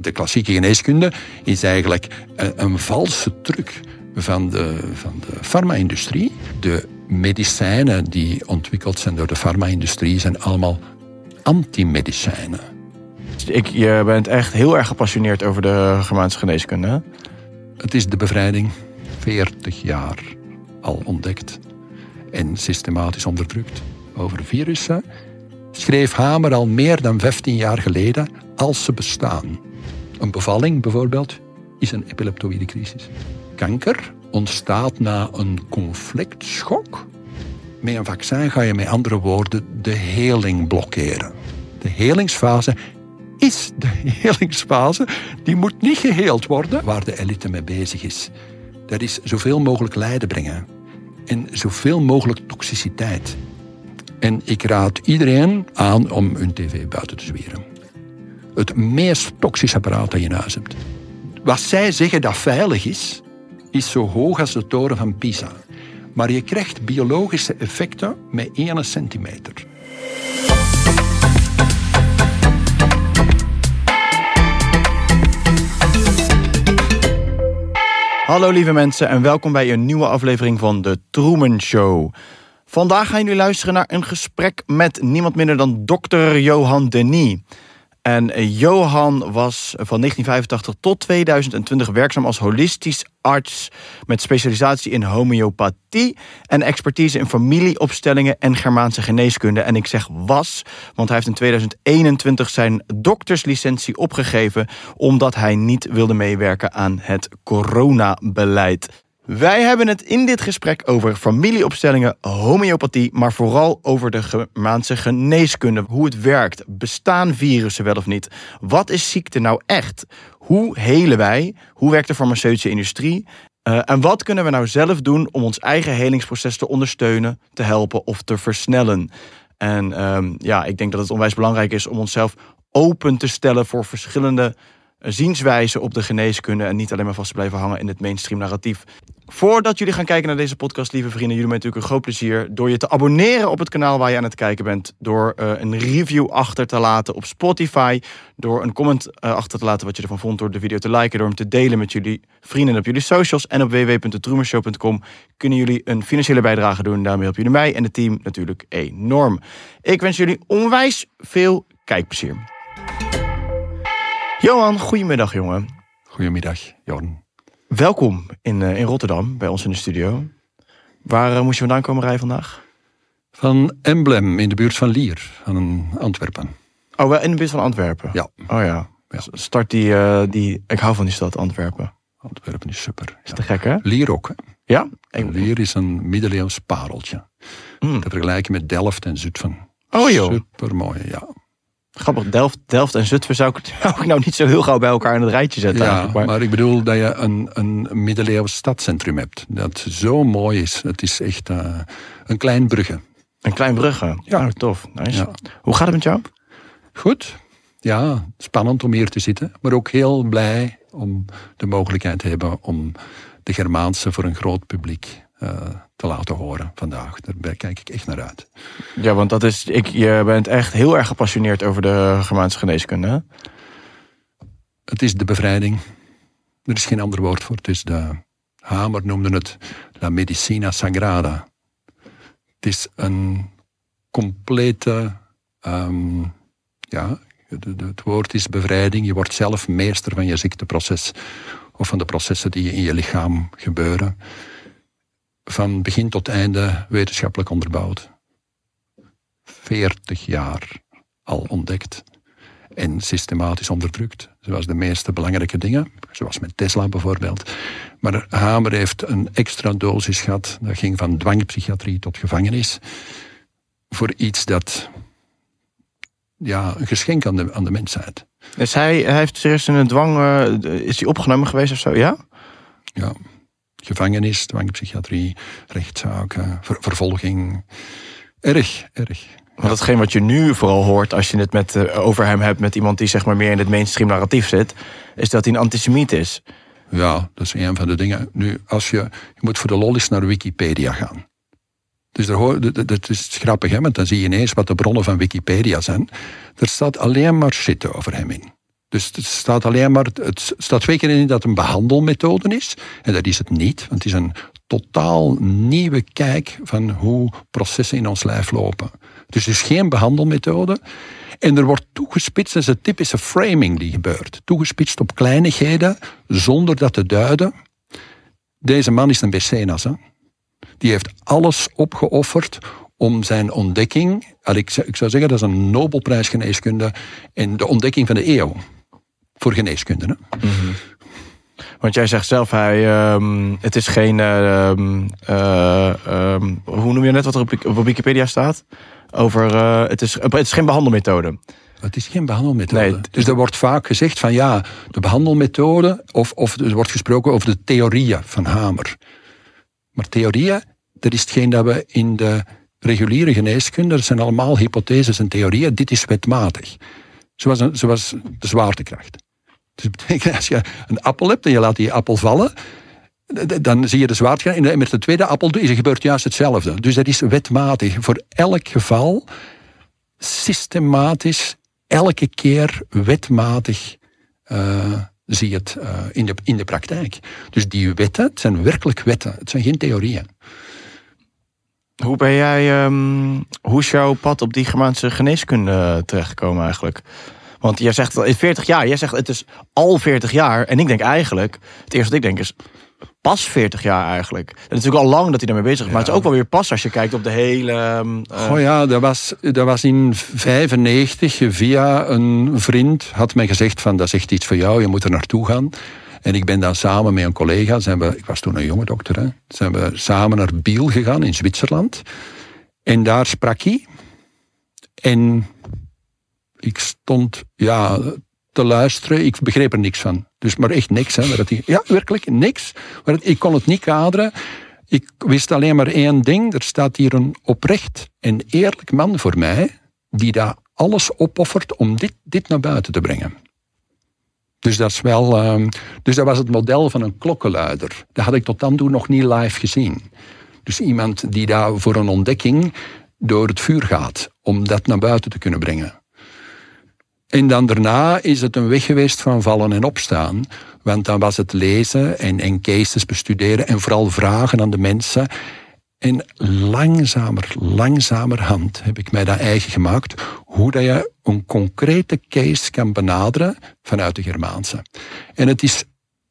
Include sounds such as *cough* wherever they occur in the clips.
De klassieke geneeskunde is eigenlijk een, een valse truc van de, van de farma-industrie. De medicijnen die ontwikkeld zijn door de farma-industrie zijn allemaal antimedicijnen. Ik, je bent echt heel erg gepassioneerd over de Germaanse geneeskunde. hè? Het is de bevrijding 40 jaar al ontdekt en systematisch onderdrukt over virussen. Schreef Hamer al meer dan 15 jaar geleden als ze bestaan. Een bevalling bijvoorbeeld is een epileptoïde crisis. Kanker ontstaat na een conflictschok. Met een vaccin ga je met andere woorden de heling blokkeren. De helingsfase is de helingsfase. Die moet niet geheeld worden waar de elite mee bezig is. Dat is zoveel mogelijk lijden brengen. En zoveel mogelijk toxiciteit. En ik raad iedereen aan om hun tv buiten te zweren. Het meest toxische apparaat dat je in huis hebt. Wat zij zeggen dat veilig is, is zo hoog als de toren van Pisa. Maar je krijgt biologische effecten met 1 centimeter. Hallo lieve mensen en welkom bij een nieuwe aflevering van de Truman Show. Vandaag gaan jullie luisteren naar een gesprek met niemand minder dan dokter Johan Denis. En Johan was van 1985 tot 2020 werkzaam als holistisch arts met specialisatie in homeopathie en expertise in familieopstellingen en Germaanse geneeskunde. En ik zeg was, want hij heeft in 2021 zijn dokterslicentie opgegeven omdat hij niet wilde meewerken aan het coronabeleid. Wij hebben het in dit gesprek over familieopstellingen, homeopathie, maar vooral over de Germaanse geneeskunde. Hoe het werkt. Bestaan virussen wel of niet? Wat is ziekte nou echt? Hoe helen wij? Hoe werkt de farmaceutische industrie? Uh, en wat kunnen we nou zelf doen om ons eigen helingsproces te ondersteunen, te helpen of te versnellen? En um, ja, ik denk dat het onwijs belangrijk is om onszelf open te stellen voor verschillende zienswijze op de geneeskunde en niet alleen maar vast blijven hangen in het mainstream narratief. Voordat jullie gaan kijken naar deze podcast, lieve vrienden, jullie hebben natuurlijk een groot plezier door je te abonneren op het kanaal waar je aan het kijken bent, door uh, een review achter te laten op Spotify, door een comment uh, achter te laten wat je ervan vond, door de video te liken, door hem te delen met jullie vrienden op jullie socials en op www.detroemershow.com kunnen jullie een financiële bijdrage doen. Daarmee helpen jullie mij en het team natuurlijk enorm. Ik wens jullie onwijs veel kijkplezier. Johan, goedemiddag jongen. Goedemiddag, Jorn. Welkom in, uh, in Rotterdam, bij ons in de studio. Waar uh, moest je vandaan komen rijden vandaag? Van Emblem, in de buurt van Lier, van Antwerpen. Oh, wel in de buurt van Antwerpen? Ja. Oh ja. ja. Start die, uh, die... Ik hou van die stad, Antwerpen. Antwerpen is super. Is te gek, hè? Lier ook, hè? Ja? En Lier is een middeleeuws pareltje. Mm. Te vergelijken met Delft en Zutphen. Oh joh. Super mooi, ja. Grappig, Delft, Delft en Zutphen zou ik, *laughs* zou ik nou niet zo heel gauw bij elkaar in het rijtje zetten. Ja, maar... maar... ik bedoel dat je een, een middeleeuws stadscentrum hebt. Dat zo mooi is. Het is echt uh, een klein brugge. Een klein brugge? Ja. Oh, tof. Nice. Ja. Hoe gaat het met jou? Goed. Ja, spannend om hier te zitten. Maar ook heel blij om de mogelijkheid te hebben om de Germaanse voor een groot publiek te laten horen vandaag. Daar kijk ik echt naar uit. Ja, want dat is, ik, je bent echt heel erg gepassioneerd over de Germaanse geneeskunde. Hè? Het is de bevrijding. Er is geen ander woord voor. Het is de Hamer noemde het La Medicina Sagrada. Het is een complete, um, ja, het woord is bevrijding. Je wordt zelf meester van je ziekteproces of van de processen die in je lichaam gebeuren van begin tot einde wetenschappelijk onderbouwd. 40 jaar al ontdekt en systematisch onderdrukt. Zoals de meeste belangrijke dingen, zoals met Tesla bijvoorbeeld. Maar Hamer heeft een extra dosis gehad. Dat ging van dwangpsychiatrie tot gevangenis. Voor iets dat ja, een geschenk aan de, aan de mensheid. Dus hij, hij heeft serieus in een dwang. Uh, is hij opgenomen geweest of zo? Ja? Ja gevangenis, dwangpsychiatrie, rechtszaken, ver vervolging. Erg, erg. Maar datgene wat je nu vooral hoort als je het met, uh, over hem hebt met iemand die zeg maar meer in het mainstream narratief zit, is dat hij een antisemiet is. Ja, dat is een van de dingen. Nu, als je, je moet voor de lol eens naar Wikipedia gaan. Dus daar, dat is grappig, hè, want dan zie je ineens wat de bronnen van Wikipedia zijn. Er staat alleen maar shit over hem in. Dus het staat alleen maar, het staat twee keer in dat het een behandelmethode is. En dat is het niet, want het is een totaal nieuwe kijk van hoe processen in ons lijf lopen. Dus het is geen behandelmethode. En er wordt toegespitst, dat is de typische framing die gebeurt. Toegespitst op kleinigheden, zonder dat te duiden. Deze man is een Becenas. Hè? Die heeft alles opgeofferd om zijn ontdekking, ik zou zeggen dat is een Nobelprijs geneeskunde, en de ontdekking van de eeuw voor geneeskunde. Hè? Mhm. Want jij zegt zelf, hij, um, het is geen, uh, uh, hoe noem je net wat er op, op Wikipedia staat? Over, uh, het, is, het is geen behandelmethode. Het is geen behandelmethode. Nee. Dus er wordt vaak gezegd van ja, de behandelmethode, of, of er wordt gesproken over de theorieën van Hamer. Maar theorieën, dat is hetgeen dat we in de reguliere geneeskunde, dat zijn allemaal hypotheses en theorieën, dit is wetmatig. Zoals, een, zoals de zwaartekracht. Dus betekent, als je een appel hebt en je laat die appel vallen, dan zie je de zwaartekracht. En met de tweede appel is, gebeurt juist hetzelfde. Dus dat is wetmatig. Voor elk geval, systematisch, elke keer wetmatig uh, zie je het uh, in, de, in de praktijk. Dus die wetten, het zijn werkelijk wetten. Het zijn geen theorieën. Hoe ben jij, um, hoe is jouw pad op die Germaanse geneeskunde terechtgekomen eigenlijk? Want jij zegt in 40 jaar, jij zegt het is al 40 jaar. En ik denk eigenlijk, het eerste wat ik denk is, pas 40 jaar eigenlijk. En het is natuurlijk al lang dat hij daarmee bezig is. Maar het is ook wel weer pas als je kijkt op de hele... Uh... Oh ja, dat was, dat was in 95 via een vriend had mij gezegd van dat is echt iets voor jou, je moet er naartoe gaan. En ik ben dan samen met een collega, zijn we, ik was toen een jonge dokter, hè, zijn we samen naar Biel gegaan in Zwitserland. En daar sprak hij. En ik stond ja, te luisteren. Ik begreep er niks van. Dus maar echt niks. Hè, ja, werkelijk niks. Ik kon het niet kaderen. Ik wist alleen maar één ding. Er staat hier een oprecht en eerlijk man voor mij. Die daar alles opoffert om dit, dit naar buiten te brengen. Dus dat, is wel, uh, dus dat was het model van een klokkenluider. Dat had ik tot dan toe nog niet live gezien. Dus iemand die daar voor een ontdekking door het vuur gaat om dat naar buiten te kunnen brengen. En dan daarna is het een weg geweest van vallen en opstaan. Want dan was het lezen en, en cases bestuderen en vooral vragen aan de mensen. En langzamer, langzamerhand heb ik mij dat eigen gemaakt. Hoe dat je een concrete case kan benaderen vanuit de Germaanse. En het is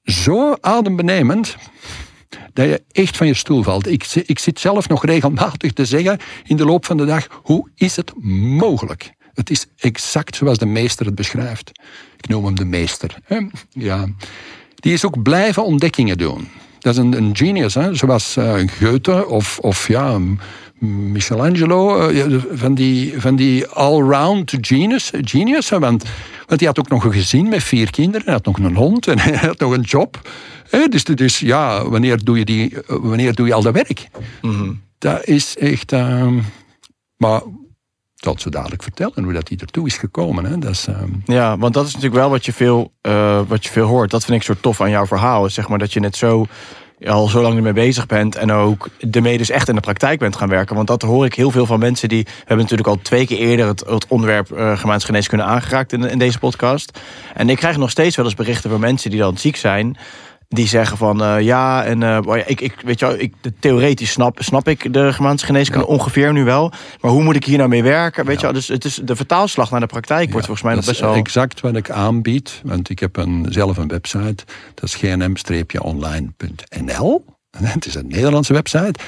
zo adembenemend dat je echt van je stoel valt. Ik, ik zit zelf nog regelmatig te zeggen in de loop van de dag, hoe is het mogelijk? Het is exact zoals de meester het beschrijft. Ik noem hem de meester. Ja. Die is ook blijven ontdekkingen doen. Dat is een, een genius, hè? zoals uh, Goethe of, of ja, Michelangelo. Uh, van die, van die all-round genius. genius hè? Want, want hij had ook nog een gezin met vier kinderen. Hij had nog een hond en *laughs* hij had nog een job. Dus, dus ja, wanneer doe je, die, wanneer doe je al dat werk? Mm Dat is echt... Uh, maar dat ze dadelijk vertellen hoe dat hij ertoe is gekomen. Hè. Dat is, ehm, Ja, want dat is natuurlijk wel wat je, veel, uh, wat je veel hoort. Dat vind ik zo tof aan jouw verhaal. Zeg maar dat je net zo al zo lang ermee bezig bent en ook ermee dus echt in de praktijk bent gaan werken. Want dat hoor ik heel veel van mensen die hebben natuurlijk al twee keer eerder het, het onderwerp uh, geneeskunde aangeraakt in, in deze podcast. En ik krijg nog steeds wel eens berichten van mensen die dan ziek zijn die zeggen van uh, ja, en uh, ik, ik, weet je, ik, theoretisch snap, snap ik de Germaanse geneeskunde ongeveer nu wel. Maar hoe moet ik hier nou mee werken? Weet je, dus het is de vertaalslag naar de praktijk wordt volgens mij nog best wel. Exact wat ik aanbied, want ik heb een, zelf een website, dat is gnm-online.nl. *laughs* Het is een Nederlandse website.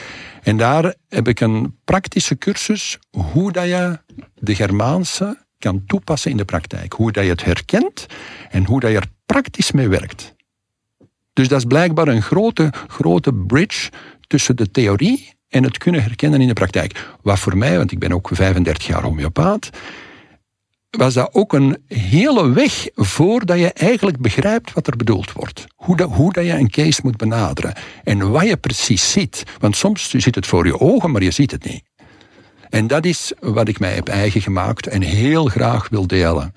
En daar heb ik een praktische cursus hoe dat je de Germaanse kan toepassen in de praktijk. Hoe dat je het herkent en hoe dat je er praktisch mee werkt. Dus dat is blijkbaar een grote, grote bridge tussen de theorie en het kunnen herkennen in de praktijk. Wat voor mij, want ik ben ook 35 jaar homeopaat, was dat ook een hele weg voordat je eigenlijk begrijpt wat er bedoeld wordt. Hoe, dat, hoe dat je een case moet benaderen. En wat je precies ziet. Want soms zit het voor je ogen, maar je ziet het niet. En dat is wat ik mij heb eigen gemaakt en heel graag wil delen.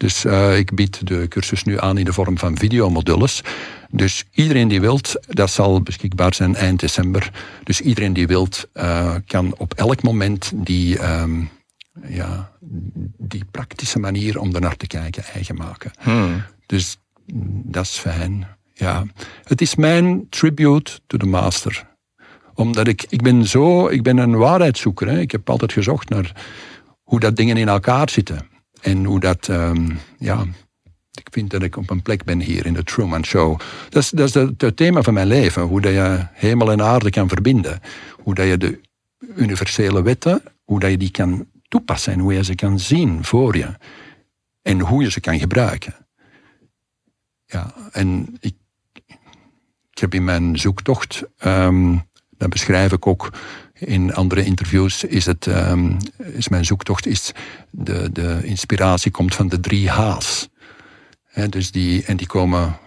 Dus uh, ik bied de cursus nu aan in de vorm van videomodules. Dus iedereen die wilt, dat zal beschikbaar zijn eind december. Dus iedereen die wilt, uh, kan op elk moment die, um, ja, die praktische manier om er naar te kijken eigen maken. Hmm. Dus dat is fijn. Ja. Het is mijn tribute to the master. Omdat ik, ik ben zo, ik ben een waarheidszoeker. Hè. Ik heb altijd gezocht naar hoe dat dingen in elkaar zitten. En hoe dat, um, ja, ik vind dat ik op een plek ben hier in de Truman Show. Dat is, dat het, het thema van mijn leven. Hoe dat je hemel en aarde kan verbinden. Hoe dat je de universele wetten, hoe dat je die kan toepassen en hoe je ze kan zien voor je. En hoe je ze kan gebruiken. Ja, en ik, ik heb in mijn zoektocht, um, dat beschrijf ik ook in andere interviews, is, het, um, is mijn zoektocht, is de, de inspiratie komt van de drie H's. He, dus die, en die komen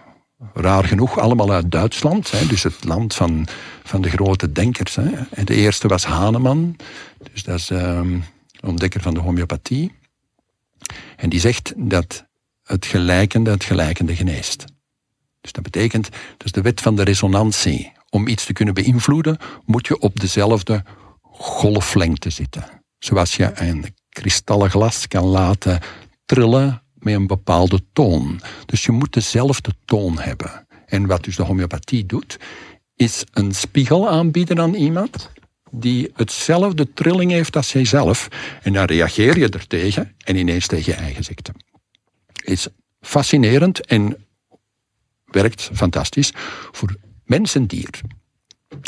raar genoeg allemaal uit Duitsland, dus het land van, van de grote denkers. En de eerste was Hahnemann, dus dat is um, ontdekker van de homeopathie. En die zegt dat het gelijkende het gelijkende geneest. Dus dat betekent, dat is de wet van de resonantie. Om iets te kunnen beïnvloeden, moet je op dezelfde golflengte zitten. Zoals je een kristallen glas kan laten trillen met een bepaalde toon. Dus je moet dezelfde toon hebben. En wat dus de homeopathie doet, is een spiegel aanbieden aan iemand die hetzelfde trilling heeft als jijzelf. En dan reageer je er tegen en ineens tegen je eigen ziekte. Is fascinerend en werkt fantastisch voor mens en dier.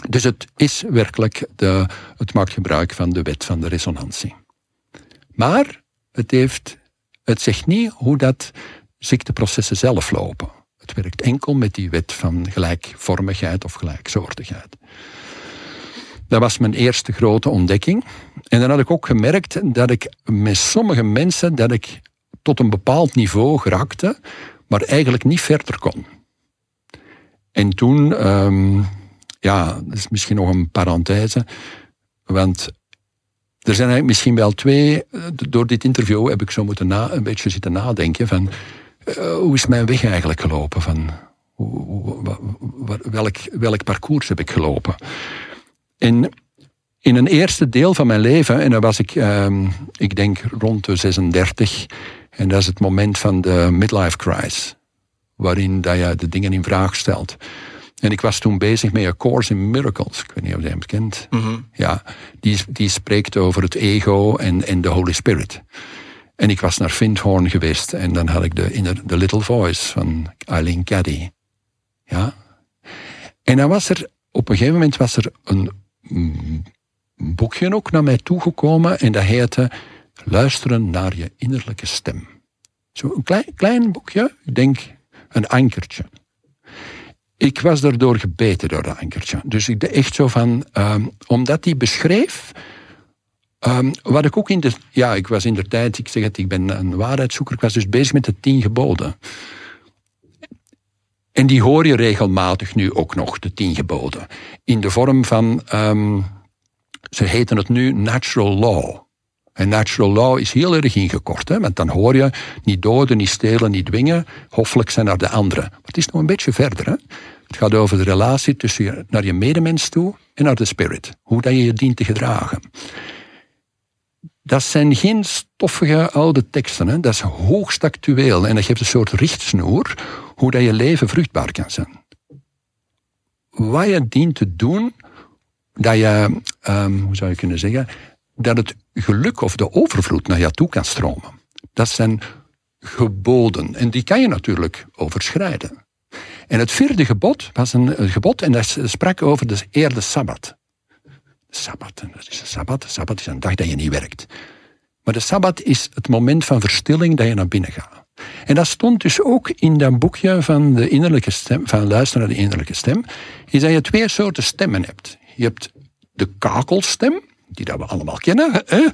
Dus het is werkelijk, de, het maakt gebruik van de wet van de resonantie. Maar het, heeft, het zegt niet hoe dat ziekteprocessen zelf lopen. Het werkt enkel met die wet van gelijkvormigheid of gelijksoortigheid. Dat was mijn eerste grote ontdekking. En dan had ik ook gemerkt dat ik met sommige mensen dat ik tot een bepaald niveau geraakte, maar eigenlijk niet verder kon. En toen, um, ja, dat is misschien nog een parenthese, want er zijn eigenlijk misschien wel twee, door dit interview heb ik zo moeten na, een beetje zitten nadenken van, uh, hoe is mijn weg eigenlijk gelopen? Van, hoe, welk, welk parcours heb ik gelopen? En in een eerste deel van mijn leven, en dan was ik, um, ik denk rond de 36, en dat is het moment van de midlife crisis, waarin dat je de dingen in vraag stelt. En ik was toen bezig met een course in miracles. Ik weet niet of je hem kent. Mm -hmm. Ja, die, die spreekt over het ego en, en de Holy Spirit. En ik was naar Findhorn geweest en dan had ik de, inner, de Little Voice van Eileen Caddy. Ja. En dan was er, op een gegeven moment was er een boekje ook naar mij toegekomen en dat heette Luisteren naar je innerlijke stem. Zo'n klein, klein boekje, ik denk een ankertje. Ik was daardoor gebeten door dat ankertje. Dus ik dacht echt zo van, um, omdat die beschreef, um, wat ik ook in de, ja, ik was in de tijd, ik zeg het, ik ben een waarheidszoeker, ik was dus bezig met de tien geboden. En die hoor je regelmatig nu ook nog, de tien geboden. In de vorm van, um, ze heten het nu natural law. En natural law is heel erg ingekort, hè? want dan hoor je niet doden, niet stelen, niet dwingen, hoffelijk zijn naar de anderen. Maar het is nog een beetje verder. Hè? Het gaat over de relatie tussen je, naar je medemens toe en naar de spirit. Hoe dat je je dient te gedragen. Dat zijn geen stoffige oude teksten, hè? dat is hoogst actueel en dat geeft een soort richtsnoer hoe dat je leven vruchtbaar kan zijn. Wat je dient te doen, dat je, um, hoe zou je kunnen zeggen, dat het geluk of de overvloed naar jou toe kan stromen. Dat zijn geboden. En die kan je natuurlijk overschrijden. En het vierde gebod was een, gebod en dat sprak over de eerde Sabbat. Sabbat, dat is een Sabbat. Sabbat is een dag dat je niet werkt. Maar de Sabbat is het moment van verstilling dat je naar binnen gaat. En dat stond dus ook in dat boekje van de innerlijke stem, van luisteren naar de innerlijke stem, is dat je twee soorten stemmen hebt. Je hebt de kakelstem, die dat we allemaal kennen. Hè?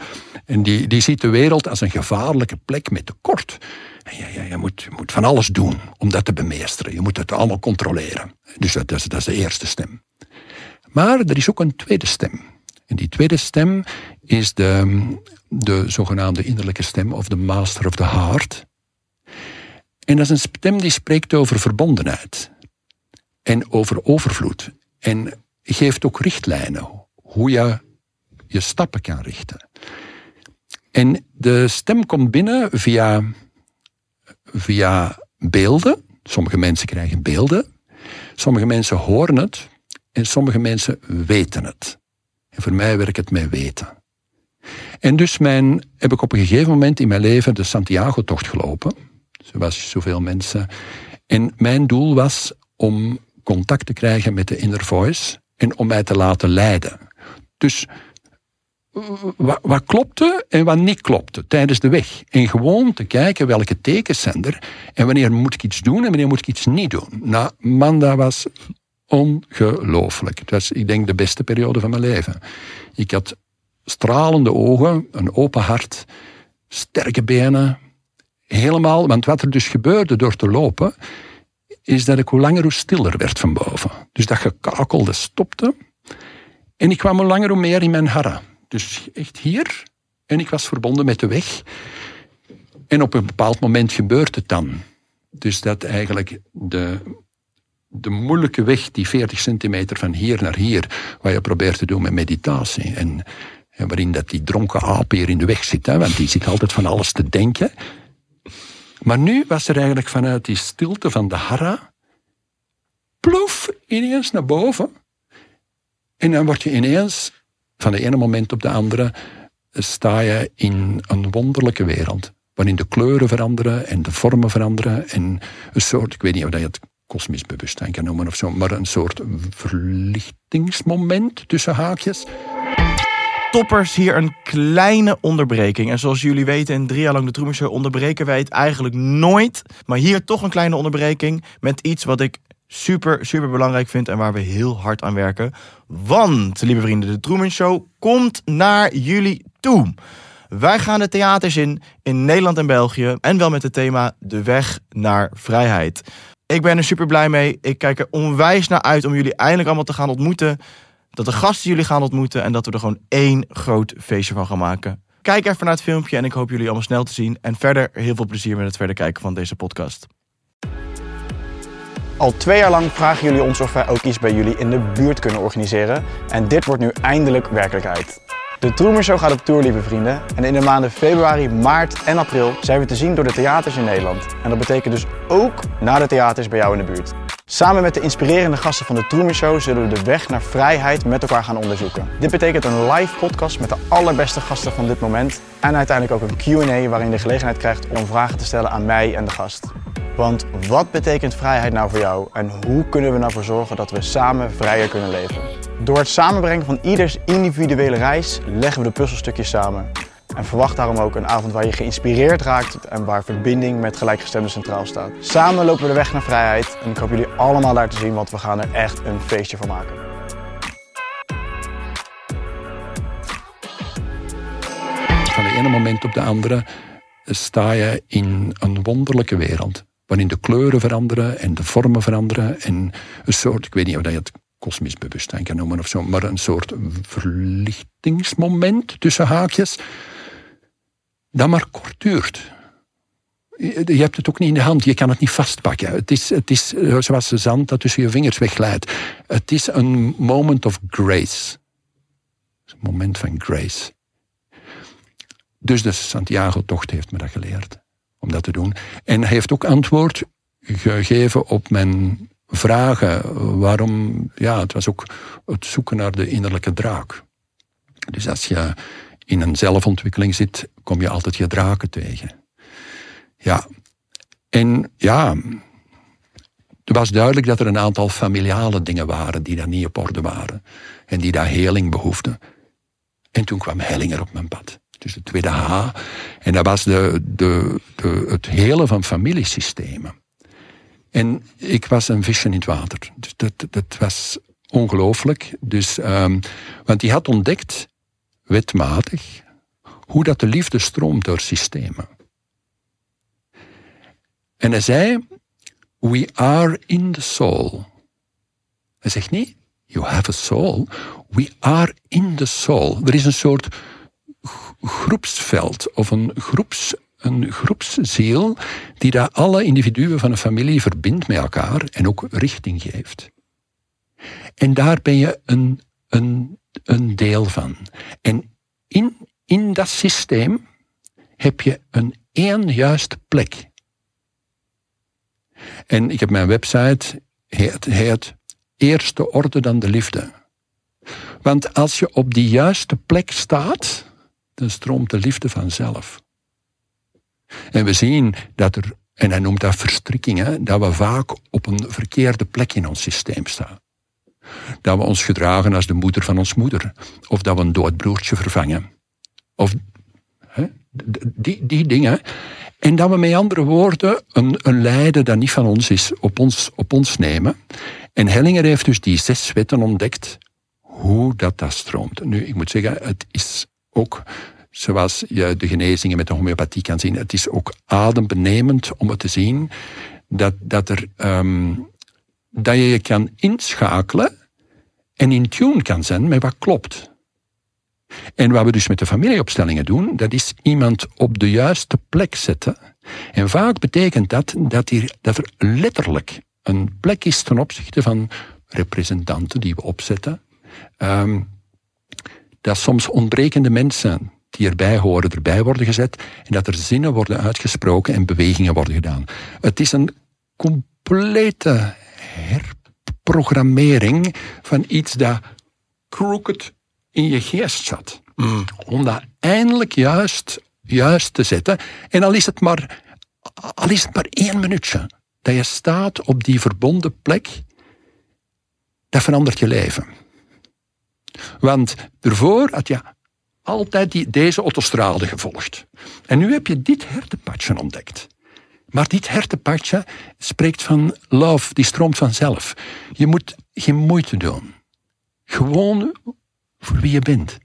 En die, die ziet de wereld als een gevaarlijke plek met tekort. En je, je, moet, je moet van alles doen om dat te bemeesteren. Je moet het allemaal controleren. Dus dat, is, dat is de eerste stem. Maar er is ook een tweede stem. En die tweede stem is de, de zogenaamde innerlijke stem of de master of the heart. En dat is een stem die spreekt over verbondenheid. En over overvloed. En geeft ook richtlijnen hoe je je stappen kan richten. En de stem komt binnen via, via beelden. Sommige mensen krijgen beelden. Sommige mensen horen het. En sommige mensen weten het. En voor mij werkt het met weten. En dus mijn, heb ik op een gegeven moment in mijn leven de Santiago-tocht gelopen. Zoals zoveel mensen. En mijn doel was om contact te krijgen met de inner voice en om mij te laten leiden. Dus wat, klopte en wat niet klopte tijdens de weg. En gewoon te kijken welke tekens zijn er en wanneer moet ik iets doen en wanneer moet ik iets niet doen. Nou, man, dat was ongelooflijk. Het was, ik denk, de beste periode van mijn leven. Ik had stralende ogen, een open hart, sterke benen. Helemaal, want wat er dus gebeurde door te lopen, is dat ik hoe langer hoe stiller werd van boven. Dus dat gekakelde stopte. En ik kwam hoe langer hoe meer in mijn harre. Dus echt hier. En ik was verbonden met de weg. En op een bepaald moment gebeurt het dan. Dus dat eigenlijk de, de moeilijke weg, die 40 centimeter van hier naar hier, wat je probeert te doen met meditatie. En, en waarin dat die dronken aap hier in de weg zit, hè, want die zit altijd van alles te denken. Maar nu was er eigenlijk vanuit die stilte van de hara, ploef, ineens naar boven. En dan word je ineens, van de ene moment op de andere, sta je in een wonderlijke wereld. Waarin de kleuren veranderen en de vormen veranderen. En een soort, ik weet niet of je het kosmisch bewustzijn kan noemen of zo, maar een soort verlichtingsmoment tussen haakjes toppers, hier een kleine onderbreking. En zoals jullie weten, in drie jaar lang de Truman onderbreken wij het eigenlijk nooit. Maar hier toch een kleine onderbreking met iets wat ik super, super belangrijk vind en waar we heel hard aan werken. Want, lieve vrienden, de Truman Show komt naar jullie toe. Wij gaan de theaters in, in Nederland en België. En wel met het thema De Weg naar Vrijheid. Ik ben er super blij mee. Ik kijk er onwijs naar uit om jullie eindelijk allemaal te gaan ontmoeten dat de gasten jullie gaan ontmoeten en dat we er gewoon één groot feestje van gaan maken. Kijk even naar het filmpje en ik hoop jullie allemaal snel te zien. En verder heel veel plezier met het verder kijken van deze podcast. Al twee jaar lang vragen jullie ons of wij ook iets bij jullie in de buurt kunnen organiseren. En dit wordt nu eindelijk werkelijkheid. De Truman Show gaat op tour, lieve vrienden. En in de maanden februari, maart en april zijn we te zien door de theaters in Nederland. En dat betekent dus ook naar de theaters bij jou in de buurt. Samen met de inspirerende gasten van de Truman Show zullen we de weg naar vrijheid met elkaar gaan onderzoeken. Dit betekent een live podcast met de allerbeste gasten van dit moment. En uiteindelijk ook een Q&A waarin je de gelegenheid krijgt om vragen te stellen aan mij en de gast. Want wat betekent vrijheid nou voor jou en hoe kunnen we nou voor zorgen dat we samen vrijer kunnen leven? Door het samenbrengen van ieders individuele reis leggen we de puzzelstukjes samen. En verwacht daarom ook een avond waar je geïnspireerd raakt en waar verbinding met gelijkgestemden centraal staat. Samen lopen we de weg naar vrijheid en ik hoop jullie allemaal daar te zien, want we gaan er echt een feestje van maken. Van de ene moment op de andere sta je in een wonderlijke wereld. Waarin de kleuren veranderen en de vormen veranderen. En een soort, ik weet niet of je het kosmisch bewustzijn kan noemen of zo, maar een soort verlichtingsmoment tussen haakjes dat maar kort duurt. Je hebt het ook niet in de hand, je kan het niet vastpakken. Het is, het is eh, zoals de zand dat tussen je vingers wegglijdt. Het is een moment of grace. Een moment van grace. Dus de Santiago-tocht heeft me dat geleerd, om dat te doen. En hij heeft ook antwoord gegeven op mijn vragen. Waarom, ja, het was ook het zoeken naar de innerlijke draak. Dus als je in een zelfontwikkeling zit, kom je altijd je draken tegen. Ja. En ja, het was duidelijk dat er een aantal familiale dingen waren die daar niet op orde waren. En die daar heling behoefden. En toen kwam Hellinger op mijn pad. Dus de tweede H. En dat was de, de, het hele van familiesystemen. En ik was een visje in het water. Dus dat, dat was ongelooflijk. Dus, um, want die had ontdekt wetmatig, hoe dat de liefde stroomt door systemen. En hij zei, we are in the soul. Hij zegt niet, you have a soul. We are in the soul. Er is een soort groepsveld of een, groeps, een groepsziel die daar alle individuen van een familie verbindt met elkaar en ook richting geeft. En daar ben je een, een een deel van. En in, in dat systeem heb je een één juiste plek. En ik heb mijn website, het heet Eerste Orde dan de Liefde. Want als je op die juiste plek staat, dan stroomt de liefde vanzelf. En we zien dat er, en hij noemt dat verstrikkingen, dat we vaak op een verkeerde plek in ons systeem staan. Dat we ons gedragen als de moeder van ons moeder, of dat we een dood broertje vervangen. Of hè, die, die dingen. En dat we met andere woorden een, een lijden dat niet van ons is, op ons, op ons nemen. En Hellinger heeft dus die zes wetten ontdekt, hoe dat dat stroomt. Nu, ik moet zeggen, het is ook zoals je de genezingen met de homeopathie kan zien. Het is ook adembenemend om het te zien dat, dat, er, um, dat je je kan inschakelen en in tune kan zijn met wat klopt. En wat we dus met de familieopstellingen doen, dat is iemand op de juiste plek zetten. En vaak betekent dat dat, hier, dat er letterlijk een plek is ten opzichte van representanten die we opzetten. Um, dat soms ontbrekende mensen die erbij horen, erbij worden gezet en dat er zinnen worden uitgesproken en bewegingen worden gedaan. Het is een complete herprogrammering van iets dat crooked in je geest zat. Mm. Om dat eindelijk juist, juist te zetten. En al is het maar, al is het maar één minuutje dat je staat op die verbonden plek, dat verandert je leven. Want ervoor had je altijd die, deze autostrade gevolgd. En nu heb je dit hertenpadje ontdekt. Maar dit hertenpadje spreekt van love, die stroomt vanzelf. Je moet geen moeite doen. Gewoon voor wie je bent.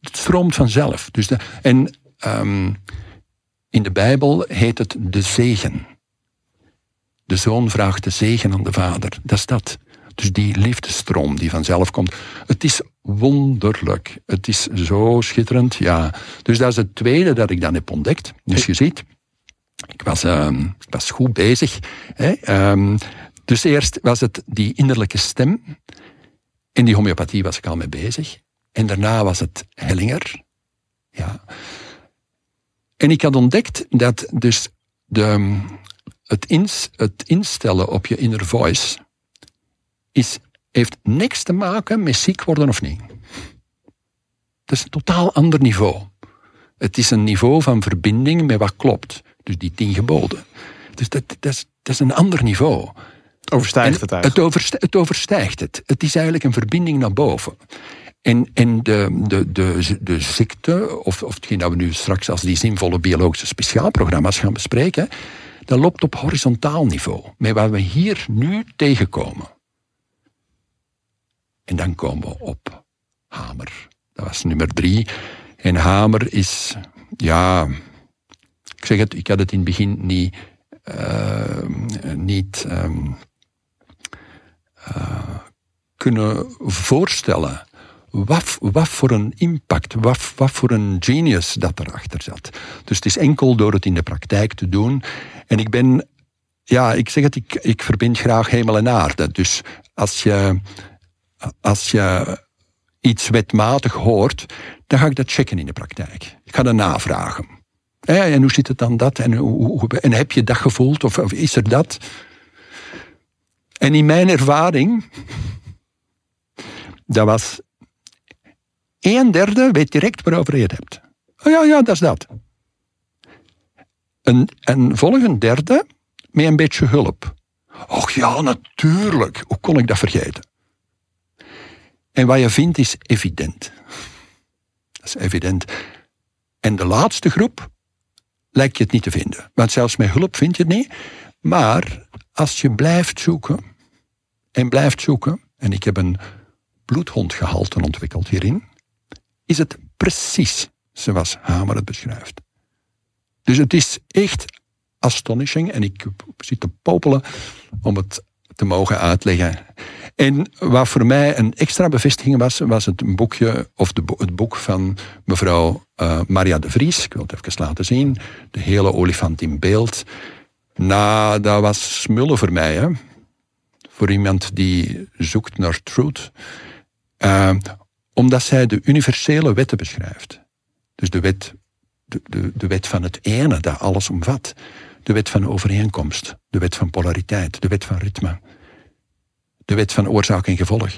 Het stroomt vanzelf. Dus en um, in de Bijbel heet het de zegen. De zoon vraagt de zegen aan de vader. Dat is dat. Dus die liefdestroom die vanzelf komt. Het is wonderlijk. Het is zo schitterend, ja. Dus dat is het tweede dat ik dan heb ontdekt. Dus je ziet, ik was, uh, was goed bezig. Hè. Um, dus eerst was het die innerlijke stem. In die homeopathie was ik al mee bezig. En daarna was het Hellinger. Ja. En ik had ontdekt dat dus de, het, het instellen op je inner voice is, heeft niks te maken met ziek worden of niet. Het is een totaal ander niveau. Het is een niveau van verbinding met wat klopt. Dus die tien geboden. Dus dat, dat, is, dat is een ander niveau. Overstijgt het eigenlijk? Het, het overstijgt het. Het is eigenlijk een verbinding naar boven. En, en de, de, de, de ziekte, of, of hetgeen dat we nu straks als die zinvolle biologische speciaalprogramma's gaan bespreken, dat loopt op horizontaal niveau. Met wat we hier nu tegenkomen. En dan komen we op Hamer. Dat was nummer drie. En Hamer is, ja, ik zeg het, ik had het in het begin niet, uh, niet um, uh, kunnen voorstellen. Wat, wat, voor een impact, wat, wat, voor een genius dat erachter zat. Dus het is enkel door het in de praktijk te doen. En ik ben, ja, ik zeg het, ik, ik verbind graag hemel en aarde. Dus als je als je iets wetmatig hoort, dan ga ik dat checken in de praktijk. Ik ga dat navragen. En hoe zit het dan dat? En, hoe, heb je dat gevoeld? Of, is er dat? En in mijn ervaring, dat was een derde weet direct waarover je het hebt. Oh ja, ja, dat is dat. Een, een volgende derde met een beetje hulp. Och ja, natuurlijk. Hoe kon ik dat vergeten? En wat je vindt is evident. Dat is evident. En de laatste groep lijkt je het niet te vinden. Want zelfs met hulp vind je het niet. Maar als je blijft zoeken en blijft zoeken, en ik heb een bloedhondgehalte ontwikkeld hierin, is het precies zoals Hamer het beschrijft. Dus het is echt astonishing en ik zit te popelen om het te mogen uitleggen. En wat voor mij een extra bevestiging was, was het boekje, of de, het boek van mevrouw uh, Maria de Vries. Ik wil het even laten zien. De hele olifant in beeld. Nou, dat was smullen voor mij, hè. Voor iemand die zoekt naar truth. Uh, omdat zij de universele wetten beschrijft. Dus de wet de, de, de wet van het ene dat alles omvat. De wet van overeenkomst, de wet van polariteit, de wet van ritme, de wet van oorzaak en gevolg.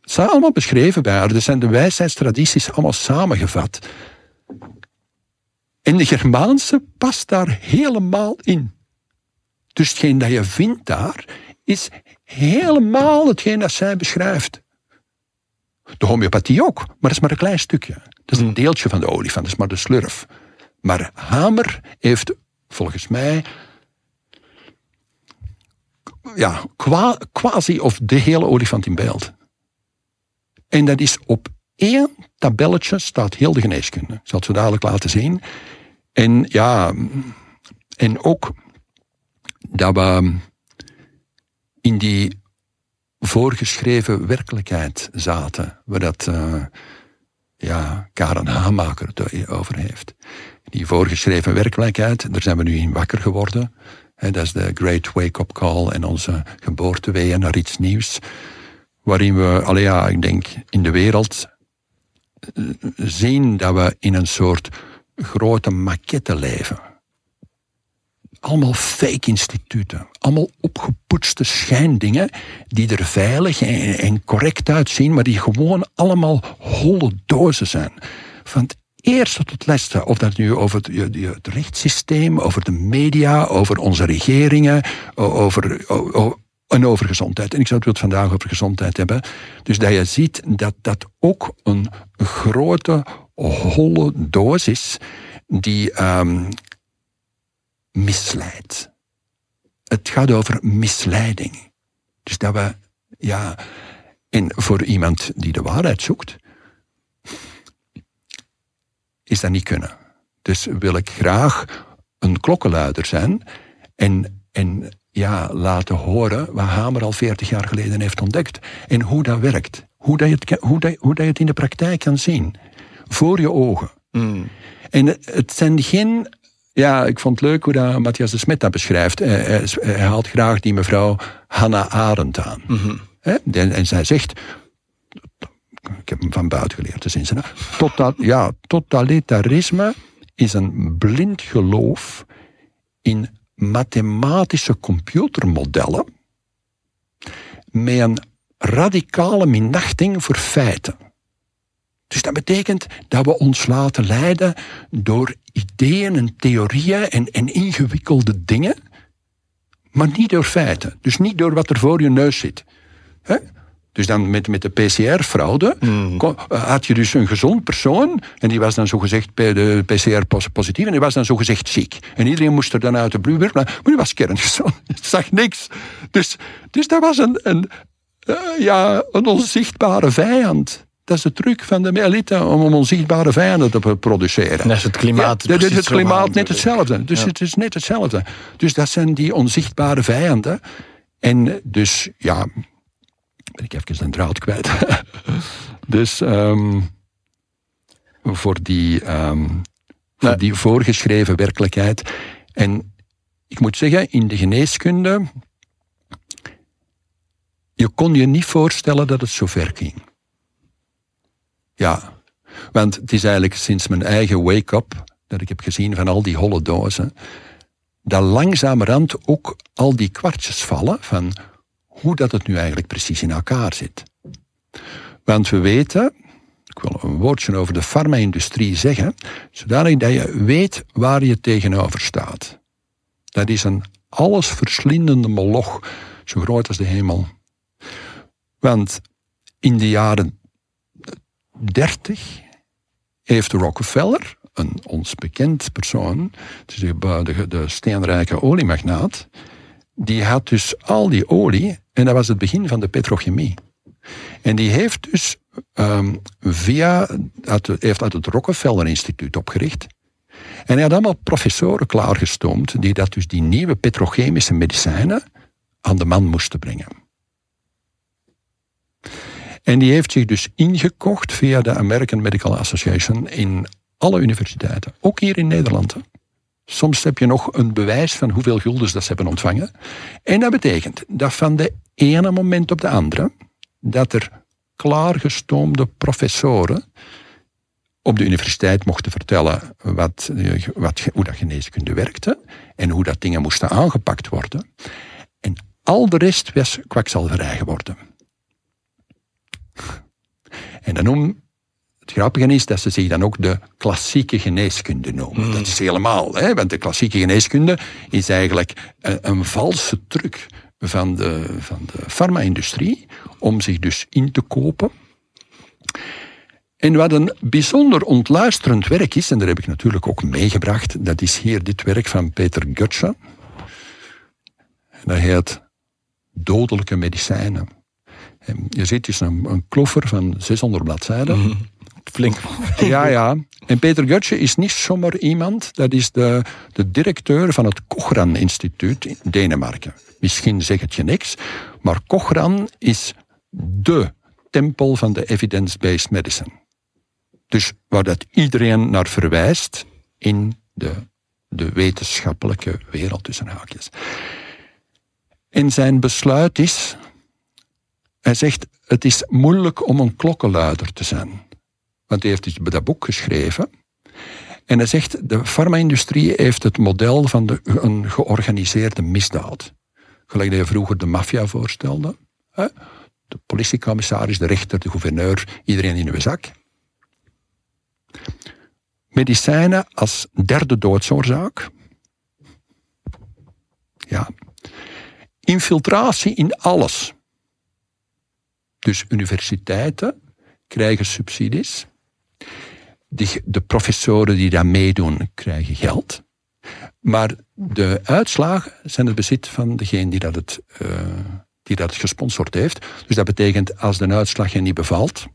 Het staat allemaal beschreven bij haar. Er zijn de wijsheidstradities allemaal samengevat. En de Germaanse past daar helemaal in. Dus hetgeen dat je vindt daar, is helemaal hetgeen dat zij beschrijft. De homeopathie ook, maar dat is maar een klein stukje. Dat is een hmm. deeltje van de olifant, dat is maar de slurf. Maar Hamer heeft volgens mij ja, quasi of de hele olifant in beeld. En dat is op één tabelletje staat heel de geneeskunde. Ik zal het zo dadelijk laten zien. En ja, en ook dat we in die voorgeschreven werkelijkheid zaten, waar dat uh, ja, Karen Hamaker het over heeft. Die voorgeschreven werkelijkheid, daar zijn we nu in wakker geworden. Dat is de Great Wake-up Call en onze geboorteweeën naar iets nieuws. Waarin we, ja, ik denk, in de wereld eh, zien dat we in een soort grote maquette leven. Allemaal fake instituten, allemaal opgepoetste schijndingen die er veilig en, correct uitzien, maar die gewoon allemaal holle dozen zijn. Van het eerste tot het laatste, of dat nu over het, het rechtssysteem, over de media, over onze regeringen, over, over en over gezondheid. En ik zou het vandaag over gezondheid hebben. Dus dat je ziet dat dat ook een grote, holle doos is die um, misleidt. Het gaat over misleiding. Dus dat we, ja, en voor iemand die de waarheid zoekt, is dat niet kunnen. Dus wil ik graag een klokkenluider zijn en, en ja, laten horen wat Hamer al 40 jaar geleden heeft ontdekt. En hoe dat werkt. Hoe dat je het, hoe dat, hoe dat je het in de praktijk kan zien. Voor je ogen. Mm. En het zijn geen ja, ik vond het leuk hoe dat Matthias de Smet dat beschrijft. Hij, haalt graag die mevrouw Hannah Arendt aan. Mm en, en, zij zegt, ik heb hem van buiten geleerd, dus in zijn, total, ja, totalitarisme is een blind geloof in mathematische computermodellen met een radicale minachting voor feiten. Dus dat betekent dat we ons laten leiden door ideeën en theorieën en, ingewikkelde dingen, maar niet door feiten. Dus niet door wat er voor je neus zit. Dus dan met, met de PCR-fraude mm. had je dus een gezond persoon en die was dan zogezegd bij de PCR-positief en die was dan zogezegd ziek. En iedereen moest er dan uit de bloed maar die was kerngezond. *laughs* Je zag niks. Dus, dus dat was een, een, uh, ja, een onzichtbare vijand. Dat is de truc van de elite om onzichtbare vijanden te produceren. Dat is het klimaat. Ja, dat is het klimaat net hetzelfde. Dus het is net hetzelfde. Dus dat zijn die onzichtbare vijanden. En dus, ja, ben ik even een draad kwijt. *laughs* dus um, voor, die, um, voor die voorgeschreven werkelijkheid. En ik moet zeggen, in de geneeskunde, je kon je niet voorstellen dat het zo ver ging. Ja, want het is eigenlijk sinds mijn eigen wake-up, dat ik heb gezien van al die holle dozen, dat langzamerhand ook al die kwartjes vallen van hoe dat het nu eigenlijk precies in elkaar zit. Want we weten, ik wil een woordje over de farma-industrie zeggen, zodanig dat je weet waar je tegenover staat. Dat is een allesverslindende moloch, zo groot als de hemel. Want in de jaren 30 heeft Rockefeller, een ons bekend persoon, de, de steenrijke oliemagnaat, die had dus al die olie, en dat was het begin van de petrochemie. En die heeft dus um, via, het, heeft uit het Rockefeller Instituut opgericht. En hij had allemaal professoren klaargestoomd die dat dus die nieuwe petrochemische medicijnen aan de man moesten brengen. En die heeft zich dus ingekocht via de American Medical Association in alle universiteiten, ook hier in Nederland. Soms heb je nog een bewijs van hoeveel guldens dat ze hebben ontvangen. En dat betekent dat van de ene moment op de andere, dat er klaargestoomde professoren op de universiteit mochten vertellen wat, wat, hoe dat geneeskunde werkte en hoe dat dingen moesten aangepakt worden. En al de rest was kwakzalverij geworden. En dan noem, het grappige is dat ze zich dan ook de klassieke geneeskunde noemen. Hmm. Dat is helemaal, hè, want de klassieke geneeskunde is eigenlijk een, een valse truc van de, van de farma-industrie om zich dus in te kopen. En wat een bijzonder ontluisterend werk is, en daar heb ik natuurlijk ook meegebracht, dat is hier dit werk van Peter Gutsche. Dat heet Dodelijke medicijnen. je ziet, is een, een kloffer van 600 bladzijden. Mm Ja, ja. En Peter Gutsche is niet zomaar iemand, dat is de, de directeur van het Cochrane-instituut in Denemarken. Misschien zegt het je niks, maar Cochrane is de tempel van de evidence-based medicine. Dus waar dat iedereen naar verwijst in de, de wetenschappelijke wereld tussen haakjes. En zijn besluit is, hij zegt, het is moeilijk om een klokkenluider te zijn. Want hij heeft dus dat boek geschreven. En hij zegt, de farma-industrie heeft het model van de, een georganiseerde misdaad. Gelijk dat je vroeger de maffia voorstelde. De politiecommissaris, de rechter, de gouverneur, iedereen in uw zak. Medicijnen als derde doodsoorzaak. Ja. Infiltratie in alles. Dus universiteiten krijgen subsidies. De, de professoren die daar meedoen krijgen geld. Maar de uitslagen zijn het bezit van degene die dat, het, uh, die dat gesponsord heeft. Dus dat betekent als de uitslag je niet bevalt,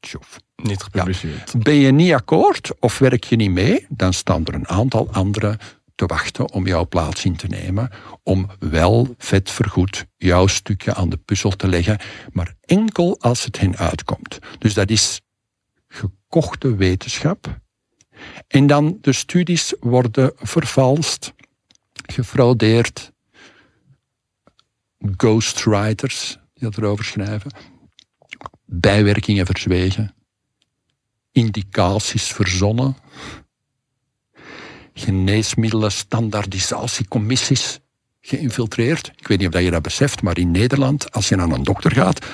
tjof. Niet gepubliceerd. Ben je niet akkoord of werk je niet mee, dan staan er een aantal anderen te wachten om jouw plaats in te nemen, om wel vet vergoed jouw stukje aan de puzzel te leggen, maar enkel als het hen uitkomt. Dus dat is gekochte wetenschap. En dan de studies worden vervalst, gefraudeerd, ghostwriters die dat erover schrijven, bijwerkingen verzwegen, indicaties verzonnen, geneesmiddelen, standaardisatiecommissies geïnfiltreerd. Ik weet niet of je dat beseft, maar in Nederland, als je naar een dokter gaat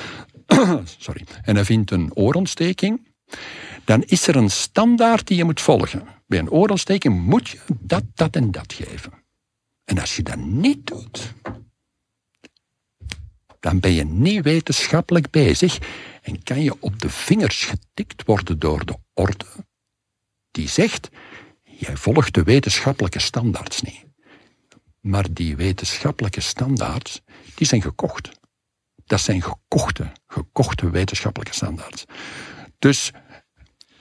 *coughs* sorry, en hij vindt een oorontsteking, dan is er een standaard die je moet volgen. Bij een oorontsteking moet je dat, dat en dat geven. En als je dat niet doet, dan ben je niet wetenschappelijk bezig en kan je op de vingers getikt worden door de orde die zegt, jij volgt de wetenschappelijke standaards niet. Maar die wetenschappelijke standaards, die zijn gekocht. Dat zijn gekochte, gekochte wetenschappelijke standaards. Dus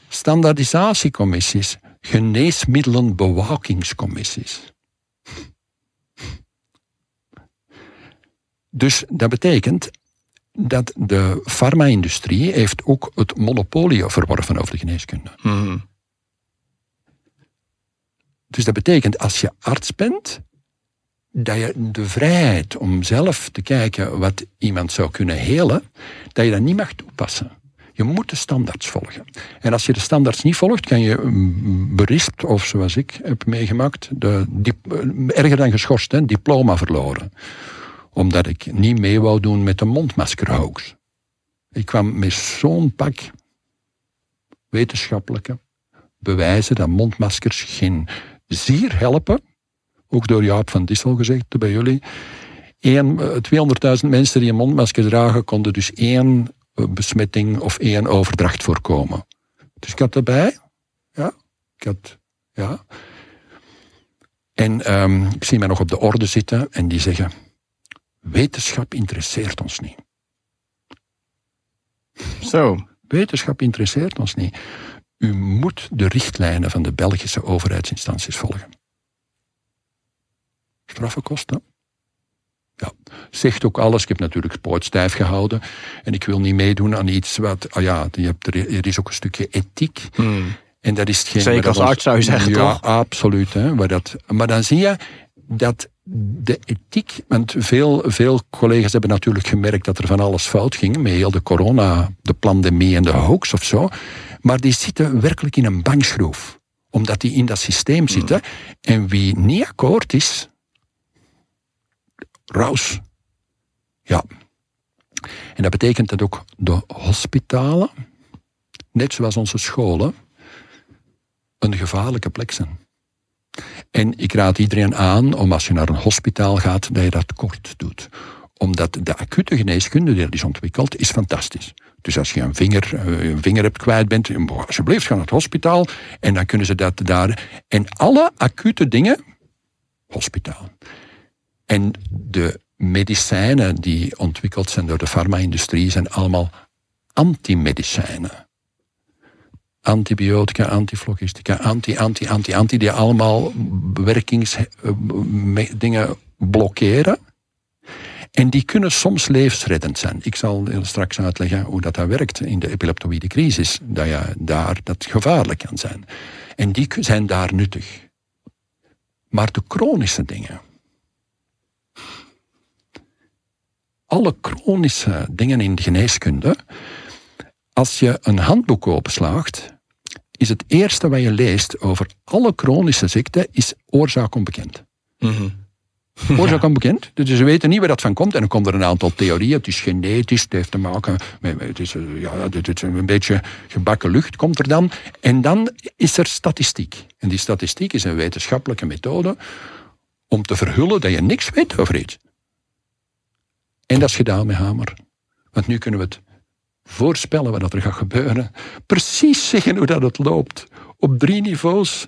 standaardisatiecommissies, geneesmiddelenbewakingscommissies. Dus dat betekent dat de farma-industrie heeft ook het monopolie verworven over de geneeskunde. Mm. Dus dat betekent, als je arts bent, dat je de vrijheid om zelf te kijken wat iemand zou kunnen helen, dat je dat niet mag toepassen. Je moet de standaards volgen. En als je de standaards niet volgt, kan je berispt, of zoals ik heb meegemaakt, de, die, erger dan geschorst, hè, diploma verloren omdat ik niet mee wou doen met de mondmaskerhoax. Ik kwam met zo'n pak wetenschappelijke bewijzen dat mondmaskers geen zier helpen. Ook door Jaap van Dissel gezegd bij jullie. 200.000 eh, mensen die een mondmasker dragen, konden dus één eh, besmetting of één overdracht voorkomen. Dus ik had erbij. Ja, ik had, ja. En um, ik zie mij nog op de orde zitten en die zeggen, Wetenschap interesseert ons niet. Zo. Wetenschap interesseert ons niet. U moet de richtlijnen van de Belgische overheidsinstanties volgen. Straffenkosten? Ja, zegt ook alles. Ik heb natuurlijk sport stijf gehouden. En ik wil niet meedoen aan iets wat. Ah ja, je hebt er, is ook een stukje ethiek. Hmm. En dat is geen. Zeker als arts zou je zeggen, ja, toch? absoluut. Hè, waar dat, maar dan zie je, dat de ethiek, want veel, veel collega's hebben natuurlijk gemerkt dat er van alles fout ging met heel de corona, de pandemie en de hoax of zo, maar die zitten werkelijk in een bankschroef, omdat die in dat systeem zitten. En wie niet akkoord is, raus. Ja. En dat betekent dat ook de hospitalen, net zoals onze scholen, een gevaarlijke plek zijn. En ik raad iedereen aan om als je naar een hospitaal gaat, dat je dat kort doet. Omdat de acute geneeskunde die is ontwikkeld, is fantastisch. Dus als je een vinger, eh, een vinger hebt kwijt bent, alsjeblieft ga naar het hospitaal en dan kunnen ze dat daar. En alle acute dingen, hospitaal. En de medicijnen die ontwikkeld zijn door de farma-industrie zijn allemaal antimedicijnen antibiotica, antiflogistica, anti, anti, anti, anti, die allemaal bewerkingsdingen blokkeren. En die kunnen soms levensreddend zijn. Ik zal straks uitleggen hoe dat, dat werkt in de epileptoïde crisis. Dat je daar dat gevaarlijk kan zijn. En die zijn daar nuttig. Maar de chronische dingen. Alle chronische dingen in de geneeskunde als je een handboek openslaagt, is het eerste wat je leest over alle chronische ziekten is oorzaak onbekend. Mm *laughs* Oorzaak onbekend. Dus ze weten niet waar dat van komt. En dan komen er een aantal theorieën. Het is genetisch, het heeft te maken met... Het is, eh, ja, het is een beetje gebakken lucht, komt er dan. En dan is er statistiek. En die statistiek is een wetenschappelijke methode om te verhullen dat je niks weet over iets. En dat is gedaan met Hamer. Want nu kunnen we het voorspellen wat er gaat gebeuren, precies zeggen hoe dat het loopt, op drie niveaus.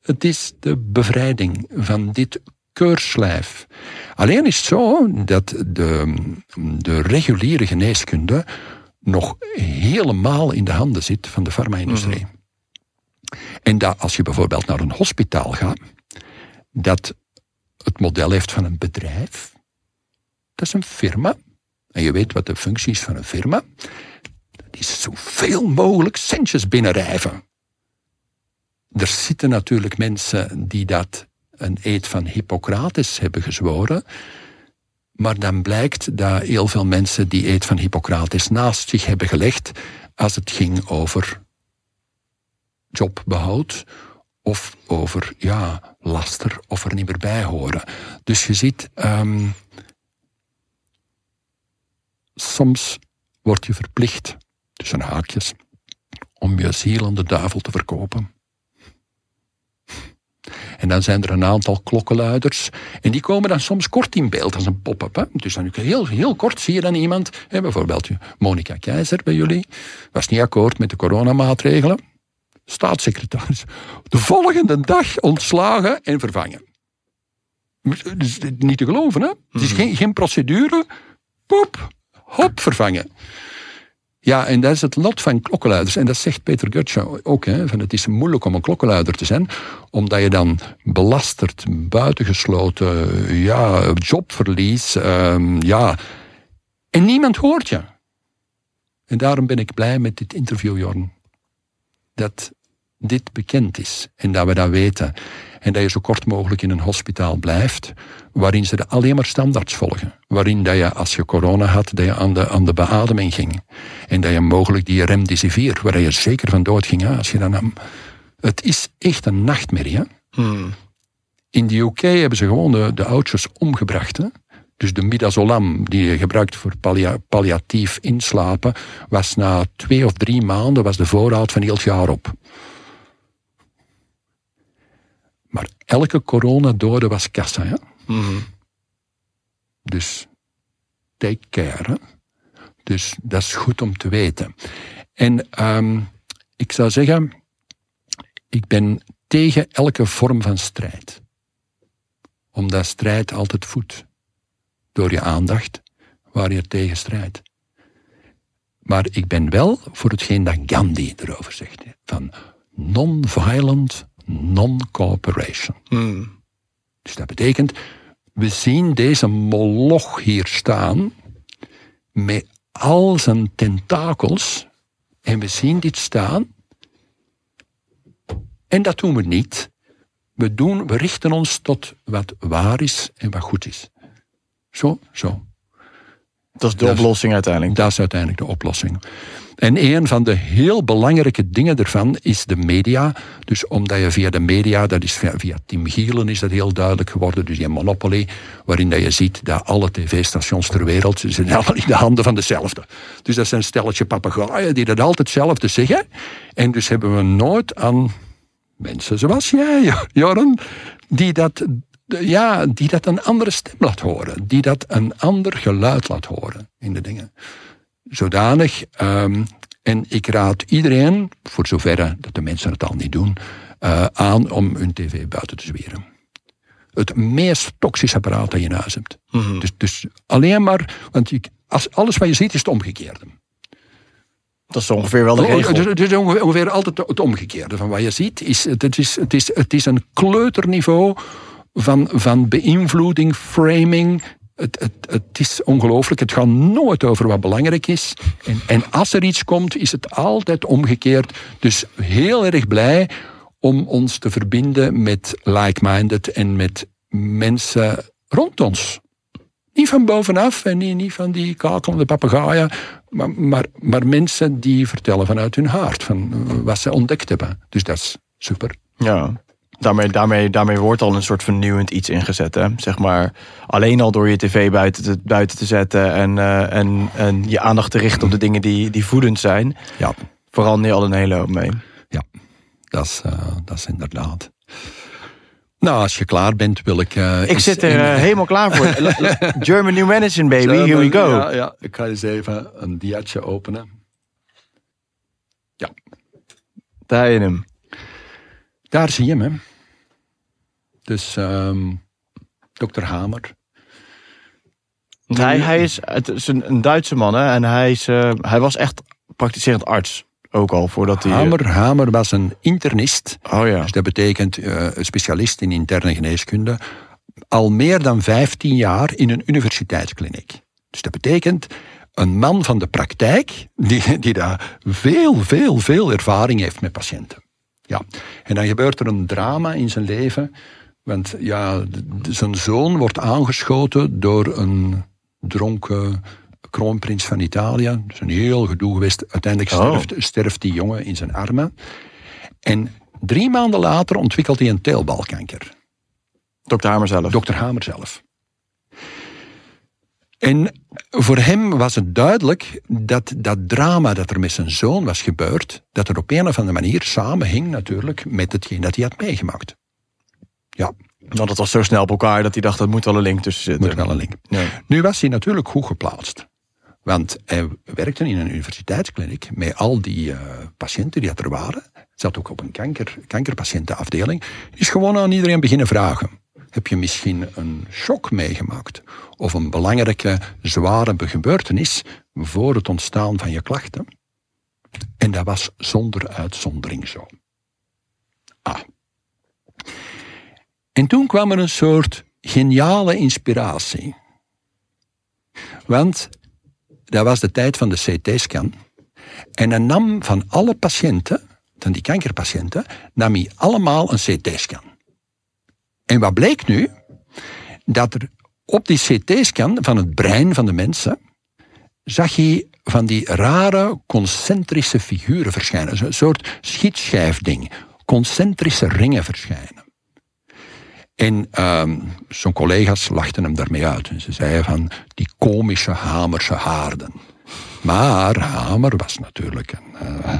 Het is de bevrijding van dit keurslijf. Alleen is het zo dat de, de reguliere geneeskunde nog helemaal in de handen zit van de farma-industrie. Mhm. En dat als je bijvoorbeeld naar een hospitaal gaat, dat het model heeft van een bedrijf, dat is een firma, en je weet wat de functie is van een firma, dat is zoveel mogelijk centjes binnenrijven. Er zitten natuurlijk mensen die dat een eed van Hippocrates hebben gezworen, maar dan blijkt dat heel veel mensen die eed van Hippocrates naast zich hebben gelegd als het ging over jobbehoud of over ja, laster of er niet meer bij horen. Dus je ziet, um, soms word je verplicht, tussen haakjes, om je ziel aan de duivel te verkopen. En dan zijn er een aantal klokkenluiders. En die komen dan soms kort in beeld als een pop-up. Dus dan heel, heel kort zie je dan iemand, hè, bijvoorbeeld Monica Keizer bij jullie, was niet akkoord met de coronamaatregelen. Staatssecretaris. De volgende dag ontslagen en vervangen. Dus niet te geloven, hè? Het is mhm. geen, geen procedure. Poep, hop, vervangen. Ja, en dat is het lot van klokkenluiders. En dat zegt Peter Götze ook. Hè, van het is moeilijk om een klokkenluider te zijn, omdat je dan belasterd, buitengesloten, ja, jobverlies, um, ja. En niemand hoort je. En daarom ben ik blij met dit interview, Jorn. Dat dit bekend is en dat we dat weten. En dat je zo kort mogelijk in een hospitaal blijft, waarin ze alleen maar standaards volgen. Waarin dat je, als je corona had, dat je aan de, aan de beademing ging. En dat je mogelijk die remdesivir, waar je zeker van dood ging, als je dan nam. Het is echt een nachtmerrie. Hè? Hmm. In de UK hebben ze gewoon de, de oudjes omgebracht. Hè? Dus de midazolam, die je gebruikt voor palliatief inslapen, was na twee of drie maanden was de voorraad van heel het jaar op. Maar elke coronadode was kassa. Ja? Mhm. Dus take care. Dus dat is goed om te weten. En um, ik zou zeggen, ik ben tegen elke vorm van strijd. Omdat strijd altijd voedt. Door je aandacht waar je tegen strijdt. Maar ik ben wel voor hetgeen dat Gandhi erover zegt. Van non-violent non-cooperation. Hmm. Dus dat betekent, we zien deze moloch hier staan met al zijn tentakels en we zien dit staan en dat doen we niet We, doen, we richten ons tot wat waar is en wat goed is. Zo, zo. Dat is de oplossing uiteindelijk. Dat is uiteindelijk de oplossing. En een van de heel belangrijke dingen ervan is de media. Dus omdat je via de media, dat is via, Tim Gielen is dat heel duidelijk geworden, dus die Monopoly, waarin dat je ziet dat alle tv-stations ter wereld zijn allemaal in de handen van dezelfde. Dus dat zijn een stelletje papegaaien die dat altijd hetzelfde zeggen. En dus hebben we nooit aan mensen zoals jij, Joren, die dat ja, die dat een andere stem laat horen. Die dat een ander geluid laat horen in de dingen. Zodanig. Um, en ik raad iedereen, voor zover dat de mensen het al niet doen, uh, aan om hun tv buiten te zweren. Het meest toxische apparaat dat je in huis hebt. Mm dus, dus, alleen maar, want je, als alles wat je ziet is het omgekeerde. Dat is ongeveer wel de oh, regel. Het is, ongeveer altijd het omgekeerde van wat je ziet. Is, het, is, het, is, het is een kleuterniveau van, van beïnvloeding, framing. Het, het, het is ongelooflijk. Het gaat nooit over wat belangrijk is. En, en als er iets komt, is het altijd omgekeerd. Dus heel erg blij om ons te verbinden met like-minded en met mensen rond ons. Niet van bovenaf en niet, niet van die kakelende papegaaien, maar, maar, maar mensen die vertellen vanuit hun hart, van wat ze ontdekt hebben. Dus dat is super. Ja, Daarmee, daarmee, daarmee wordt al een soort vernieuwend iets ingezet. Hè? Zeg maar, alleen al door je tv buiten te, buiten te zetten en, uh, en, en je aandacht te richten op de dingen die, die voedend zijn. Ja. Vooral nu al een hele hoop mee. Ja, dat is, uh, dat is inderdaad. Nou, als je klaar bent, wil ik. Uh, ik zit er uh, helemaal klaar voor. *laughs* German New Medicine, baby. Here we go. Ja, ja, ik ga eens even een diatje openen. Ja. Daar je hem. Daar zie je hem. Hè. Dus um, dokter Hamer. Hij, hij is, het is een, een Duitse man hè? en hij, is, uh, hij was echt praktiserend arts. Ook al voordat hij. Hamer, Hamer was een internist. Oh ja. Dus dat betekent uh, specialist in interne geneeskunde. Al meer dan 15 jaar in een universiteitskliniek. Dus dat betekent een man van de praktijk, die, die daar veel, veel, veel ervaring heeft met patiënten. Ja, en dan gebeurt er een drama in zijn leven. Want ja, zijn zoon wordt aangeschoten door een dronken kroonprins van Italië. Dat is een heel gedoe geweest. Uiteindelijk oh. sterft, sterft die jongen in zijn armen. En drie maanden later ontwikkelt hij een teelbalkanker. Dokter Hamer zelf? Dokter Hamer zelf. En voor hem was het duidelijk dat dat drama dat er met zijn zoon was gebeurd, dat er op een of andere manier samenhing natuurlijk met hetgeen dat hij had meegemaakt. Ja. Want het was zo snel op elkaar dat hij dacht, dat moet wel een link tussen zitten. Moet wel een link. Nu was hij natuurlijk goed geplaatst. Want hij werkte in een universiteitskliniek met al die uh, patiënten die er waren. Zat ook op een kanker, kankerpatiëntenafdeling. Is gewoon aan iedereen beginnen vragen. Heb je misschien een shock meegemaakt? Of een belangrijke, zware gebeurtenis voor het ontstaan van je klachten? En dat was zonder uitzondering zo. Ah. En toen kwam er een soort geniale inspiratie. Want dat was de tijd van de CT-scan. En hij nam van alle patiënten, van die kankerpatiënten, nam hij allemaal een CT-scan. En wat bleek nu? Dat er op die CT-scan van het brein van de mensen zag hij van die rare concentrische figuren verschijnen. Een soort schietschijfding. Concentrische ringen verschijnen. En uh, zijn collega's lachten hem daarmee uit. En ze zeiden van die komische Hamerse haarden. Maar Hamer was natuurlijk een, uh,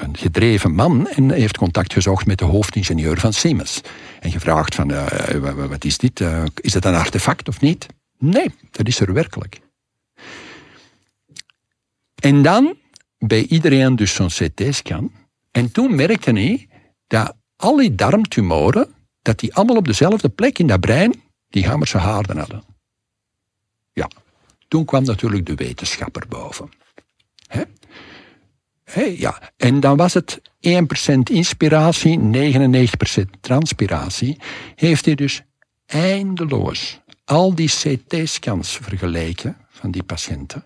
een gedreven man en heeft contact gezocht met de hoofdingenieur van Siemens. En gevraagd van, uh, wat is dit? Uh, is het een artefact of niet? Nee, dat is er werkelijk. En dan bij iedereen dus zo'n CT-scan. En toen merkte hij dat al die darmtumoren, dat die allemaal op dezelfde plek in dat brein die Hamerse haarden hadden. Ja, toen kwam natuurlijk de wetenschapper boven. He? Hey, ja. En dan was het 1% inspiratie, 99% transpiratie. Heeft hij dus eindeloos al die CT-scans vergeleken van die patiënten.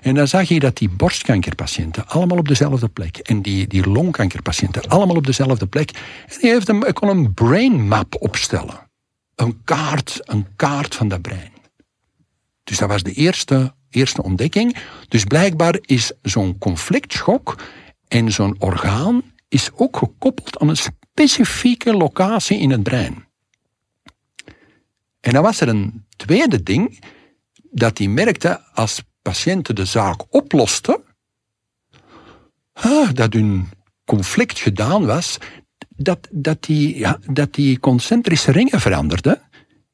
En dan zag je dat die borstkankerpatiënten allemaal op dezelfde plek en die, die longkankerpatiënten allemaal op dezelfde plek. En die heeft een, kon een brain map opstellen. Een kaart, een kaart van dat brein. Dus dat was de eerste, eerste ontdekking. Dus blijkbaar is zo'n conflictschok en zo'n orgaan is ook gekoppeld aan een specifieke locatie in het brein. En dan was er een tweede ding, dat hij merkte als patiënten de zaak oplosten, dat hun conflict gedaan was, dat, dat, die, ja, dat die concentrische ringen veranderden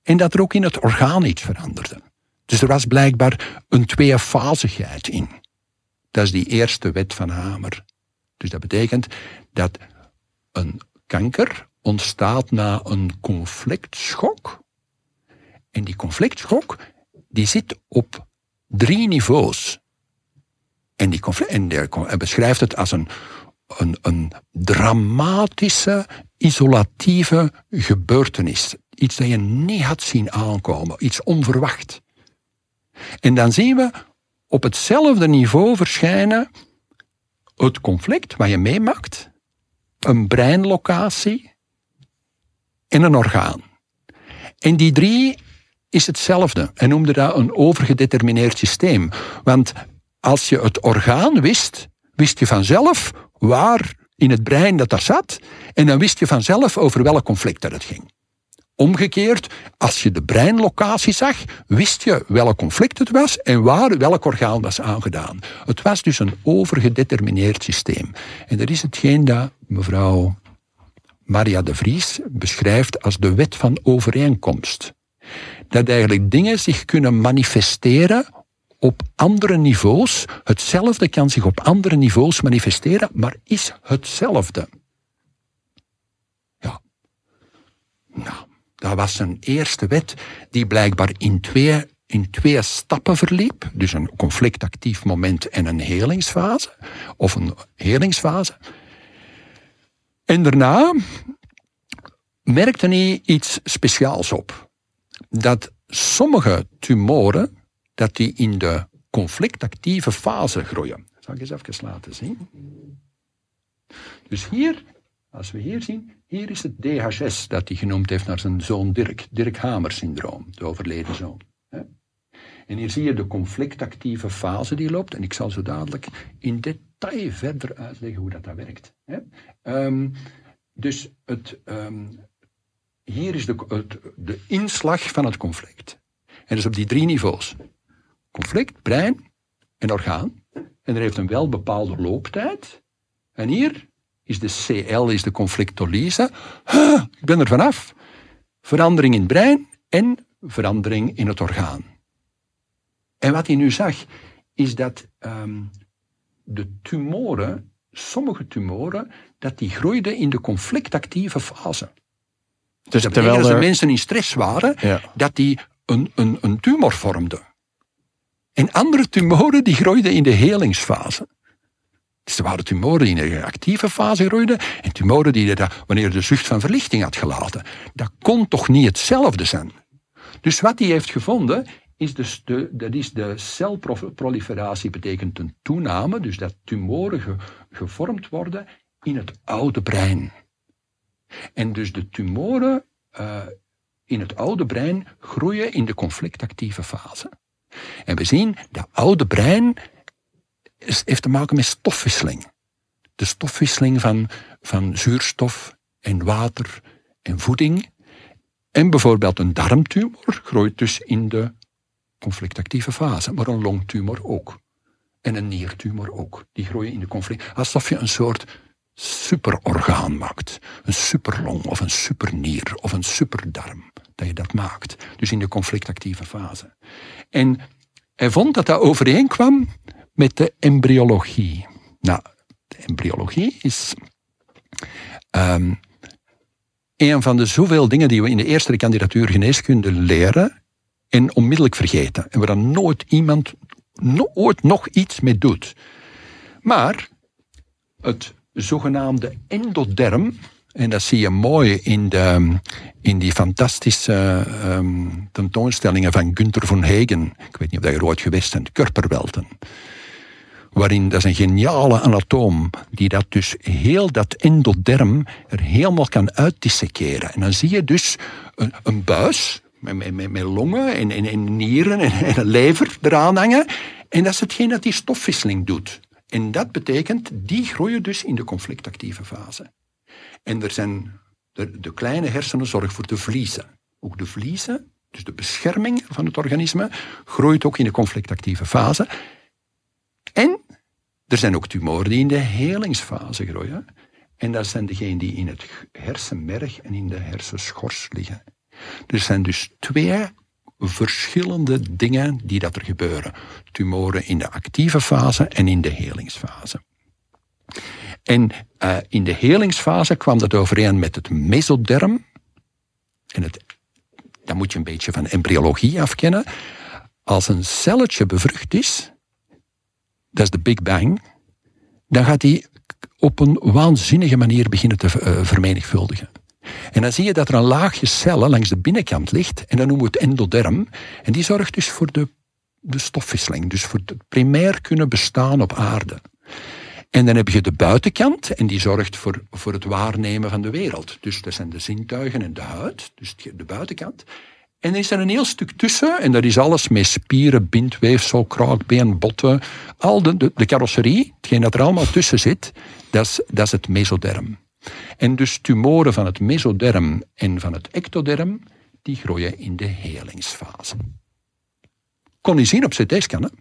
en dat er ook in het orgaan iets veranderde. Dus er was blijkbaar een tweefasigheid in. Dat is die eerste wet van Hamer. Dus dat betekent dat een kanker ontstaat na een conflictschok. En die conflictschok die zit op drie niveaus. En, die conflict, en hij beschrijft het als een, een, een dramatische, isolatieve gebeurtenis. Iets dat je niet had zien aankomen, iets onverwacht. En dan zien we op hetzelfde niveau verschijnen het conflict wat je meemaakt, een breinlocatie en een orgaan. En die drie is hetzelfde en noemde dat een overgedetermineerd systeem. Want als je het orgaan wist, wist je vanzelf waar in het brein dat daar zat en dan wist je vanzelf over welk conflict dat het ging. Omgekeerd, als je de breinlocatie zag, wist je welk conflict het was en waar welk orgaan was aangedaan. Het was dus een overgedetermineerd systeem. En dat is hetgeen dat mevrouw Maria de Vries beschrijft als de wet van overeenkomst. Dat eigenlijk dingen zich kunnen manifesteren op andere niveaus. Hetzelfde kan zich op andere niveaus manifesteren, maar is hetzelfde. Ja. Nou. Dat was een eerste wet die blijkbaar in twee, in twee stappen verliep. Dus een conflictactief moment en een helingsfase. Of een helingsfase. En daarna merkte hij iets speciaals op. Dat sommige tumoren, dat die in de conflictactieve fase groeien. Zal ik eens even laten zien. Dus hier, als we hier zien, hier is het DHS dat hij genoemd heeft naar zijn zoon Dirk, Dirk Hamer-syndroom, de overleden zoon. En hier zie je de conflictactieve fase die loopt, en ik zal zo dadelijk in detail verder uitleggen hoe dat, dat werkt. Um, dus het, um, hier is de, het, de inslag van het conflict. En dus op die drie niveaus. Conflict, brein en orgaan. En er heeft een wel bepaalde looptijd. En hier is de CL, is de conflictolyse. ik ben er vanaf. Verandering in het brein en verandering in het orgaan. En wat hij nu zag, is dat um, de tumoren, sommige tumoren, dat die groeiden in de conflictactieve fase. Dus dat terwijl als er... mensen in stress waren, dat die een, een, een tumor vormden. En andere tumoren die groeiden in de helingsfase. Dus er waren tumoren die in de actieve fase groeiden en tumoren die dat, wanneer de zucht van verlichting had gelaten. Dat kon toch niet hetzelfde zijn? Dus wat hij heeft gevonden, is dus de, dat is de celproliferatie betekent een toename, dus dat tumoren gevormd worden in het oude brein. En dus de tumoren uh, in het oude brein groeien in de conflictactieve fase. En we zien dat oude brein heeft te maken met stofwisseling. De stofwisseling van, van zuurstof en water en voeding. En bijvoorbeeld een darmtumor groeit dus in de conflictactieve fase, maar een longtumor ook. En een niertumor ook. Die groeien in de conflict. Alsof je een soort superorgaan maakt. Een superlong of een supernier of een superdarm. Dat je dat maakt. Dus in de conflictactieve fase. En hij vond dat dat overeenkwam met de embryologie. Nou, de embryologie is um, een van de zoveel dingen die we in de eerste kandidatuur geneeskunde leren en onmiddellijk vergeten. En waar dan nooit iemand nooit nog iets mee doet. Maar het zogenaamde endoderm, En dat zie je mooi in, de, in die fantastische um, tentoonstellingen van Gunther von Hegen. Ik weet niet of je ooit geweest bent, Körperwelten. Waarin, dat is een geniale anatoom, die dat dus heel dat endoderm er helemaal kan uitdisseceren. En dan zie je dus een, een buis met, met, met longen en, en, en nieren en, en, een lever eraan hangen. En dat is hetgeen dat die stofwisseling doet. En dat betekent, die groeien dus in de conflictactieve fase. En er zijn, de, de kleine hersenen zorgen voor de vliezen. Ook de vliezen, dus de bescherming van het organisme, groeit ook in de conflictactieve fase. En er zijn ook tumoren die in de helingsfase groeien. En dat zijn degenen die in het hersenmerg en in de hersenschors liggen. Er zijn dus twee verschillende dingen die dat er gebeuren. Tumoren in de actieve fase en in de helingsfase. En uh, in de helingsfase kwam dat overeen met het mesoderm. En het, dat moet je een beetje van embryologie afkennen. Als een celletje bevrucht is, dat is de Big Bang, dan gaat die op een waanzinnige manier beginnen te uh, vermenigvuldigen. En dan zie je dat er een laagje cellen langs de binnenkant ligt, en dat noemen we het endoderm. En die zorgt dus voor de, de stofwisseling, dus voor het primair kunnen bestaan op aarde. En dan heb je de buitenkant, en die zorgt voor, voor het waarnemen van de wereld. Dus dat zijn de zintuigen en de huid, dus de buitenkant. En er is er een heel stuk tussen, en dat is alles met spieren, bindweefsel, kraakbeen, botten. Al de, de, carrosserie, hetgeen dat er allemaal tussen zit, dat is, dat is het mesoderm. En dus tumoren van het mesoderm en van het ectoderm, die groeien in de helingsfase. Kon je zien op CT-scannen.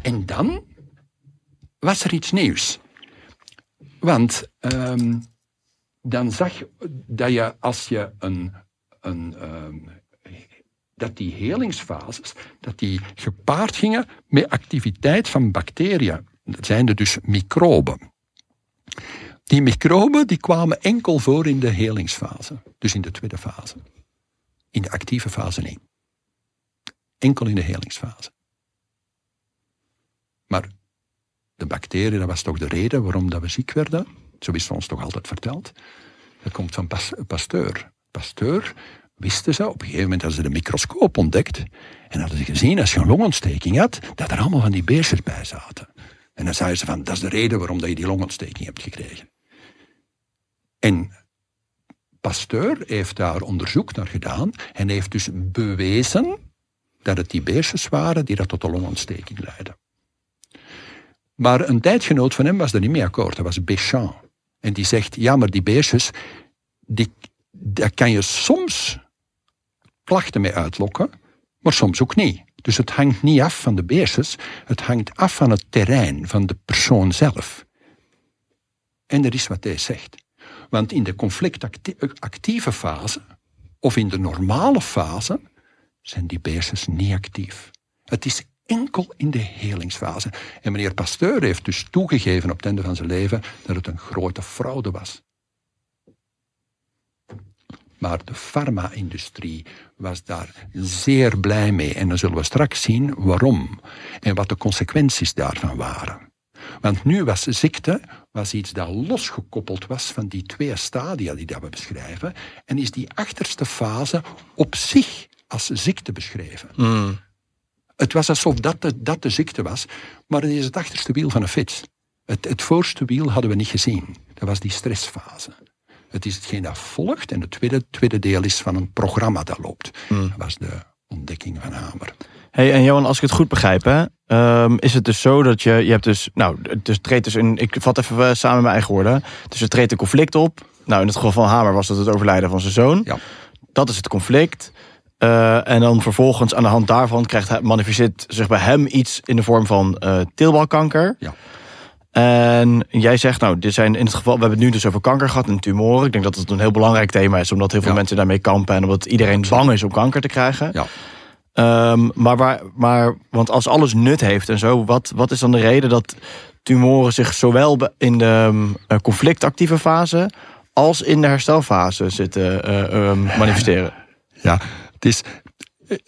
En dan was er iets nieuws. Want um, dan zag dat je als je een, een um, dat die helingsfases, dat die gepaard gingen met activiteit van bacteriën. Dat zijn er dus microben. Die microben die kwamen enkel voor in de helingsfase, dus in de tweede fase. In de actieve fase niet. Enkel in de helingsfase. Maar de bacteriën, dat was toch de reden waarom dat we ziek werden? Zo is ons toch altijd verteld. Dat komt van Pasteur. Pasteur wisten ze, op een gegeven moment hadden ze de microscoop ontdekt en hadden ze gezien, als je een longontsteking had, dat er allemaal van die beestjes bij zaten. En dan zeiden ze van, dat is de reden waarom dat je die longontsteking hebt gekregen. En Pasteur heeft daar onderzoek naar gedaan en heeft dus bewezen dat het die beestjes waren die dat tot de longontsteking leidden. Maar een tijdgenoot van hem was er niet mee akkoord, dat was Béchamp. En die zegt, ja, maar die beestjes, die, daar kan je soms klachten mee uitlokken, maar soms ook niet. Dus het hangt niet af van de beestjes, het hangt af van het terrein, van de persoon zelf. En dat is wat hij zegt. Want in de conflictactieve fase, of in de normale fase, zijn die beestjes niet actief. Het is enkel in de helingsfase. En meneer Pasteur heeft dus toegegeven op het einde van zijn leven dat het een grote fraude was. Maar de farma-industrie was daar zeer blij mee. En dan zullen we straks zien waarom en wat de consequenties daarvan waren. Want nu was ziekte was iets dat losgekoppeld was van die twee stadia die dat we beschrijven. En is die achterste fase op zich als ziekte beschreven. Mm. Het was alsof dat de, dat de ziekte was, maar het is het achterste wiel van een fiets. Het, het voorste wiel hadden we niet gezien. Dat was die stressfase. Het is hetgeen dat volgt en het tweede, tweede deel is van een programma dat loopt. Mm. Dat was de ontdekking van Hamer. Hey, en Johan, als ik het goed begrijp, hè, um, is het dus zo dat je, je hebt dus, nou, dus treedt dus een, ik vat even uh, samen mijn eigen woorden. Dus er treedt een conflict op. Nou, in het geval van Hamer was dat het overlijden van zijn zoon. Ja. Dat is het conflict. Uh, en dan vervolgens aan de hand daarvan krijgt hij, manifesteert zich bij hem iets in de vorm van uh, teelbalkanker. Ja. En jij zegt, nou, dit zijn in het geval, we hebben het nu dus over kanker gehad en tumoren. Ik denk dat het een heel belangrijk thema is, omdat heel veel Ja. mensen daarmee kampen en omdat iedereen bang is om kanker te krijgen. Ja. Ehm, maar, waar, maar, want als alles nut heeft en zo, wat, wat is dan de reden dat tumoren zich zowel in de um, eh, conflictactieve fase als in de herstelfase zitten eh, um, manifesteren? Ja, het is,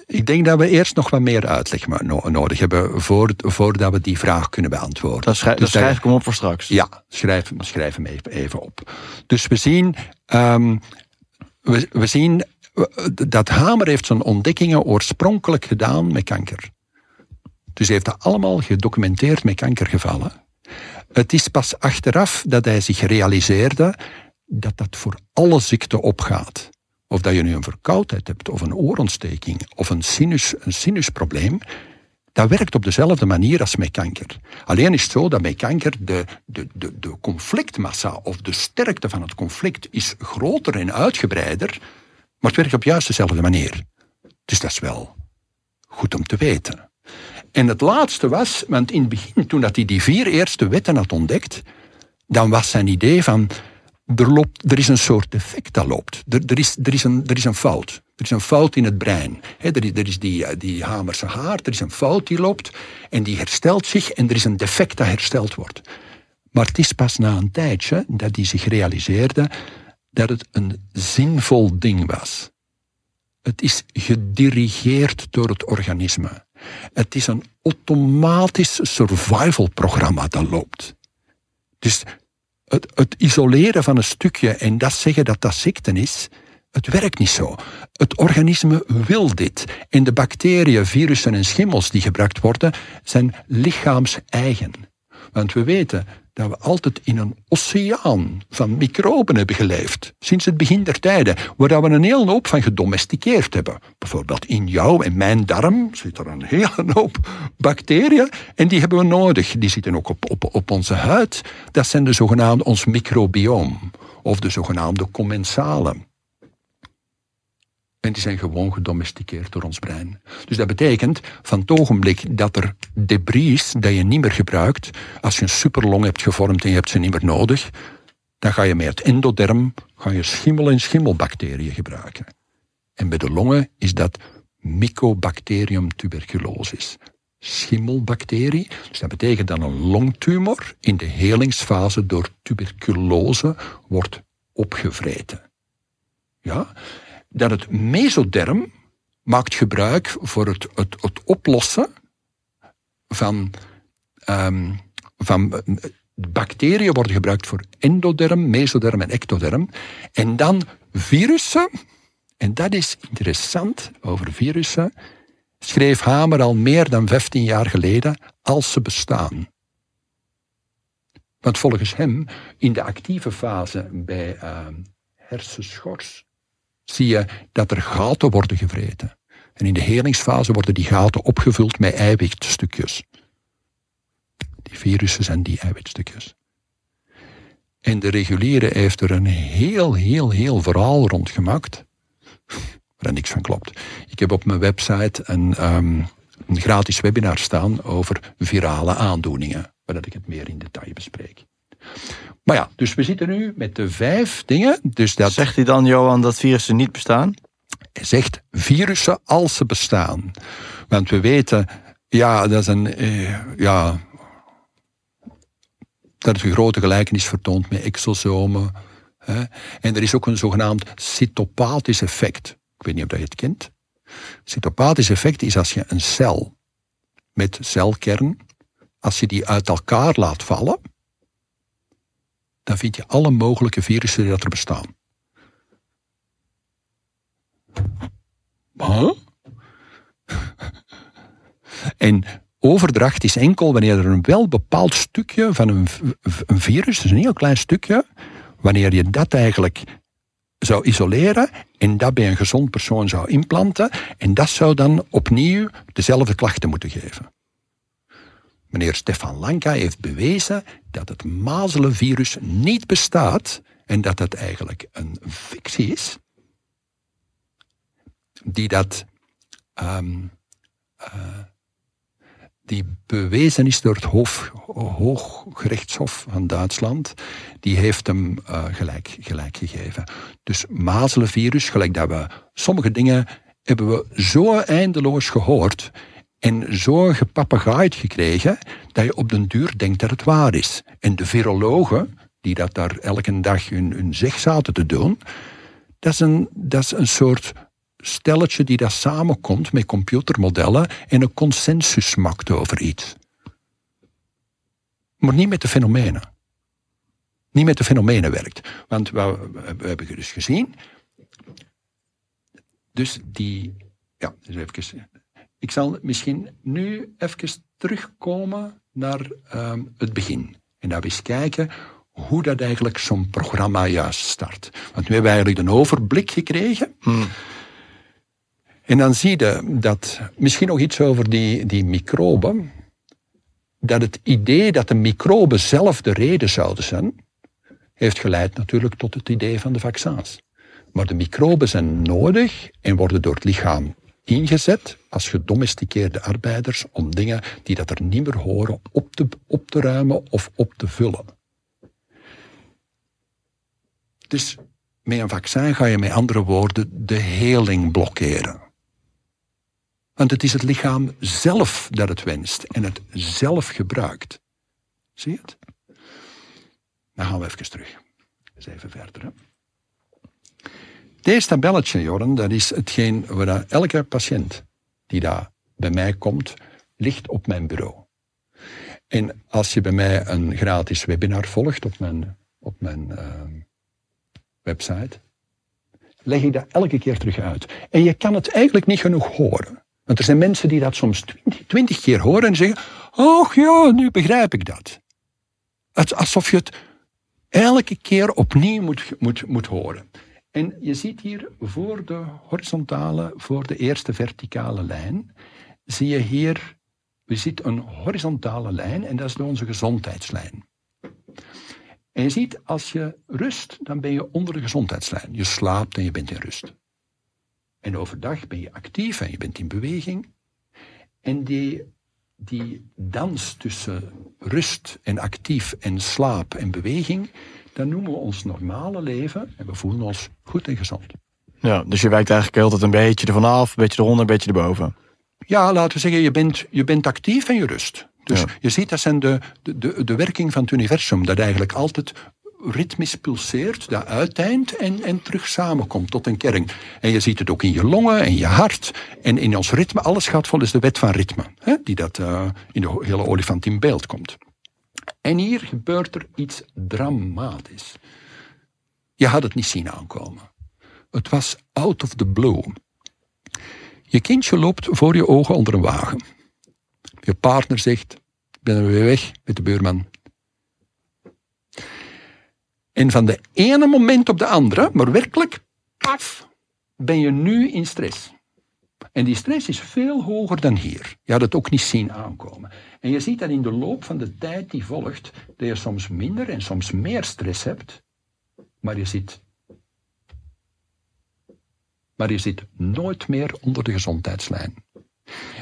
ik denk dat we eerst nog wat meer uitleg nodig hebben voor, voordat we die vraag kunnen beantwoorden. Dat, schrijf, dus schrijf ik hem op voor straks. Ja, schrijf, schrijf hem even, even op. Dus we zien, um, we, we zien dat Hamer heeft zijn ontdekkingen oorspronkelijk gedaan met kanker. Dus hij heeft dat allemaal gedocumenteerd met kankergevallen. Het is pas achteraf dat hij zich realiseerde dat dat voor alle ziekten opgaat. Of dat je nu een verkoudheid hebt, of een oorontsteking, of een, sinus, een sinusprobleem, dat werkt op dezelfde manier als met kanker. Alleen is het zo dat bij kanker de, de, de, de conflictmassa of de sterkte van het conflict is groter en uitgebreider, maar het werkt op juist dezelfde manier. Dus dat is wel goed om te weten. En het laatste was, want in het begin, toen hij die vier eerste wetten had ontdekt, dan was zijn idee van, er, loopt, er is een soort defect dat loopt. Er, er, is, er, is, een, er is een fout. Er is een fout in het brein. er, is, die, eh, die hamerse haar, er is een fout die loopt en die herstelt zich en er is een defect dat hersteld wordt. Maar het is pas na een tijdje dat hij zich realiseerde dat het een zinvol ding was. Het is gedirigeerd door het organisme. Het is een automatisch survival-programma dat loopt. Dus het, het, isoleren van een stukje en dat zeggen dat dat ziekte is, het werkt niet zo. Het organisme wil dit. En de bacteriën, virussen en schimmels die gebruikt worden, zijn lichaams-eigen. Want we weten, dat we altijd in een oceaan van microben hebben geleefd. Sinds het begin der tijden, waar we een hele hoop van gedomesticeerd hebben. Bijvoorbeeld in jouw en mijn darm zit er een hele hoop bacteriën en die hebben we nodig. Die zitten ook op, op, op onze huid. Dat zijn de zogenaamde ons microbiome of de zogenaamde commensalen. En die zijn gewoon gedomesticeerd door ons brein. Dus dat betekent van het ogenblik dat er debris is dat je niet meer gebruikt, als je een superlong hebt gevormd en je hebt ze niet meer nodig, dan ga je met het endoderm ga je schimmel- en schimmelbacteriën gebruiken. En bij de longen is dat Mycobacterium tuberculosis. Schimmelbacterie, dus dat betekent dat een longtumor in de helingsfase door tuberculose wordt opgevreten. Ja? Dat het mesoderm maakt gebruik voor het, het, het oplossen van, um, van bacteriën worden gebruikt voor endoderm, mesoderm en ectoderm. En dan virussen, en dat is interessant over virussen, schreef Hamer al meer dan 15 jaar geleden als ze bestaan. Want volgens hem, in de actieve fase bij uh, hersenschors, zie je dat er gaten worden gevreten. En in de helingsfase worden die gaten opgevuld met eiwitstukjes. Die virussen zijn die eiwitstukjes. En de reguliere heeft er een heel, heel, heel verhaal rond gemaakt, waar niks van klopt. Ik heb op mijn website een, um, een gratis webinar staan over virale aandoeningen, waar ik het meer in detail bespreek. Maar ja, dus we zitten nu met de vijf dingen. Dus dat... Zegt hij dan, Johan, dat virussen niet bestaan? Hij zegt virussen als ze bestaan. Want we weten, ja, dat is een, eh, ja, dat is een grote gelijkenis vertoond met exosomen. Hè. En er is ook een zogenaamd cytopathisch effect. Ik weet niet of je het kent. Cytopathisch effect is als je een cel met celkern, als je die uit elkaar laat vallen, dan vind je alle mogelijke virussen die er bestaan. En overdracht is enkel wanneer er een wel bepaald stukje van een, een virus, dus een heel klein stukje, wanneer je dat eigenlijk zou isoleren en dat bij een gezond persoon zou implanten en dat zou dan opnieuw dezelfde klachten moeten geven. Meneer Stefan Lanka heeft bewezen dat het mazelenvirus niet bestaat en dat het eigenlijk een fictie is, die dat um, uh, die bewezen is door het Hof, Hooggerechtshof van Duitsland, die heeft hem uh, gelijk, gelijk gegeven. Dus mazelenvirus, gelijk dat we sommige dingen hebben we zo eindeloos gehoord en zo gepapegaaid gekregen dat je op den duur denkt dat het waar is. En de virologen, die dat daar elke dag hun, hun zeg zaten te doen, dat is een, dat is een soort stelletje die dat samenkomt met computermodellen en een consensus maakt over iets. Maar niet met de fenomenen. Niet met de fenomenen werkt. Want we, we hebben dus gezien. Dus die. Ja, dus even, ik zal misschien nu even terugkomen naar um, het begin. En dan eens kijken hoe dat eigenlijk zo'n programma juist start. Want nu hebben we eigenlijk een overblik gekregen. Hmm. En dan zie je dat, misschien nog iets over die, die microben, dat het idee dat de microben zelf de reden zouden zijn, heeft geleid natuurlijk tot het idee van de vaccins. Maar de microben zijn nodig en worden door het lichaam ingezet als gedomesticeerde arbeiders om dingen die dat er niet meer horen op te, op te ruimen of op te vullen. Dus met een vaccin ga je met andere woorden de heling blokkeren. Want het is het lichaam zelf dat het wenst en het zelf gebruikt. Zie je het? Dan gaan we even terug. Eens even verder. Hè? Deze tabelletje, Joren, dat is hetgeen waar elke patiënt die daar bij mij komt, ligt op mijn bureau. En als je bij mij een gratis webinar volgt op mijn, op mijn uh, website, leg ik dat elke keer terug uit. En je kan het eigenlijk niet genoeg horen. Want er zijn mensen die dat soms twintig, keer horen en zeggen: Oh ja, nu begrijp ik dat. Het, alsof je het elke keer opnieuw moet, moet, moet horen. En je ziet hier voor de horizontale, voor de eerste verticale lijn, zie je hier, we ziet een horizontale lijn en dat is onze gezondheidslijn. En je ziet, als je rust, dan ben je onder de gezondheidslijn. Je slaapt en je bent in rust. En overdag ben je actief en je bent in beweging. En die, die dans tussen rust en actief en slaap en beweging, dat noemen we ons normale leven en we voelen ons goed en gezond. Ja, dus je wijkt eigenlijk altijd een beetje ervan af, een beetje eronder, een beetje erboven. Ja, laten we zeggen, je bent, je bent actief en je rust. Dus je ziet, dat zijn de, de, de werking van het universum, dat eigenlijk altijd ritmisch pulseert, dat uiteind en, en terug samenkomt tot een kern. En je ziet het ook in je longen en je hart. En in ons ritme, alles gaat volgens de wet van ritme, hè, die dat uh, in de hele olifant in beeld komt. En hier gebeurt er iets dramatisch. Je had het niet zien aankomen. Het was out of the blue. Je kindje loopt voor je ogen onder een wagen. Je partner zegt: Ik ben er weer weg met de buurman. En van de ene moment op de andere, maar werkelijk, paf, ben je nu in stress. En die stress is veel hoger dan hier. Je had het ook niet zien aankomen. En je ziet dat in de loop van de tijd die volgt, dat je soms minder en soms meer stress hebt, maar je zit, maar je zit nooit meer onder de gezondheidslijn.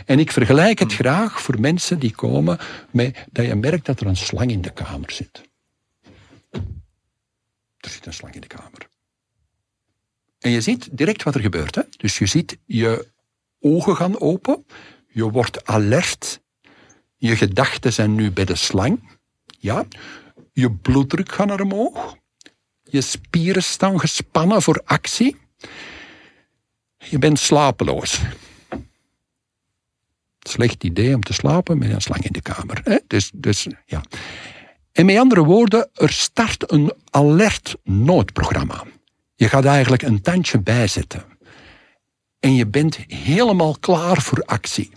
En ik vergelijk het graag voor mensen die komen met dat je merkt dat er een slang in de kamer zit. Er zit een slang in de kamer. En je ziet direct wat er gebeurt. Hè? Dus je ziet je ogen gaan open, je wordt alert, je gedachten zijn nu bij de slang, ja? je bloeddruk gaat naar omhoog, je spieren staan gespannen voor actie, je bent slapeloos. Slecht idee om te slapen met een slang in de kamer. Hè? Dus, dus, ja. En met andere woorden, er start een alert noodprogramma. Je gaat eigenlijk een tandje bijzetten. En je bent helemaal klaar voor actie.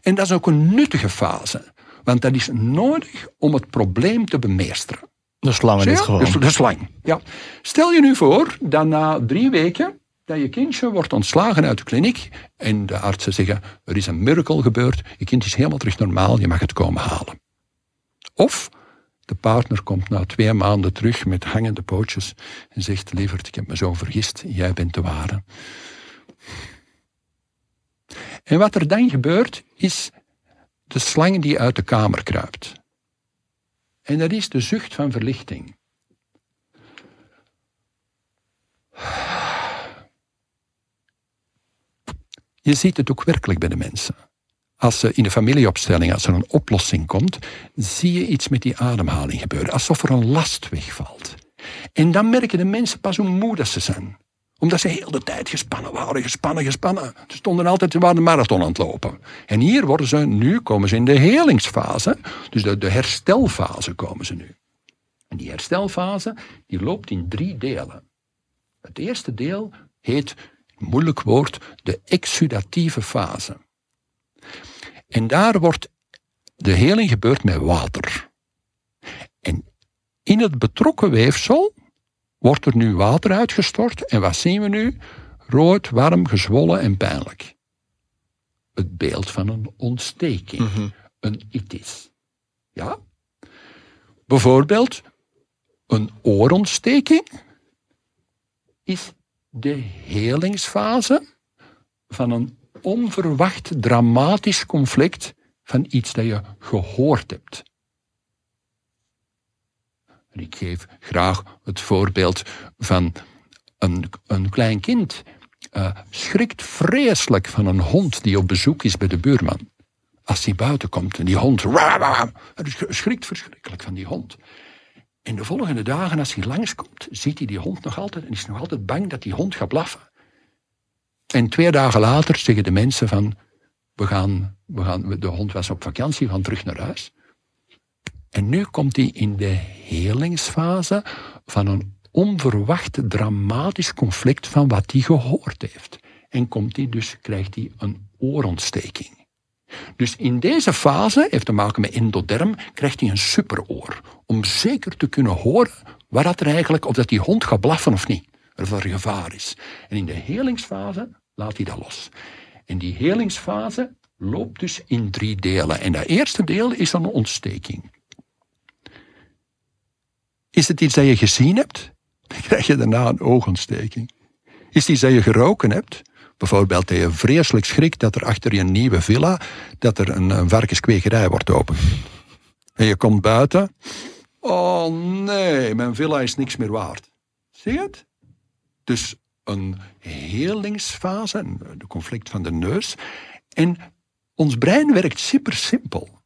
En dat is ook een nuttige fase. Want dat is nodig om het probleem te bemeesteren. De slang in dit geval. De, slang, ja. Stel je nu voor dat na drie weken dat je kindje wordt ontslagen uit de kliniek en de artsen zeggen, er is een miracle gebeurd, je kind is helemaal terug normaal, je mag het komen halen. Of de partner komt na twee maanden terug met hangende pootjes en zegt, lieverd, ik heb me zo vergist, jij bent de ware. En wat er dan gebeurt, is de slang die uit de kamer kruipt. En dat is de zucht van verlichting. Je ziet het ook werkelijk bij de mensen. Als ze in de familieopstelling, als er een oplossing komt, zie je iets met die ademhaling gebeuren, alsof er een last wegvalt. En dan merken de mensen pas hoe moe dat ze zijn. Omdat ze heel de tijd gespannen waren, gespannen, gespannen. Ze stonden altijd, ze waren de marathon aan het lopen. En hier worden ze, nu komen ze in de helingsfase. Dus de, de herstelfase komen ze nu. En die herstelfase, die loopt in drie delen. Het eerste deel heet, moeilijk woord, de exudatieve fase. En daar wordt de heling gebeurt met water. En in het betrokken weefsel wordt er nu water uitgestort. En wat zien we nu? Rood, warm, gezwollen en pijnlijk. Het beeld van een ontsteking. Mhm. Een itis. Ja? Bijvoorbeeld, een oorontsteking is de helingsfase van een onverwacht dramatisch conflict van iets dat je gehoord hebt. Ik geef graag het voorbeeld van een, een klein kind uh, schrikt vreselijk van een hond die op bezoek is bij de buurman. Als hij buiten komt en die hond schrikt verschrikkelijk van die hond. En de volgende dagen, als hij langskomt, ziet hij die hond nog altijd en is nog altijd bang dat die hond gaat blaffen. En twee dagen later zeggen de mensen van, we gaan, we gaan, de hond was op vakantie, we gaan terug naar huis. En nu komt hij in de helingsfase van een onverwacht dramatisch conflict van wat hij gehoord heeft. En komt hij dus, krijgt hij een oorontsteking. Dus in deze fase, heeft te maken met endoderm, krijgt hij een superoor. Om zeker te kunnen horen waar er eigenlijk, of dat die hond gaat blaffen of niet. Er gevaar is. En in de helingsfase laat hij dat los. En die helingsfase loopt dus in drie delen. En dat eerste deel is een ontsteking. Is het iets dat je gezien hebt? Dan *laughs* krijg je daarna een oogontsteking. Is het iets dat je geroken hebt? Bijvoorbeeld dat je vreselijk schrikt dat er achter je nieuwe villa dat er een, een varkenskwekerij wordt open. En je komt buiten. Oh nee, mijn villa is niks meer waard. Zie je het? Dus een helingsfase, de conflict van de neus. En ons brein werkt super simpel.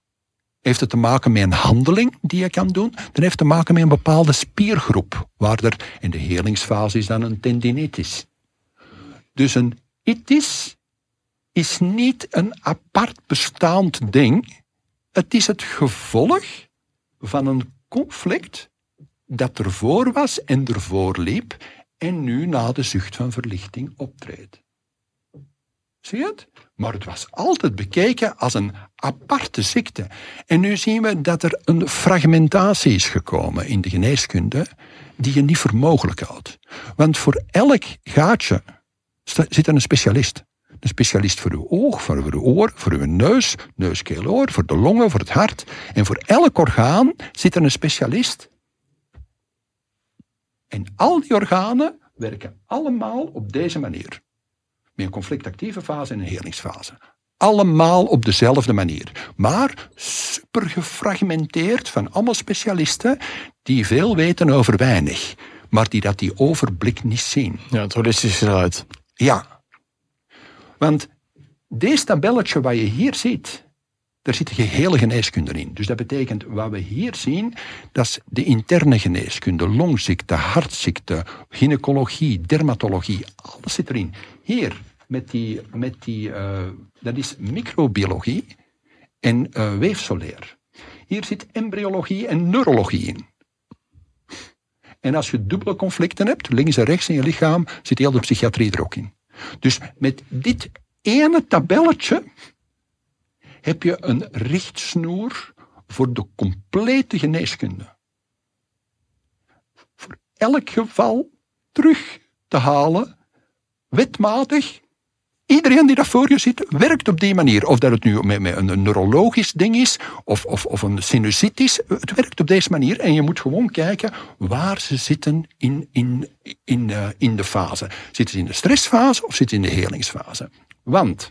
Heeft het te maken met een handeling die je kan doen? Dan heeft te maken met een bepaalde spiergroep, waar er in de helingsfase is dan een tendinitis. Dus een itis is niet een apart bestaand ding. Het is het gevolg van een conflict dat ervoor was en ervoor liep en nu na de zucht van verlichting optreedt. Zie je het? Maar het was altijd bekeken als een aparte ziekte. En nu zien we dat er een fragmentatie is gekomen in de geneeskunde die je niet voor mogelijk houdt. Want voor elk gaatje zit er een specialist. Een specialist voor uw oog, voor uw oor, voor uw neus, neus, voor de longen, voor het hart. En voor elk orgaan zit er een specialist. En al die organen werken allemaal op deze manier. Met een conflictactieve fase en een helingsfase. Allemaal op dezelfde manier. Maar super gefragmenteerd van allemaal specialisten die veel weten over weinig. Maar die dat die overblik niet zien. Ja, het holistische eruit. Ja. Want deze tabelletje wat je hier ziet, daar zit gehele geneeskunde in. Dus dat betekent, wat we hier zien, dat is de interne geneeskunde, longziekte, hartziekte, gynaecologie, dermatologie, alles zit erin. Hier, met die, met die uh, dat is microbiologie en uh, weefselleer. Hier zit embryologie en neurologie in. En als je dubbele conflicten hebt, links en rechts in je lichaam, zit heel de psychiatrie er ook in. Dus met dit ene tabelletje heb je een richtsnoer voor de complete geneeskunde. Voor elk geval terug te halen, wetmatig. Iedereen die daar voor je zit, werkt op die manier. Of dat het nu met, een neurologisch ding is, of, of, of een sinusitis. Het werkt op deze manier en je moet gewoon kijken waar ze zitten in, in, in, uh, in de fase. Zitten ze in de stressfase of zitten ze in de helingsfase? Want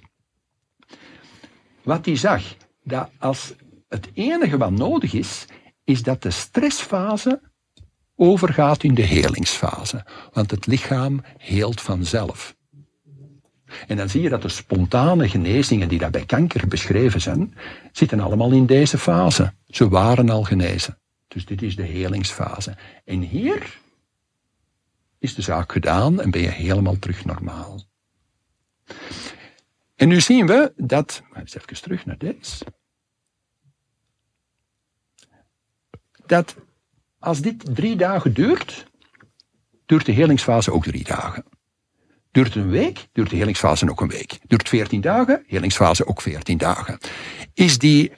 wat hij zag, dat als het enige wat nodig is, is dat de stressfase overgaat in de helingsfase. Want het lichaam heelt vanzelf. En dan zie je dat de spontane genezingen die daar bij kanker beschreven zijn, zitten allemaal in deze fase. Ze waren al genezen. Dus dit is de helingsfase. En hier is de zaak gedaan en ben je helemaal terug normaal. En nu zien we dat, eens even terug naar deze, dat als dit drie dagen duurt, duurt de helingsfase ook drie dagen. Duurt een week, duurt de helingsfase ook een week. Duurt veertien dagen, helingsfase ook veertien dagen. Is die,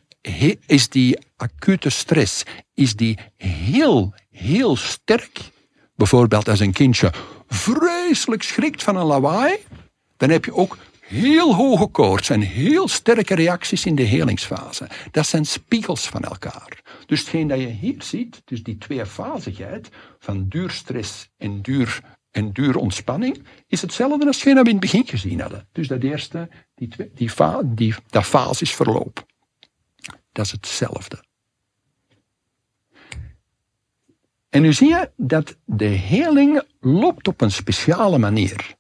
is die acute stress, is die heel, heel sterk, bijvoorbeeld als een kindje vreselijk schrikt van een lawaai, dan heb je ook heel hoge koorts en heel sterke reacties in de helingsfase. Dat zijn spiegels van elkaar. Dus hetgeen dat je hier ziet, dus die tweefazigheid van duurstress en duur, en duur ontspanning, is hetzelfde als dat we in het begin gezien hadden. Dus dat eerste, die, twee, die, fa, die dat. Dat is hetzelfde. En nu zie je dat de heling loopt op een speciale manier.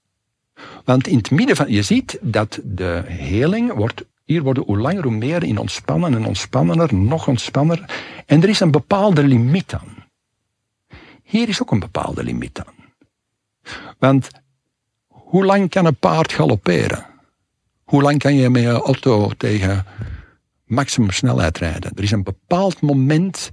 Want in het midden van, je ziet dat de heling wordt, hier worden hoe langer hoe meer in ontspannen en ontspannender, nog ontspanner. En er is een bepaalde limiet aan. Hier is ook een bepaalde limiet aan. Want hoe lang kan een paard galopperen? Hoe lang kan je met je auto tegen maximum snelheid rijden? Er is een bepaald moment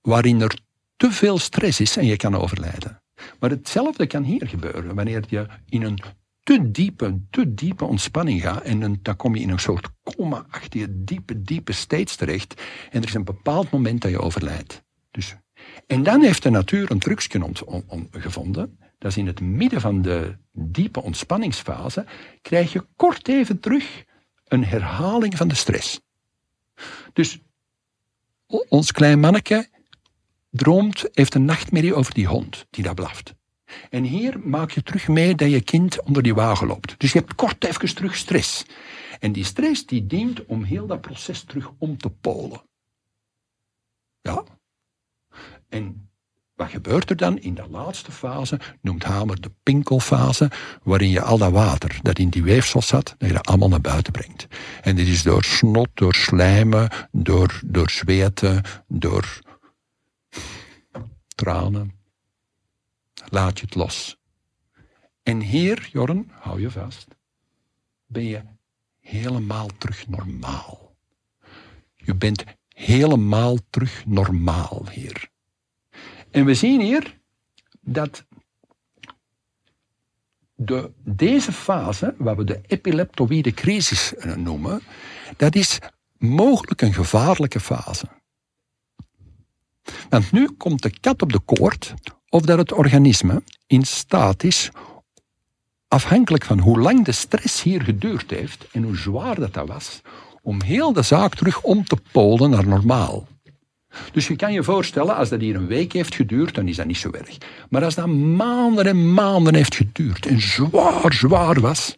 waarin er te veel stress is en je kan overlijden. Maar hetzelfde kan hier gebeuren wanneer je in een te diepe, te diepe ontspanning gaat en dan kom je in een soort coma-achtige, diepe, diepe states terecht en er is een bepaald moment dat je overlijdt. Dus, en dan heeft de natuur een trucje gevonden, dat is in het midden van de diepe ontspanningsfase, krijg je kort even terug een herhaling van de stress. Dus ons klein manneke droomt, heeft een nachtmerrie over die hond die daar blaft. En hier maak je terug mee dat je kind onder die wagen loopt. Dus je hebt kort even terug stress. En die stress die dient om heel dat proces terug om te polen. Ja. En wat gebeurt er dan in de laatste fase? Noemt Hamer de pinkelfase, waarin je al dat water dat in die weefsel zat, dat je dat allemaal naar buiten brengt. En dit is door snot, door slijmen, door, door zweten, door tranen, laat je het los. En hier, Jorren, hou je vast, ben je helemaal terug normaal. Je bent helemaal terug normaal hier. En we zien hier dat de, deze fase, wat we de epileptoïde crisis noemen, dat is mogelijk een gevaarlijke fase. Want nu komt de kat op de koord of dat het organisme in staat is, afhankelijk van hoe lang de stress hier geduurd heeft en hoe zwaar dat, dat was, om heel de zaak terug om te polen naar normaal. Dus je kan je voorstellen, als dat hier een week heeft geduurd, dan is dat niet zo erg. Maar als dat maanden en maanden heeft geduurd en zwaar, zwaar was,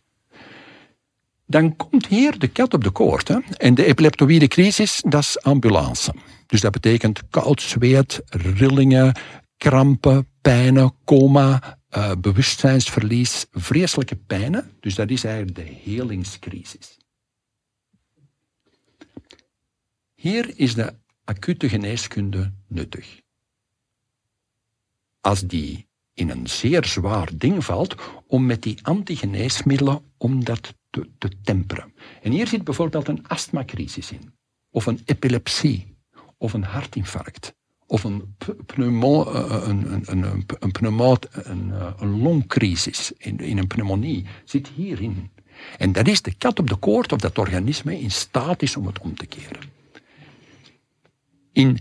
dan komt hier de kat op de koord. Hè? En de epileptoïde crisis, dat is ambulance. Dus dat betekent koud zweet, rillingen, krampen, pijnen, coma, uh, bewustzijnsverlies, vreselijke pijnen. Dus dat is eigenlijk de helingscrisis. Hier is de acute geneeskunde nuttig. Als die in een zeer zwaar ding valt, om met die antigeneesmiddelen om dat te, te temperen. En hier zit bijvoorbeeld een astmacrisis in, of een epilepsie, of een hartinfarct of een, pneumo, eh, eh, een, een, een, een, pneumoot, een, eh, een longcrisis in, in een pneumonie zit hierin. En dat is de kat op de koord of dat organisme in staat is om het om te keren. In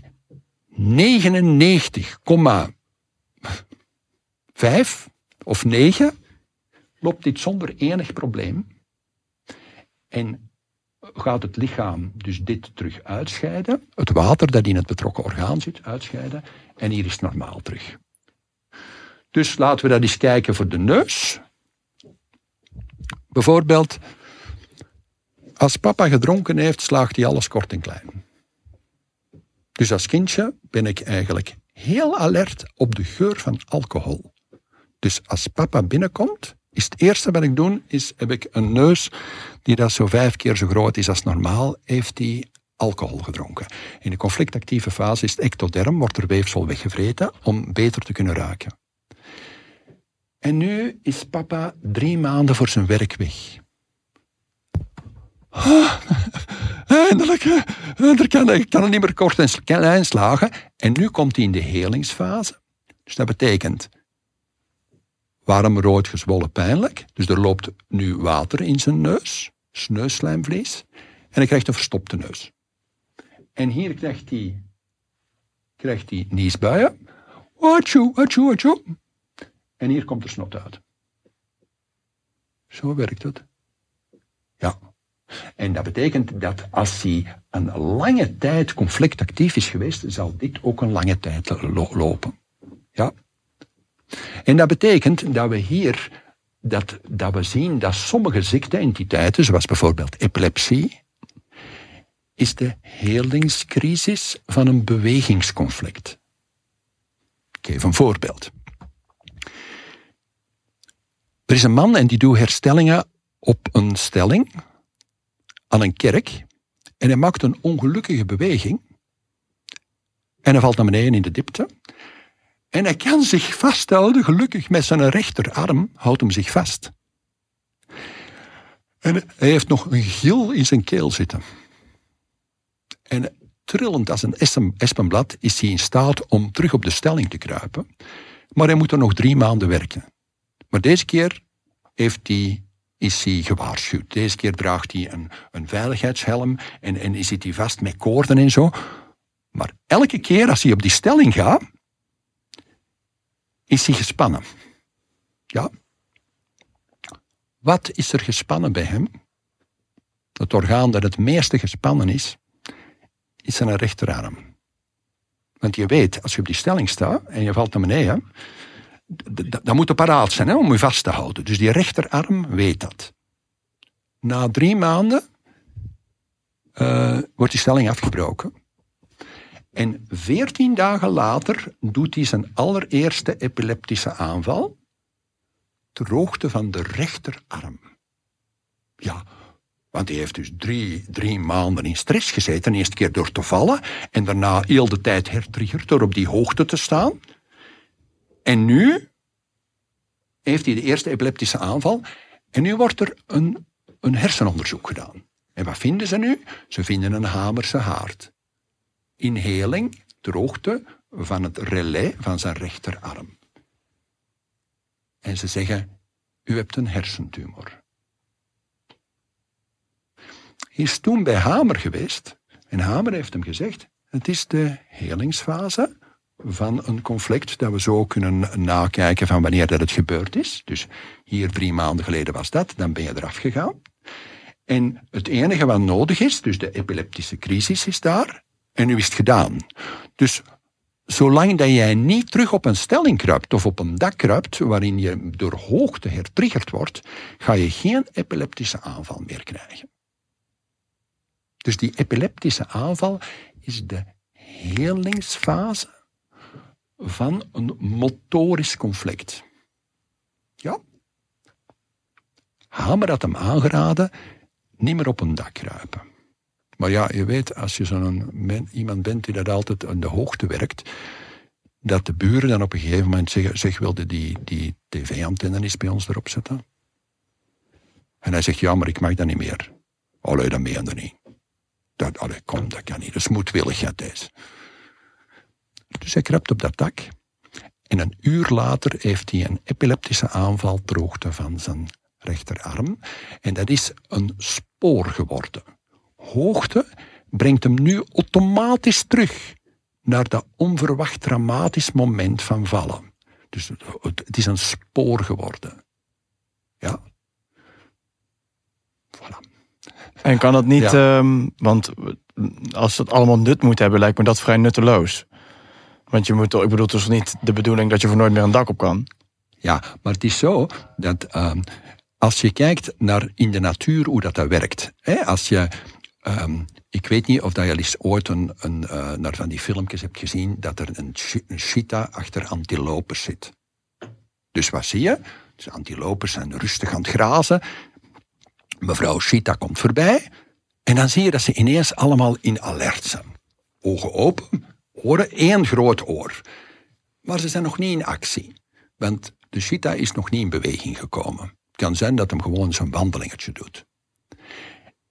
99,5 of 9 loopt dit zonder enig probleem. En gaat het lichaam dus dit terug uitscheiden, het water dat in het betrokken orgaan zit uitscheiden, en hier is het normaal terug. Dus laten we dat eens kijken voor de neus. Bijvoorbeeld, als papa gedronken heeft, slaagt hij alles kort en klein. Dus als kindje ben ik eigenlijk heel alert op de geur van alcohol. Dus als papa binnenkomt, is het eerste wat ik doe, is heb ik een neus die dat zo vijf keer zo groot is als normaal, heeft die alcohol gedronken. In de conflictactieve fase is het ectoderm, wordt er weefsel weggevreten om beter te kunnen ruiken. En nu is papa drie maanden voor zijn werk weg. Ah, *laughs* eindelijk, er kan, ik kan er niet meer kort en klein slagen. En nu komt hij in de helingsfase. Dus dat betekent warm, rood, gezwollen, pijnlijk. Dus er loopt nu water in zijn neus, neusslijmvlies. En hij krijgt een verstopte neus. En hier krijgt hij, krijgt hij niesbuien. Wachu. En hier komt er snot uit. Zo werkt het. Ja. En dat betekent dat als hij een lange tijd conflictactief is geweest, zal dit ook een lange tijd lopen. Ja. En dat betekent dat we hier dat, dat we zien dat sommige ziekteentiteiten, zoals bijvoorbeeld epilepsie, is de helingscrisis van een bewegingsconflict. Ik geef een voorbeeld. Er is een man en die doet herstellingen op een stelling aan een kerk en hij maakt een ongelukkige beweging en hij valt naar beneden in de diepte en hij kan zich vasthouden, gelukkig met zijn rechterarm houdt hem zich vast. En hij heeft nog een gil in zijn keel zitten. En trillend als een espenblad is hij in staat om terug op de stelling te kruipen. Maar hij moet er nog drie maanden werken. Maar deze keer heeft hij, is hij gewaarschuwd. Deze keer draagt hij een, een veiligheidshelm en, en zit hij vast met koorden en zo. Maar elke keer als hij op die stelling gaat, is hij gespannen. Ja. Wat is er gespannen bij hem? Het orgaan dat het meeste gespannen is, is zijn rechterarm. Want je weet, als je op die stelling staat en je valt naar beneden, dan moet paraat zijn hè, om je vast te houden. Dus die rechterarm weet dat. Na drie maanden uh, wordt die stelling afgebroken. En veertien dagen later doet hij zijn allereerste epileptische aanval ter hoogte van de rechterarm. Ja, want hij heeft dus drie, drie maanden in stress gezeten. Eerst keer door te vallen en daarna heel de tijd hertriggerd door op die hoogte te staan. En nu heeft hij de eerste epileptische aanval en nu wordt er een, een hersenonderzoek gedaan. En wat vinden ze nu? Ze vinden een hamerse haard inheling, droogte van het relais van zijn rechterarm. En ze zeggen, u hebt een hersentumor. Hij is toen bij Hamer geweest en Hamer heeft hem gezegd, het is de helingsfase van een conflict dat we zo kunnen nakijken van wanneer dat het gebeurd is. Dus hier drie maanden geleden was dat, dan ben je eraf gegaan. En het enige wat nodig is, dus de epileptische crisis is daar, en nu is het gedaan. Dus zolang dat jij niet terug op een stelling kruipt of op een dak kruipt, waarin je door hoogte hertriggerd wordt, ga je geen epileptische aanval meer krijgen. Dus die epileptische aanval is de helingsfase van een motorisch conflict. Ja? Hamer had hem aangeraden niet meer op een dak kruipen. Maar ja, je weet, als je zo'n iemand bent die dat altijd aan de hoogte werkt, dat de buren dan op een gegeven moment zeggen, zeg, wilde die, die tv-antenne eens bij ons erop zetten? En hij zegt, ja, maar ik mag dat niet meer. Allee, dat meen je niet. Dat, allee, kom, dat kan niet. Dat is moedwilligheid, is. Dus hij krept op dat dak. En een uur later heeft hij een epileptische aanval droogte van zijn rechterarm. En dat is een spoor geworden hoogte brengt hem nu automatisch terug naar dat onverwacht dramatisch moment van vallen. Dus het is een spoor geworden. Ja. Voilà. En kan dat niet, ehm, want als het allemaal nut moet hebben, lijkt me dat vrij nutteloos. Want je moet, ik bedoel, het is niet de bedoeling dat je voor nooit meer een dak op kan. Ja, maar het is zo dat ehm, als je kijkt naar in de natuur hoe dat, dat werkt. Hè, als je Um, ik weet niet of dat je al eens ooit een, uh, naar van die filmpjes hebt gezien dat er een, een cheetah achter antilopers zit. Dus wat zie je? Dus antilopers zijn rustig aan het grazen. Mevrouw cheetah komt voorbij. En dan zie je dat ze ineens allemaal in alert zijn. Ogen open, oren één groot oor. Maar ze zijn nog niet in actie. Want De cheetah is nog niet in beweging gekomen. Het kan zijn dat hem gewoon zijn wandelingetje doet.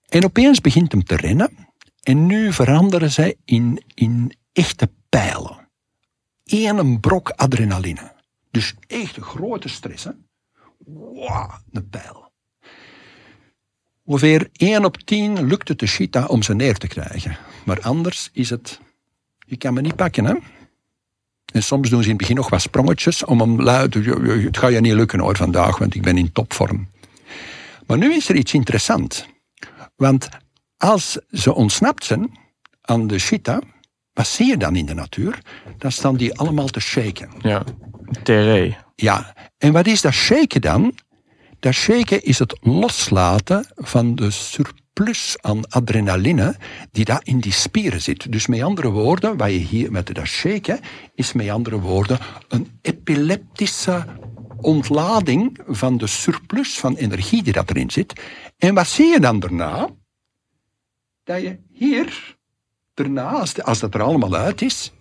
En opeens begint hem te rennen. En nu veranderen zij in, in echte pijlen. Eén brok adrenaline. Dus echt grote stress. Hè? Wow, een pijl. Ongeveer 1 op 10 lukt het de cheetah om ze neer te krijgen. Maar anders is het... Je kan me niet pakken, hè? En soms doen ze in het begin nog wat sprongetjes om hem luid... Het gaat je niet lukken hoor vandaag, want ik ben in topvorm. Maar nu is er iets interessants. Want als ze ontsnapt zijn aan de cheetah, wat zie je dan in de natuur? Dan staan die allemaal te shaken. Ja, terre. Ja, en wat is dat shaken dan? Dat shaken is het loslaten van de surplus aan adrenaline die daar in die spieren zit. Dus met andere woorden, wat je hier met dat shaken, is met andere woorden een epileptische ontlading van de surplus van energie die dat erin zit. En wat zie je dan daarna? Dat je hier, daarna, als dat er allemaal uit is,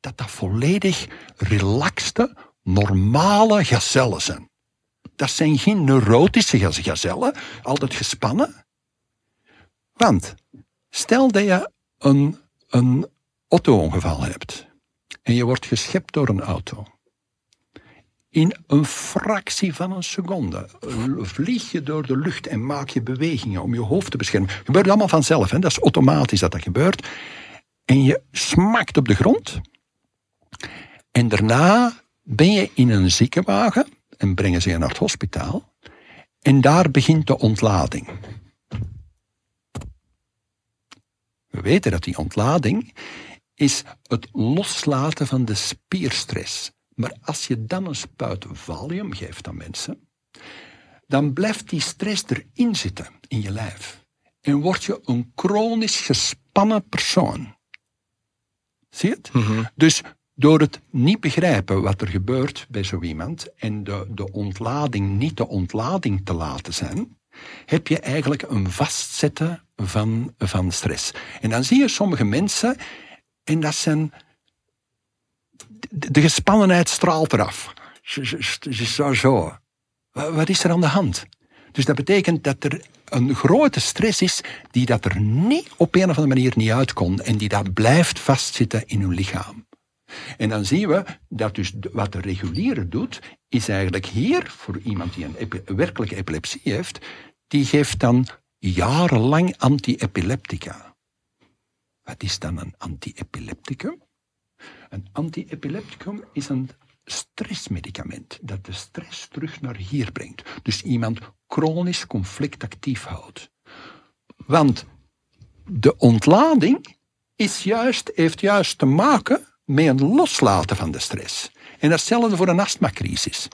dat dat volledig relaxte, normale gazellen zijn. Dat zijn geen neurotische gazellen, altijd gespannen. Want stel dat je een, een auto-ongeval hebt en je wordt geschept door een auto. In een fractie van een seconde vlieg je door de lucht en maak je bewegingen om je hoofd te beschermen. Het gebeurt allemaal vanzelf, hè? dat is automatisch dat dat gebeurt. En je smakt op de grond. En daarna ben je in een ziekenwagen en brengen ze je naar het hospitaal. En daar begint de ontlading. We weten dat die ontlading is het loslaten van de spierstress. Maar als je dan een spuit valium geeft aan mensen, dan blijft die stress erin zitten in je lijf. En word je een chronisch gespannen persoon. Zie je het? Dus door het niet begrijpen wat er gebeurt bij zo iemand en de, de ontlading niet de ontlading te laten zijn, heb je eigenlijk een vastzetten van, van stress. En dan zie je sommige mensen, en dat zijn. De, gespannenheid straalt eraf. Zo, zo. Wat is er aan de hand? Dus dat betekent dat er een grote stress is die dat er niet op een of andere manier niet uit kon en die dat blijft vastzitten in uw lichaam. En dan zien we dat dus wat de reguliere doet, is eigenlijk hier, voor iemand die een werkelijke epilepsie heeft, die geeft dan jarenlang anti-epileptica. Wat is dan een anti-epilepticum? Een anti-epilepticum is een stressmedicament dat de stress terug naar hier brengt. Dus iemand chronisch conflictactief houdt. Want de ontlading is juist, heeft juist te maken met een loslaten van de stress. En datzelfde voor een astmacrisis.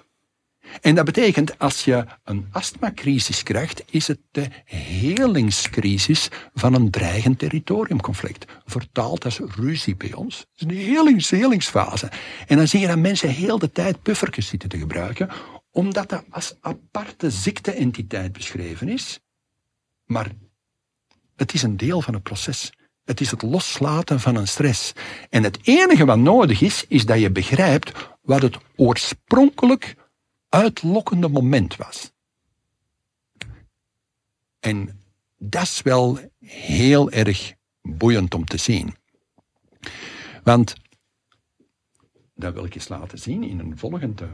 En dat betekent, als je een astmacrisis krijgt, is het de helingscrisis van een dreigend territoriumconflict. Vertaald als ruzie bij ons. Het is een helings, helingsfase. En dan zie je dat mensen heel de tijd puffertjes zitten te gebruiken, omdat dat als aparte ziekteentiteit beschreven is. Maar het is een deel van het proces. Het is het loslaten van een stress. En het enige wat nodig is, is dat je begrijpt wat het oorspronkelijk uitlokkende moment was. En dat is wel heel erg boeiend om te zien. Want, dat wil ik eens laten zien in een volgende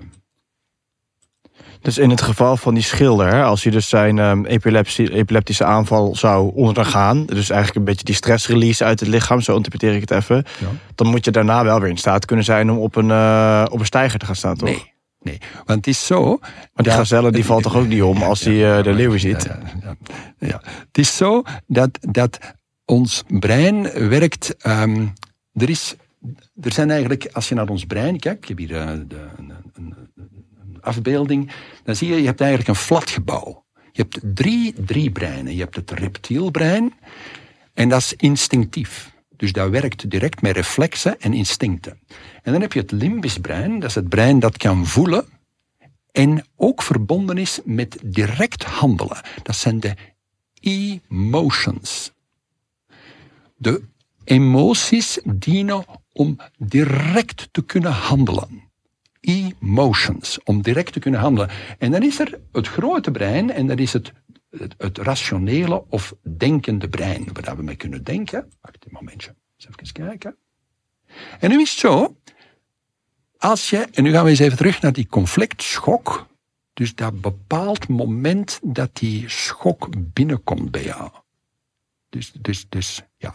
dus in het geval van die schilder, als hij dus zijn um, epileptische aanval zou ondergaan, dus eigenlijk een beetje die stressrelease uit het lichaam, zo interpreteer ik het even, ja. dan moet je daarna wel weer in staat kunnen zijn om op een, uh, op een stijger te gaan staan, toch? Nee. Nee, want het is zo. Maar die gazelle die valt toch ook niet om als hij ja, uh, de leeuw ziet? Ja, ja, Het is zo dat, dat ons brein werkt. Um, er, is, er zijn eigenlijk, als je naar ons brein kijkt, ik heb hier uh, de, een, een, afbeelding, dan zie je, je hebt eigenlijk een flat gebouw. Je hebt drie, drie breinen. Je hebt het reptielbrein en dat is instinctief. Dus dat werkt direct met reflexen en instincten. En dan heb je het limbisch brein, dat is het brein dat kan voelen en ook verbonden is met direct handelen. Dat zijn de emotions. De emoties dienen om direct te kunnen handelen. emotions, om direct te kunnen handelen. En dan is er het grote brein en dat is het, het, rationele of denkende brein, waar we mee kunnen denken. Wacht een momentje, eens even kijken. En nu is het zo, als je, en nu gaan we eens even terug naar die conflictschok, dus dat bepaald moment dat die schok binnenkomt bij jou. Dus, dus, dus ja.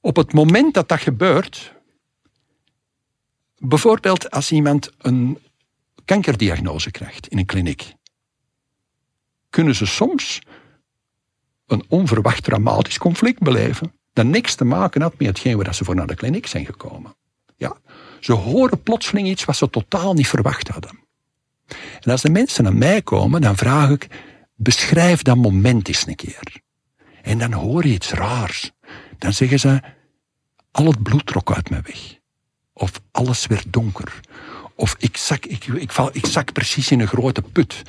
Op het moment dat dat gebeurt, bijvoorbeeld als iemand een kankerdiagnose krijgt in een kliniek, kunnen ze soms een onverwacht dramatisch conflict beleven dat niks te maken had met hetgeen waar ze voor naar de kliniek zijn gekomen. Ja, ze horen plotseling iets wat ze totaal niet verwacht hadden. En als de mensen naar mij komen, dan vraag ik, beschrijf dat moment eens een keer. En dan hoor je iets raars. Dan zeggen ze, al het bloed trok uit me weg. Of alles werd donker. Of ik zak, ik, ik, val, ik zak precies in een grote put.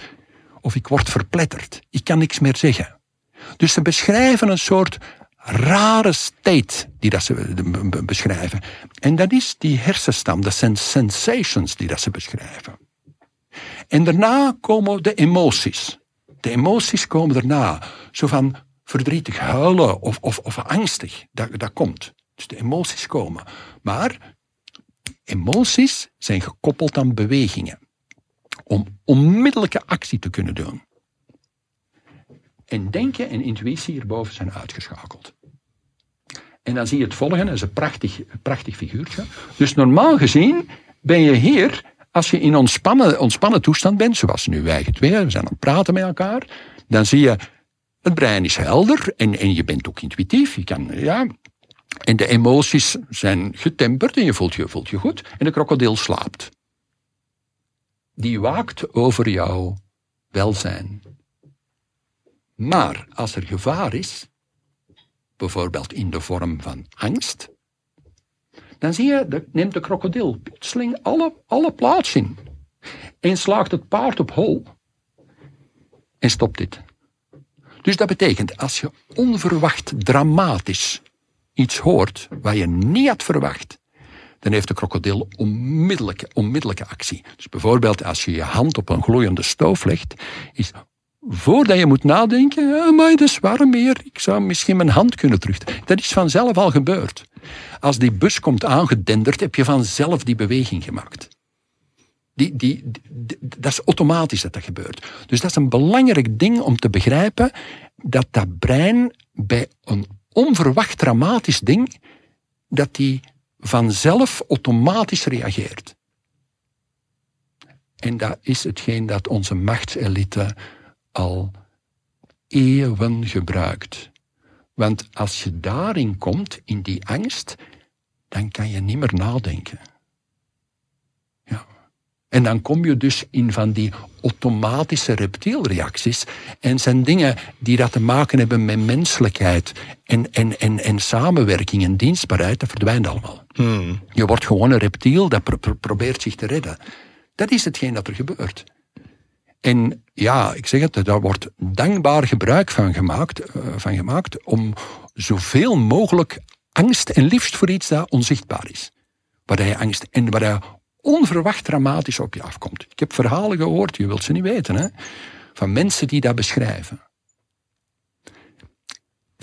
Of ik word verpletterd. Ik kan niks meer zeggen. Dus ze beschrijven een soort rare state die dat ze beschrijven. En dat is die hersenstam, dat zijn sensations die dat ze beschrijven. En daarna komen de emoties. De emoties komen daarna. Zo van verdrietig, huilen of, of, of angstig. Dat, dat komt. Dus de emoties komen. Maar emoties zijn gekoppeld aan bewegingen. Om onmiddellijke actie te kunnen doen. En denken en intuïtie hierboven zijn uitgeschakeld. En dan zie je het volgende, dat is een prachtig, prachtig figuurtje. Dus normaal gezien ben je hier, als je in ontspannen, ontspannen toestand bent, zoals nu wij twee, we zijn aan het praten met elkaar, dan zie je, het brein is helder en, en je bent ook intuïtief. Je kan, ja, en de emoties zijn getemperd en je voelt je, voelt je goed. En de krokodil slaapt. Die waakt over jouw welzijn. Maar als er gevaar is, bijvoorbeeld in de vorm van angst, dan zie je, neemt de krokodil plotseling alle, alle plaats in. En slaagt het paard op hol. En stopt dit. Dus dat betekent, als je onverwacht dramatisch iets hoort waar je niet had verwacht, dan heeft de krokodil onmiddellijke, onmiddellijke actie. Dus bijvoorbeeld als je je hand op een gloeiende stoof legt, is voordat je moet nadenken, maar is warm meer, ik zou misschien mijn hand kunnen terug. Dat is vanzelf al gebeurd. Als die bus komt aangedenderd, heb je vanzelf die beweging gemaakt. Die, die, dat is automatisch dat dat gebeurt. Dus dat is een belangrijk ding om te begrijpen dat dat brein bij een onverwacht dramatisch ding, dat die vanzelf automatisch reageert. En dat is hetgeen dat onze machtselite al eeuwen gebruikt. Want als je daarin komt, in die angst, dan kan je niet meer nadenken. Ja. En dan kom je dus in van die automatische reptielreacties. En zijn dingen die dat te maken hebben met menselijkheid en, en, en, en samenwerking en dienstbaarheid, dat verdwijnt allemaal. Hmm. Je wordt gewoon een reptiel dat probeert zich te redden. Dat is hetgeen dat er gebeurt. En ja, ik zeg het, daar wordt dankbaar gebruik van gemaakt, uh, van gemaakt om zoveel mogelijk angst en liefst voor iets dat onzichtbaar is. Waar je angst en waar je onverwacht dramatisch op je afkomt. Ik heb verhalen gehoord, je wilt ze niet weten, hè, van mensen die dat beschrijven.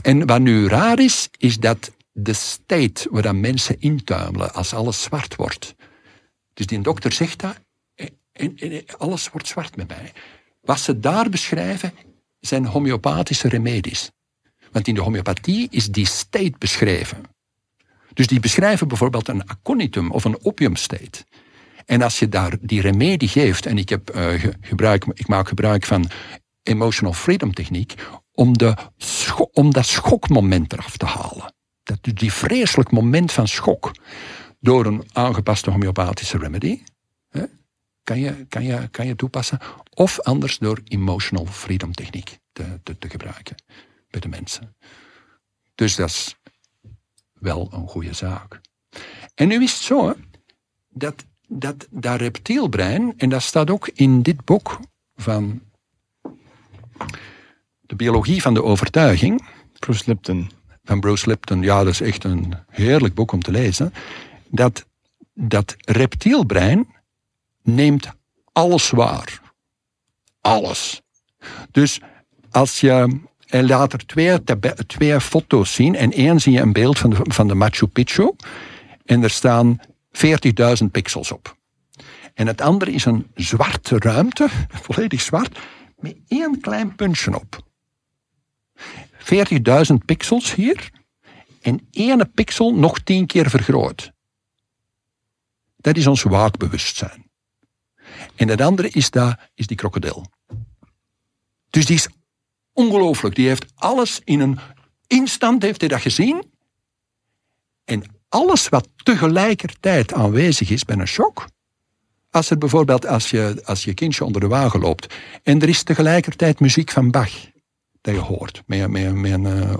En wat nu raar is, is dat de state waar mensen intuimelen als alles zwart wordt. Dus die dokter zegt dat en, alles wordt zwart met mij. Wat ze daar beschrijven zijn homeopathische remedies. Want in de homeopathie is die state beschreven. Dus die beschrijven bijvoorbeeld een aconitum of een opiumstate. En als je daar die remedie geeft, en ik, heb, uh, gebruik, ik maak gebruik van emotional freedom techniek, om, de, om dat schokmoment eraf te halen. Dat, die vreselijk moment van schok. Door een aangepaste homeopathische remedy kan je, kan je, kan je toepassen. Of anders door emotional freedom techniek te, te, te gebruiken bij de mensen. Dus dat is wel een goede zaak. En nu is het zo dat, dat dat reptielbrein, en dat staat ook in dit boek van de biologie van de overtuiging. Bruce Lipton. Van Bruce Lipton, ja, dat is echt een heerlijk boek om te lezen. Dat dat reptielbrein neemt alles waar. Alles. Dus als je en laat er twee, twee foto's zien. En één zie je een beeld van de, van de Machu Picchu. En er staan 40.000 pixels op. En het andere is een zwarte ruimte, *laughs* volledig zwart, met één klein puntje op. 40.000 pixels hier en één pixel nog tien keer vergroot. Dat is ons waakbewustzijn. En het andere is, dat, is die krokodil. Dus die is ongelooflijk. Die heeft alles in een instant heeft hij dat gezien. En alles wat tegelijkertijd aanwezig is bij een shock. Als er bijvoorbeeld, als je, als je kindje onder de wagen loopt en er is tegelijkertijd muziek van Bach dat je hoort, eh,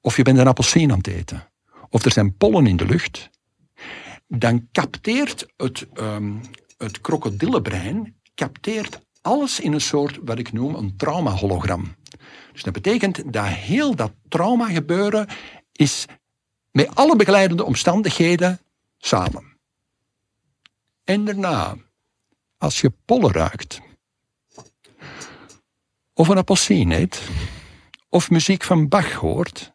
of je bent een appelsien aan het eten, of er zijn pollen in de lucht, dan capteert het, um, het krokodillenbrein capteert alles in een soort, wat ik noem, een traumahologram. Dus dat betekent dat heel dat trauma gebeuren is met alle begeleidende omstandigheden samen. En daarna, als je pollen ruikt, of een appelsien eet, of muziek van Bach hoort,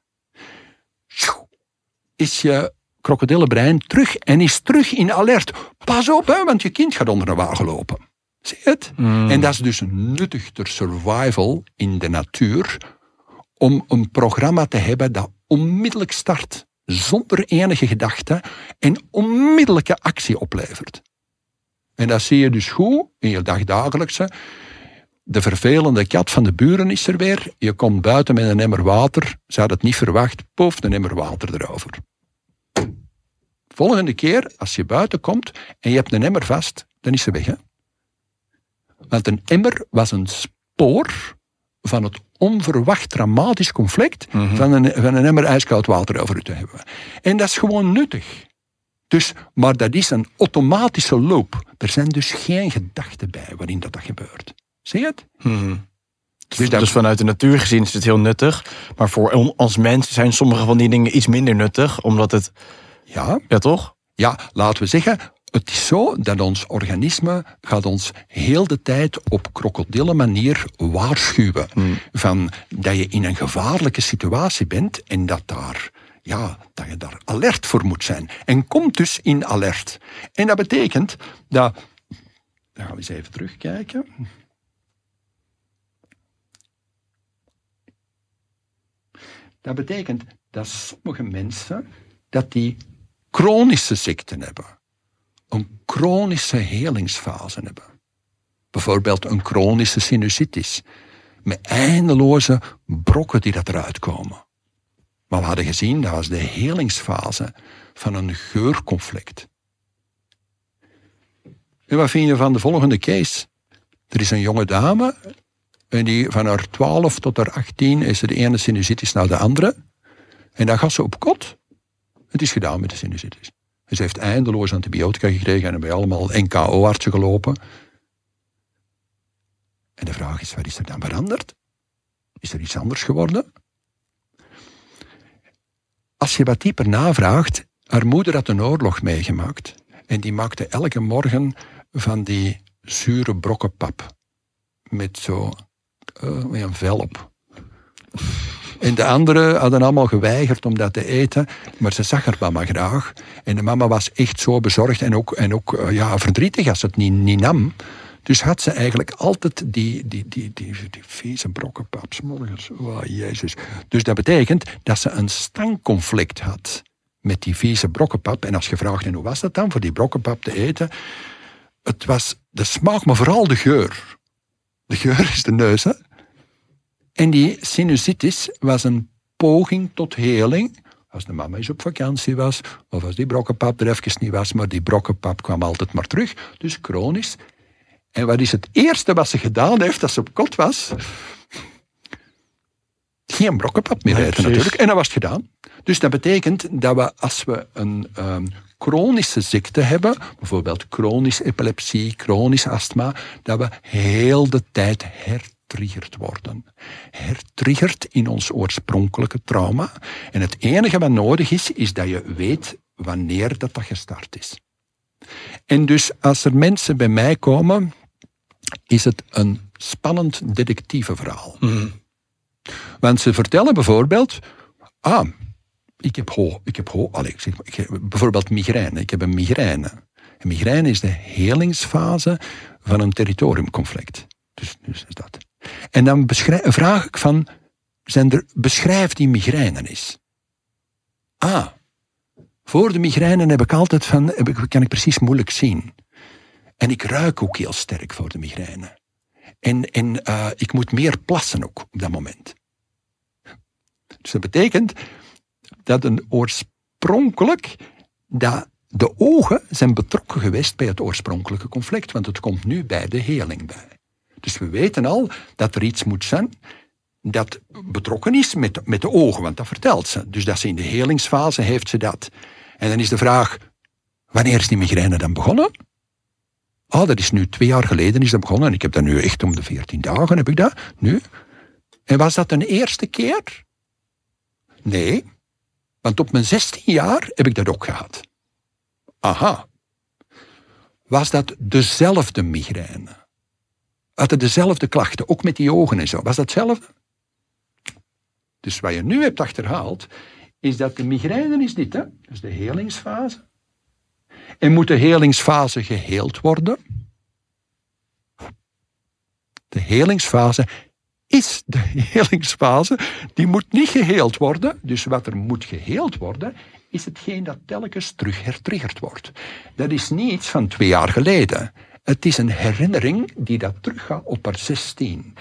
is je krokodillenbrein terug en is terug in alert. Pas op, hè, want je kind gaat onder een wagen lopen. Zie je het? Mm. En dat is dus nuttig ter survival in de natuur om een programma te hebben dat onmiddellijk start, zonder enige gedachte en onmiddellijke actie oplevert. En dat zie je dus goed in je dagdagelijkse. De vervelende kat van de buren is er weer. Je komt buiten met een emmer water. Ze had het niet verwacht. Pof, een emmer water erover. Volgende keer, als je buiten komt en je hebt een emmer vast, dan is ze weg. Hè? Want een emmer was een spoor van het onverwacht dramatisch conflict mhm. van, een, van een emmer ijskoud water over u te hebben. En dat is gewoon nuttig. Dus, maar dat is een automatische loop. Er zijn dus geen gedachten bij waarin dat, dat gebeurt. Zie je het? Mhm. Dus, dus, vanuit de natuur gezien is het heel nuttig. Maar voor ons mensen zijn sommige van die dingen iets minder nuttig. Omdat het... Ja. Ja, toch? Ja, laten we zeggen, het is zo dat ons organisme gaat ons heel de tijd op krokodillenmanier waarschuwen. Hmm. Van dat je in een gevaarlijke situatie bent en dat, daar, ja, dat je daar alert voor moet zijn. En komt dus in alert. En dat betekent dat... Dan gaan we eens even terugkijken. Dat betekent dat sommige mensen dat die chronische ziekten hebben een chronische helingsfase hebben. Bijvoorbeeld een chronische sinusitis, met eindeloze brokken die dat eruit komen. Maar we hadden gezien, dat was de helingsfase van een geurconflict. En wat vind je van de volgende case? Er is een jonge dame, en die van haar 12 tot haar 18 is er de ene sinusitis naar de andere. En dan gaat ze op kot. Het is gedaan met de sinusitis. Ze heeft eindeloos antibiotica gekregen en hebben allemaal NKO-artsen gelopen. En de vraag is, wat is er dan veranderd? Is er iets anders geworden? Als je wat dieper navraagt, haar moeder had een oorlog meegemaakt. En die maakte elke morgen van die zure brokken pap. Met zo een vel op. En de anderen hadden allemaal geweigerd om dat te eten, maar ze zag haar mama graag. En de mama was echt zo bezorgd en ook, en ook eh, ja, verdrietig als ze het niet, niet nam. Dus had ze eigenlijk altijd die, die, die, die, die vieze brokken papsmolligers. Oh, jezus. Dus dat betekent dat ze een stankconflict had met die vieze brokkenpap. En als je vraagt, en hoe was dat dan voor die brokkenpap te eten? Het was de smaak, maar vooral de geur. De geur is de neus, hè? En die sinusitis was een poging tot heling. Als de mama eens op vakantie was, of als die brokkenpap er even niet was, maar die brokkenpap kwam altijd maar terug. Dus chronisch. En wat is het eerste wat ze gedaan heeft als ze op kot was? Geen brokkenpap meer eten natuurlijk. En dat was het gedaan. Dus dat betekent dat we als we een um, chronische ziekte hebben, bijvoorbeeld chronische epilepsie, chronisch astma, dat we heel de tijd her hertriggerd worden. Hertriggerd in ons oorspronkelijke trauma. En het enige wat nodig is, is dat je weet wanneer dat, dat gestart is. En dus als er mensen bij mij komen, is het een spannend detectieve verhaal. Want ze vertellen bijvoorbeeld, ah, ik heb ho, ik heb ho, allez, ik zeg, ik heb bijvoorbeeld migraine. Ik heb een migraine. En migraine is de helingsfase van een territoriumconflict. Dus, dus is dat. En dan vraag ik van, zijn er, beschrijf die migraine eens. Ah, voor de migraine heb ik altijd van, heb ik, kan ik precies moeilijk zien. En ik ruik ook heel sterk voor de migraine. En, en uh, ik moet meer plassen ook op dat moment. Dus dat betekent dat een oorspronkelijk, dat de ogen zijn betrokken geweest bij het oorspronkelijke conflict, want het komt nu bij de heling bij. Dus we weten al dat er iets moet zijn dat betrokken is met, met de ogen, want dat vertelt ze. Dus dat ze in de helingsfase heeft ze dat. En dan is de vraag, wanneer is die migraine dan begonnen? Oh, dat is nu twee jaar geleden is dat begonnen. En ik heb dat nu echt om de veertien dagen, heb ik dat nu. En was dat een eerste keer? Nee, want op mijn 16 jaar heb ik dat ook gehad. Aha. Was dat dezelfde migraine? Had het dezelfde klachten, ook met die ogen en zo? Was dat hetzelfde? Dus wat je nu hebt achterhaald, is dat de migraine is dit, hè? Dus de helingsfase. En moet de helingsfase geheeld worden? De helingsfase is de *laughs* helingsfase. Die moet niet geheeld worden. Dus wat er moet geheeld worden, is hetgeen dat telkens terug hertriggerd wordt. Dat is niet iets van twee jaar geleden. Het is een herinnering die dat teruggaat op haar 16.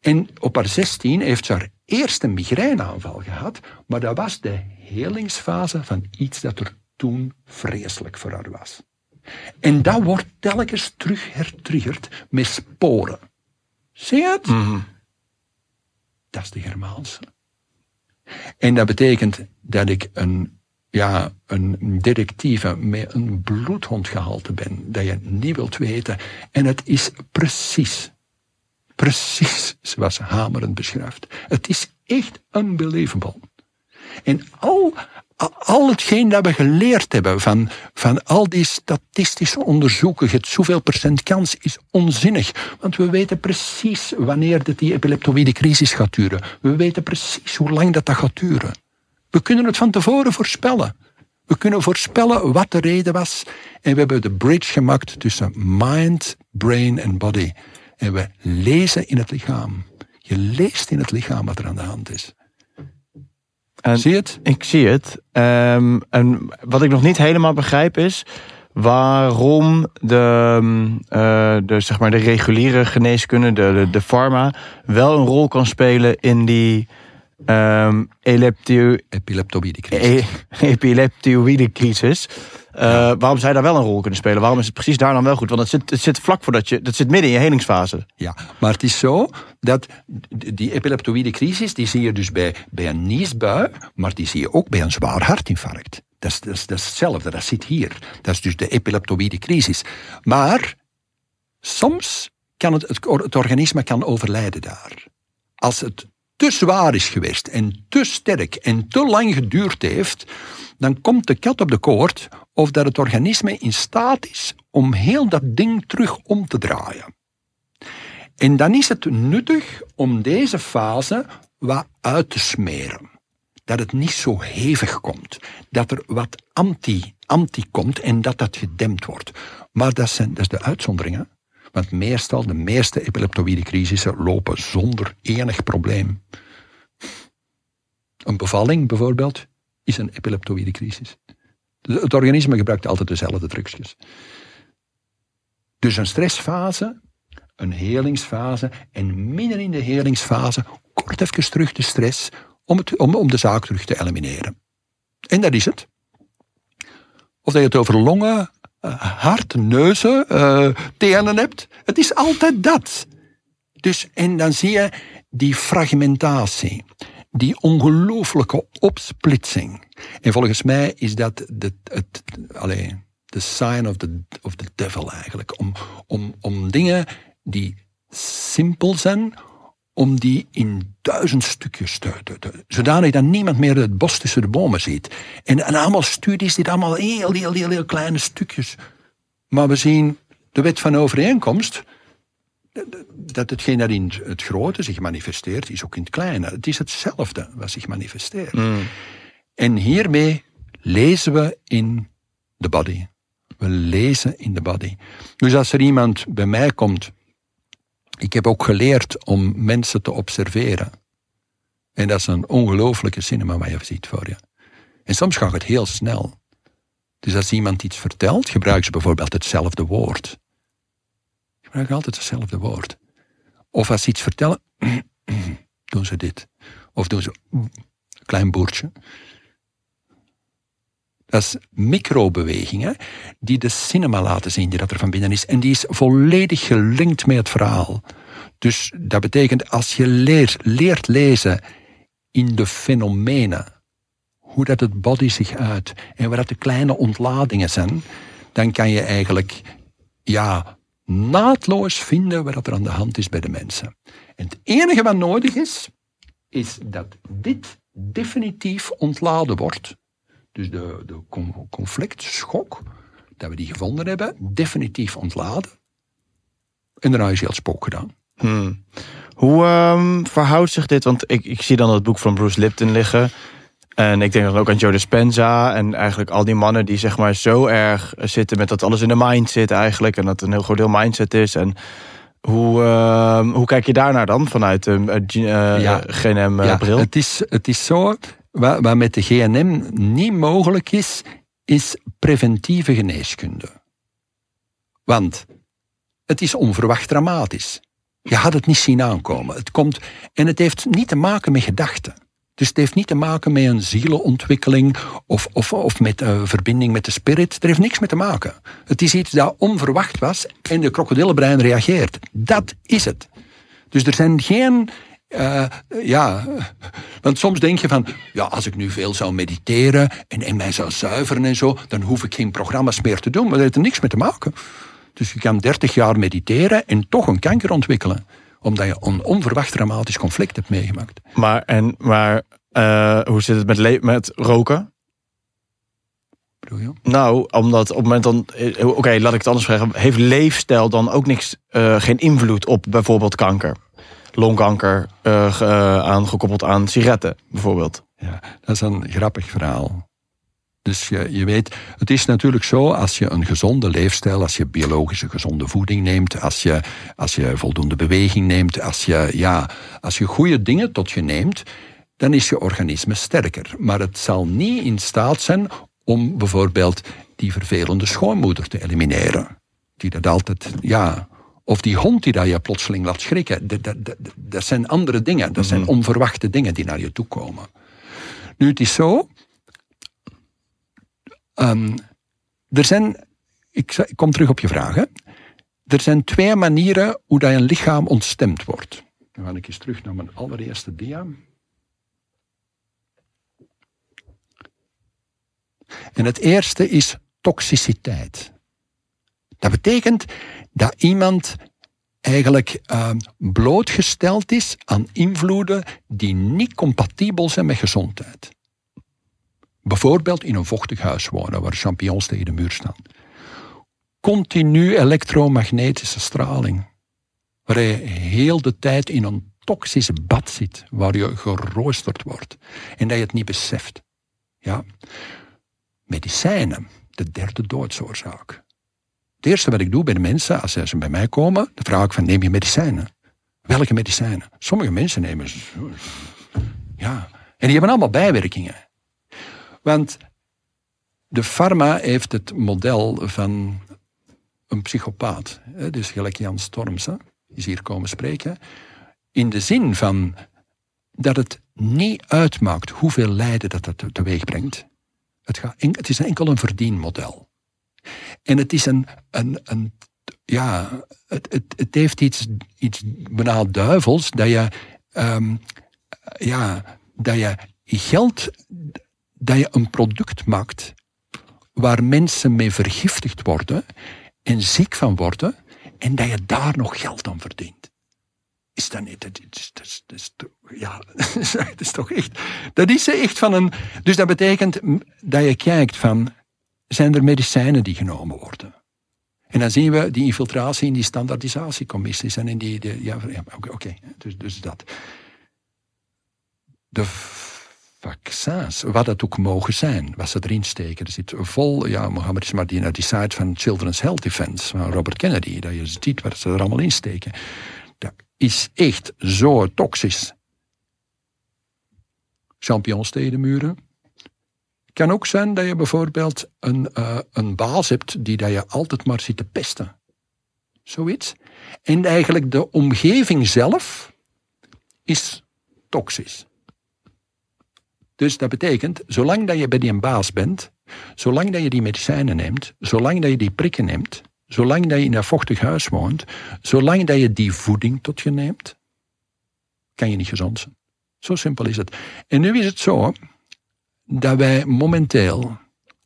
En op haar 16 heeft ze haar eerste migraineaanval gehad, maar dat was de helingsfase van iets dat er toen vreselijk voor haar was. En dat wordt telkens terug hertriggerd met sporen. Zie je het? Dat is de Germaanse. En dat betekent dat ik een, ja, een detectieve met een bloedhondgehalte ben, dat je niet wilt weten. En het is precies, precies zoals Hamerend beschrijft. Het is echt unbelievable. En al, al hetgeen dat we geleerd hebben van, van al die statistische onderzoeken, het zoveel procent kans, is onzinnig. Want we weten precies wanneer die epileptoïde crisis gaat duren. We weten precies hoe lang dat, dat gaat duren. We kunnen het van tevoren voorspellen. We kunnen voorspellen wat de reden was. En we hebben de bridge gemaakt tussen mind, brain en body. En we lezen in het lichaam. Je leest in het lichaam wat er aan de hand is. En zie je het? Ik zie het. Um, en wat ik nog niet helemaal begrijp is waarom de, uh, de, zeg maar de reguliere geneeskunde, de, de, de pharma, wel een rol kan spelen in die um, epileptoïde crisis. E epileptoïde crisis. Uh, waarom zij daar wel een rol kunnen spelen? Waarom is het precies daar dan wel goed? Want het zit, het zit vlak voordat je, dat zit midden in je helingsfase. Ja, maar het is zo dat die epileptoïde crisis, die zie je dus bij, bij een niesbui, maar die zie je ook bij een zwaar hartinfarct. Dat is, dat, is, dat is hetzelfde, dat zit hier. Dat is dus de epileptoïde crisis. Maar soms kan het, het, het organisme kan overlijden daar. Als het te zwaar is geweest en te sterk en te lang geduurd heeft, dan komt de kat op de koord of dat het organisme in staat is om heel dat ding terug om te draaien. En dan is het nuttig om deze fase wat uit te smeren. Dat het niet zo hevig komt. Dat er wat anti, anti komt en dat dat gedempt wordt. Maar dat, zijn, dat is de uitzonderingen. Want meestal, de meeste epileptoïde crisissen lopen zonder enig probleem. Een bevalling bijvoorbeeld is een epileptoïde crisis. Het organisme gebruikt altijd dezelfde trucjes. Dus een stressfase, een helingsfase en midden in de helingsfase kort even terug de stress om, het, om, om de zaak terug te elimineren. En dat is het. Of dat je het over longen, uh, hart, neuzen, uh, tenen hebt. Het is altijd dat. Dus, en dan zie je die fragmentatie die ongelooflijke opsplitsing. En volgens mij is dat de, het, alleen, de sign of the, of the devil eigenlijk. Om, om, om dingen die simpel zijn, om die in duizend stukjes te, te, te, zodanig dat niemand meer het bos tussen de bomen ziet. En, en allemaal studies die allemaal heel, heel, heel, heel kleine stukjes Maar we zien de wet van overeenkomst, dat hetgeen dat in het grote zich manifesteert, is ook in het kleine. Het is hetzelfde wat zich manifesteert. Mm. En hiermee lezen we in de body. We lezen in de body. Dus als er iemand bij mij komt, ik heb ook geleerd om mensen te observeren. En dat is een ongelooflijke cinema wat je ziet voor je. En soms gaat het heel snel. Dus als iemand iets vertelt, gebruiken ze bijvoorbeeld hetzelfde woord. Gebruiken altijd hetzelfde woord. Of als ze iets vertellen, *clears throat* doen ze dit. Of doen ze een klein boertje. Dat is microbewegingen die de cinema laten zien die dat er van binnen is. En die is volledig gelinkt met het verhaal. Dus dat betekent als je leert, leert lezen in de fenomenen, hoe dat het body zich uit en waar dat de kleine ontladingen zijn, dan kan je eigenlijk ja, naadloos vinden wat er aan de hand is bij de mensen. En het enige wat nodig is, is dat dit definitief ontladen wordt. Dus de, de conflict, schok, dat we die gevonden hebben, definitief ontladen. En daarna is heel spook gedaan. Hmm. Hoe um, verhoudt zich dit? Want ik, ik zie dan het boek van Bruce Lipton liggen. En ik denk dan ook aan Joe Dispenza en eigenlijk al die mannen die zeg maar zo erg zitten met dat alles in de mind zit eigenlijk. En dat een heel groot deel mindset is. En hoe, uh, hoe kijk je daarnaar dan vanuit de uh, ja. GNM-bril? Ja, het, is, het is zo, wat, wat met de GNM niet mogelijk is, is preventieve geneeskunde. Want het is onverwacht dramatisch. Je had het niet zien aankomen. Het komt, en het heeft niet te maken met gedachten. Dus het heeft niet te maken met een zielenontwikkeling of, of, of met een verbinding met de spirit. Er heeft niks mee te maken. Het is iets dat onverwacht was en de krokodillenbrein reageert. Dat is het. Dus er zijn geen uh, ja, want soms denk je van, ja, als ik nu veel zou mediteren en, en mij zou zuiveren en zo, dan hoef ik geen programma's meer te doen, maar dat heeft er niks mee te maken. Dus je kan 30 jaar mediteren en toch een kanker ontwikkelen omdat je een onverwacht dramatisch conflict hebt meegemaakt. Maar, en, maar uh, hoe zit het met, met roken? Nou, omdat op het moment dan. Eh, oké, laat ik het anders vragen. Heeft leefstijl dan ook niks, uh, geen invloed op bijvoorbeeld kanker? Longkanker uh, aangekoppeld aan sigaretten, bijvoorbeeld. Ja, dat is een grappig verhaal. Dus je, je weet, het is natuurlijk zo, als je een gezonde leefstijl, als je biologische gezonde voeding neemt, als je, als je voldoende beweging neemt, als je, ja, als je goede dingen tot je neemt, dan is je organisme sterker. Maar het zal niet in staat zijn om bijvoorbeeld die vervelende schoonmoeder te elimineren. Die dat altijd, ja, of die hond die dat je plotseling laat schrikken. Dat, dat, dat, dat zijn andere dingen, dat zijn mhm. onverwachte dingen die naar je toe komen. Nu, het is zo, Um, er zijn, ik, ik, kom terug op je vragen. Er zijn twee manieren hoe dat een lichaam ontstemd wordt. Dan ga ik eens terug naar mijn allereerste dia. En het eerste is toxiciteit. Dat betekent dat iemand eigenlijk uh, blootgesteld is aan invloeden die niet compatibel zijn met gezondheid. Bijvoorbeeld in een vochtig huis wonen waar champignons tegen de muur staan. Continu elektromagnetische straling. Waar je heel de tijd in een toxisch bad zit, waar je geroosterd wordt. En dat je het niet beseft. Ja. Medicijnen, de derde doodsoorzaak. Het eerste wat ik doe bij de mensen, als ze bij mij komen, dan vraag ik van neem je medicijnen? Welke medicijnen? Sommige mensen nemen ze. Ja. En die hebben allemaal bijwerkingen. Want de pharma heeft het model van een psychopaat. Dus gelijk Jan Storms is hier komen spreken. In de zin van dat het niet uitmaakt hoeveel lijden dat het teweeg brengt. Het is enkel een verdienmodel. En het is een, een, een ja, het, het, het heeft iets, iets bijna duivels dat je, um, ja, dat je geld dat je een product maakt waar mensen mee vergiftigd worden en ziek van worden en dat je daar nog geld aan verdient. Is dat niet? Dat is, dat is, ja, *laughs* dat is toch echt. Dat is echt van een. Dus dat betekent dat je kijkt van. Zijn er medicijnen die genomen worden? En dan zien we die infiltratie in die standaardisatiecommissies en in die. Ja, oké, dus, dus dat. De vaccins, wat dat ook mogen zijn, wat ze erin steken. Er zit vol, ja, Mohammed is die die site van Children's Health Defense van Robert Kennedy, dat je ziet wat ze er allemaal in steken. Dat is echt zo toxisch. Champignons tegen. Kan ook zijn dat je bijvoorbeeld een, uh, een baas hebt die dat je altijd maar zit te pesten. Zoiets. En eigenlijk de omgeving zelf is toxisch. Dus dat betekent, zolang dat je bij die baas bent, zolang dat je die medicijnen neemt, zolang dat je die prikken neemt, zolang dat je in een vochtig huis woont, zolang dat je die voeding tot je neemt, kan je niet gezond zijn. Zo simpel is het. En nu is het zo dat wij momenteel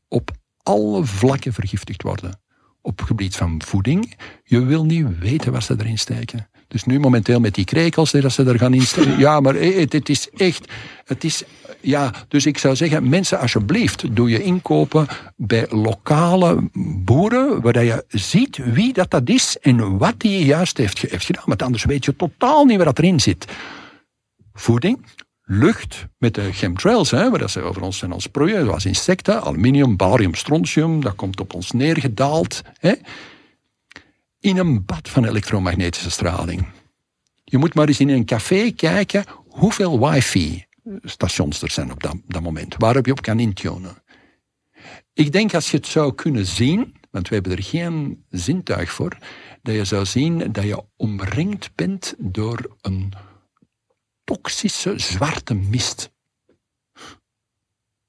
op alle vlakken vergiftigd worden. Op het gebied van voeding. Je wil niet weten wat ze erin steken. Dus nu momenteel met die krekels, dat ze er gaan insteken. Ja, maar het, het is echt. Het is, ja, dus ik zou zeggen, mensen, alsjeblieft, doe je inkopen bij lokale boeren, waar je ziet wie dat, dat is en wat die juist heeft, heeft gedaan. Want anders weet je totaal niet wat erin zit voeding, lucht met de chemtrails, hè, waar ze over ons zijn als prooi, zoals insecten, aluminium, barium, strontium, dat komt op ons neergedaald. Hè, in een bad van elektromagnetische straling. Je moet maar eens in een café kijken hoeveel wifi-stations er zijn op dat, dat moment, waarop je op kan intunen. Ik denk als je het zou kunnen zien, want we hebben er geen zintuig voor, dat je zou zien dat je omringd bent door een toxische zwarte mist.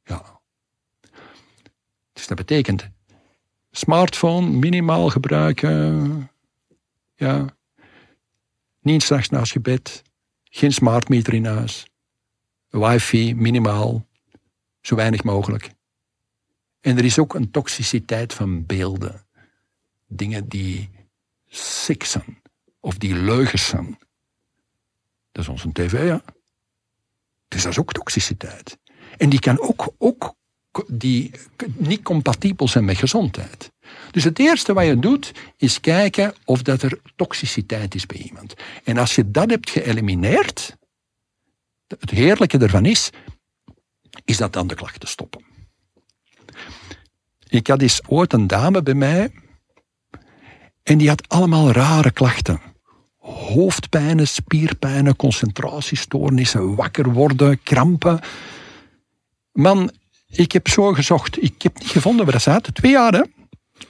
Ja. Dus dat betekent smartphone minimaal gebruiken. Ja. Niet straks naast je bed. Geen smartmeter in huis. Wifi minimaal. Zo weinig mogelijk. En er is ook een toxiciteit van beelden. Dingen die zijn. Of die leugens zijn. Dat is onze tv, ja. Dus dat is ook toxiciteit. En die kan ook, ook die niet compatibel zijn met gezondheid. Dus het eerste wat je doet, is kijken of dat er toxiciteit is bij iemand. En als je dat hebt geëlimineerd, het heerlijke ervan is, is dat dan de klachten stoppen. Ik had eens ooit een dame bij mij, en die had allemaal rare klachten hoofdpijnen, spierpijnen, concentratiestoornissen, wakker worden, krampen. Man, ik heb zo gezocht. Ik heb niet gevonden waar dat zat. Twee jaar, hè?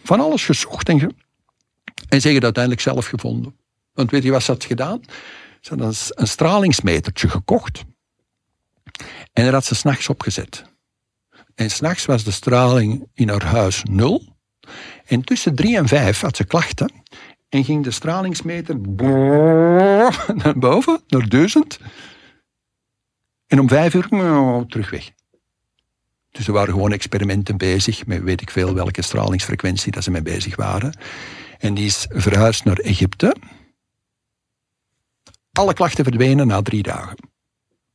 Van alles gezocht en, ge... en zeggen uiteindelijk zelf gevonden. Want weet je wat ze had gedaan? Ze had een, een stralingsmetertje gekocht. En daar had ze s'nachts opgezet. En s'nachts was de straling in haar huis nul. En tussen drie en vijf had ze klachten en ging de stralingsmeter naar boven, naar duizend. En om vijf uur terug weg. Dus er waren gewoon experimenten bezig, met weet ik veel welke stralingsfrequentie dat ze mee bezig waren. En die is verhuisd naar Egypte. Alle klachten verdwenen na drie dagen.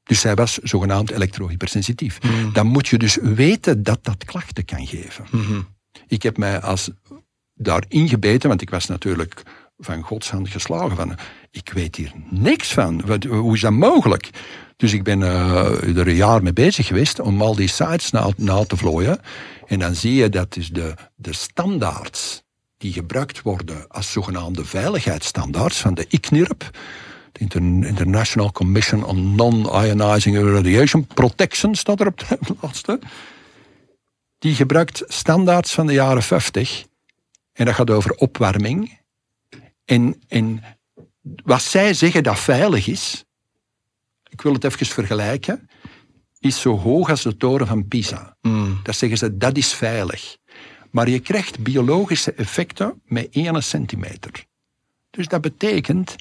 Dus zij was zogenaamd elektrohypersensitief. Mm. Dan moet je dus weten dat dat klachten kan geven. Mm-hmm. Ik heb mij als daar ingebeten, want ik was natuurlijk van Gods hand geslagen. Van, ik weet hier niks van. Hoe is dat mogelijk? Dus ik ben uh, er een jaar mee bezig geweest om al die sites na, na te vlooien. En dan zie je dat dus de, de standaards die gebruikt worden als zogenaamde veiligheidsstandaards van de ICNIRP, de International Commission on Non-Ionizing Radiation Protection, staat er op het *laughs* laatste. Die gebruikt standaards van de jaren 50 en dat gaat over opwarming. En, en wat zij zeggen dat veilig is, ik wil het even vergelijken, is zo hoog als de toren van Pisa. Mm. Dat zeggen ze, dat is veilig. Maar je krijgt biologische effecten met 1 centimeter. Dus dat betekent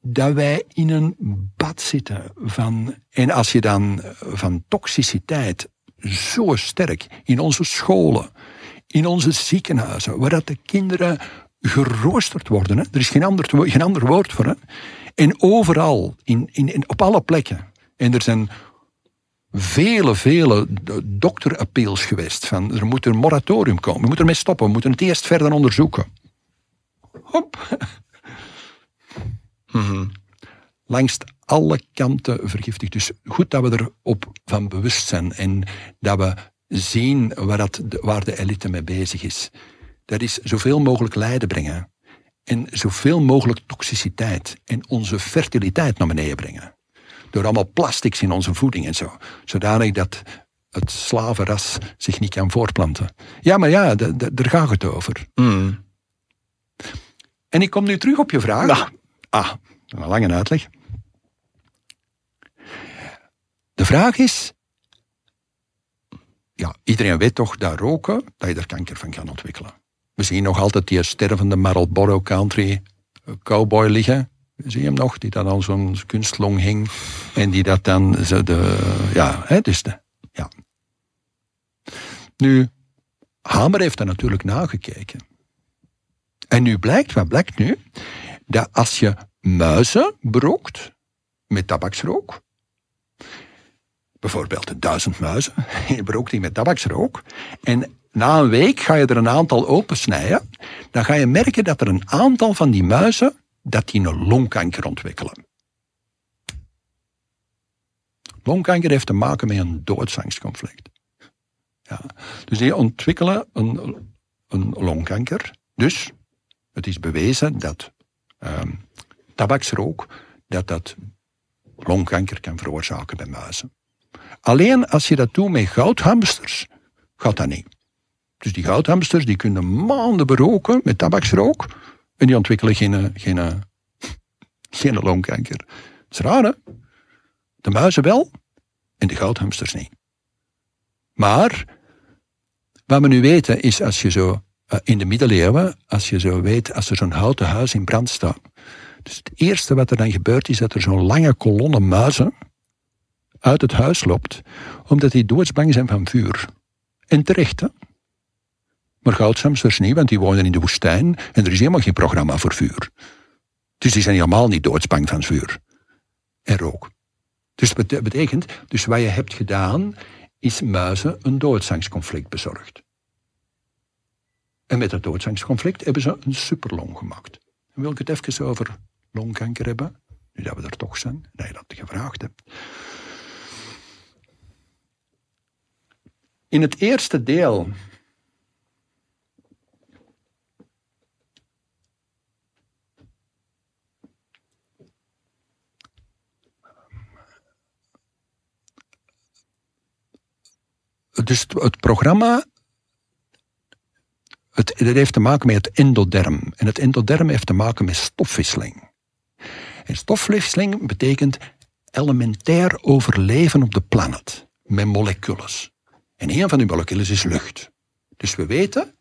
dat wij in een bad zitten van. En als je dan van toxiciteit zo sterk in onze scholen, in onze ziekenhuizen, waar dat de kinderen geroosterd worden, hè? er is geen ander, geen ander woord voor. Hè? En overal, in, in, in, op alle plekken. En er zijn vele, vele dokterappeals geweest van er moet een moratorium komen, we moeten ermee stoppen, we moeten het eerst verder onderzoeken. hop. *laughs* Langs alle kanten vergiftigd. Dus goed dat we erop van bewust zijn en dat we zien waar, dat, waar de elite mee bezig is. Dat is zoveel mogelijk lijden brengen. En zoveel mogelijk toxiciteit en onze fertiliteit naar beneden brengen. Door allemaal plastics in onze voeding en zo. Zodanig dat het slavenras zich niet kan voortplanten. Ja, maar ja, daar gaat het over. Mm. En ik kom nu terug op je vraag. Ja. Ah, een lange uitleg. De vraag is, ja, iedereen weet toch dat roken, dat je er kanker van kan ontwikkelen. We zien nog altijd die stervende Marlboro Country cowboy liggen. Zie je hem nog? Die dan al zo'n kunstlong hing. En die dat dan, de, ja, hè, dus de, ja. Nu, Hamer heeft daar natuurlijk nagekeken. En nu blijkt, wat blijkt nu? Dat als je muizen berookt met tabaksrook, bijvoorbeeld duizend muizen, *laughs* je berookt die met tabaksrook, en na een week ga je er een aantal opensnijden, dan ga je merken dat er een aantal van die muizen, dat die een longkanker ontwikkelen. Longkanker heeft te maken met een doodsangstconflict. Ja. Dus die ontwikkelen een, een longkanker. Dus het is bewezen dat ehm, tabaksrook dat dat longkanker kan veroorzaken bij muizen. Alleen als je dat doet met goudhamsters, gaat dat niet. Dus die goudhamsters die kunnen maanden beroken met tabaksrook en die ontwikkelen geen, geen, *laughs* geen longkanker. Is raar, hè? De muizen wel en de goudhamsters niet. Maar wat we nu weten is als je zo eh, in de middeleeuwen, als je zo weet, als er zo'n houten huis in brand staat. Dus het eerste wat er dan gebeurt is dat er zo'n lange kolonne muizen uit het huis loopt, omdat die doodsbang zijn van vuur. En terecht, hè? Maar goudhamsters niet, want die wonen in de woestijn en er is helemaal geen programma voor vuur. Dus die zijn helemaal niet doodsbang van vuur. En rook. Dus dat betekent, dus wat je hebt gedaan, is muizen een doodsangstconflict bezorgd. En met dat doodsangstconflict hebben ze een superlong gemaakt. Wil ik het even over longkanker hebben, nu dat we er toch zijn, dat je dat gevraagd hebt. In het eerste deel dus het programma, het, het heeft te maken met het endoderm. En het endoderm heeft te maken met stofwisseling. En stofwisseling betekent elementair overleven op de planeet, met moleculen. En een van die moleculen is lucht. Dus we weten,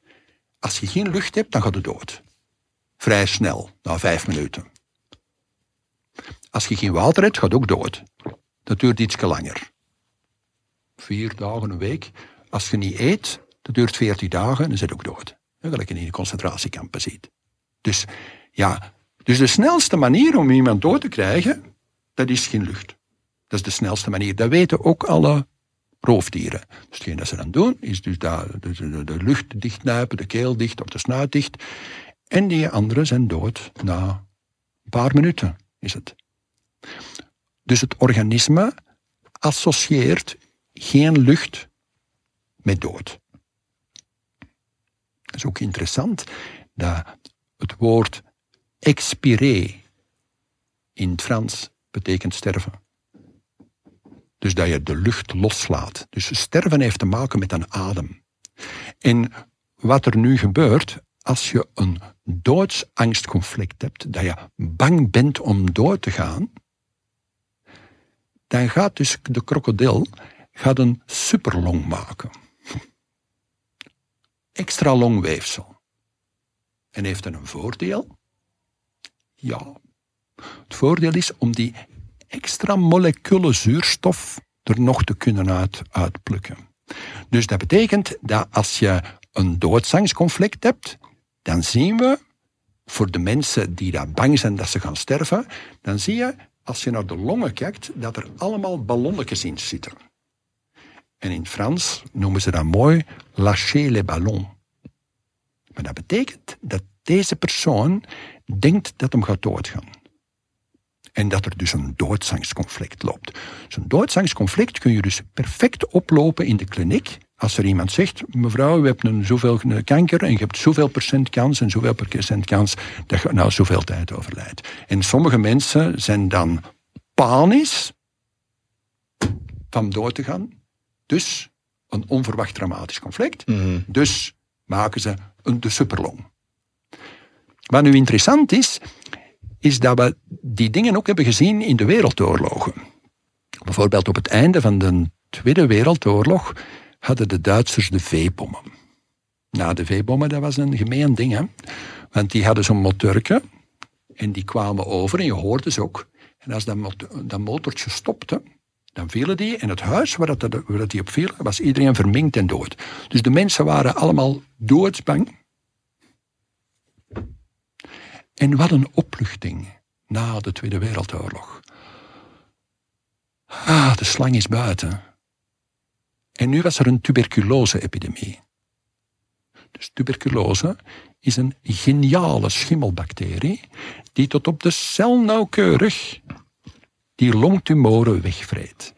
als je geen lucht hebt, dan gaat het dood. Vrij snel, na vijf minuten. Als je geen water hebt, gaat ook dood. Dat duurt iets langer vier dagen, een week. Als je niet eet, dat duurt veertien dagen, dan zit ook dood. Gelijk je in de concentratiekampen ziet. Dus ja, dus de snelste manier om iemand dood te krijgen, dat is geen lucht. Dat is de snelste manier. Dat weten ook alle roofdieren. Dus hetgeen dat ze dan doen, is dus de, lucht dichtnuipen, de keel dicht of de snuit dicht. En die anderen zijn dood na een paar minuten, is het. Dus het organisme associeert geen lucht met dood. Het is ook interessant dat het woord expiré in het Frans betekent sterven. Dus dat je de lucht loslaat. Dus sterven heeft te maken met een adem. En wat er nu gebeurt, als je een doodsangstconflict hebt, dat je bang bent om dood te gaan, dan gaat dus de krokodil gaat een superlong maken. Extra long weefsel. En heeft dat een voordeel? Ja. Het voordeel is om die extra moleculen zuurstof er nog te kunnen uit, uitplukken. Dus dat betekent dat als je een doodsangstconflict hebt, dan zien we, voor de mensen die daar bang zijn dat ze gaan sterven, dan zie je, als je naar de longen kijkt, dat er allemaal ballonnetjes in zitten. En in Frans noemen ze dat mooi lâcher les ballons. Maar dat betekent dat Deze persoon denkt dat hem gaat doodgaan. En dat er dus een doodsangstconflict loopt. Zo'n doodsangstconflict kun je dus perfect oplopen in de kliniek. Als er iemand zegt, mevrouw, u hebt een zoveel kanker en je hebt zoveel procent kans en zoveel procent kans dat je nou zoveel tijd overlijdt. En sommige mensen zijn dan panisch van dood te gaan. Dus een onverwacht dramatisch conflict. Dus maken ze een, de superlong. Wat nu interessant is, is dat we die dingen ook hebben gezien in de wereldoorlogen. Bijvoorbeeld op het einde van de Tweede Wereldoorlog hadden de Duitsers de V-bommen. Nou, de V-bommen, dat was een gemeen ding, hè. Want die hadden zo'n motorke en die kwamen over en je hoorde ze ook. En als dat, dat motortje stopte, dan vielen die en het huis waar, dat, waar die op viel, was iedereen verminkt en dood. Dus de mensen waren allemaal doodsbang. En wat een opluchting na de Tweede Wereldoorlog. Ah, de slang is buiten. En nu was er een tuberculose-epidemie. Dus tuberculose is een geniale schimmelbacterie die tot op de cel nauwkeurig die longtumoren wegvreet.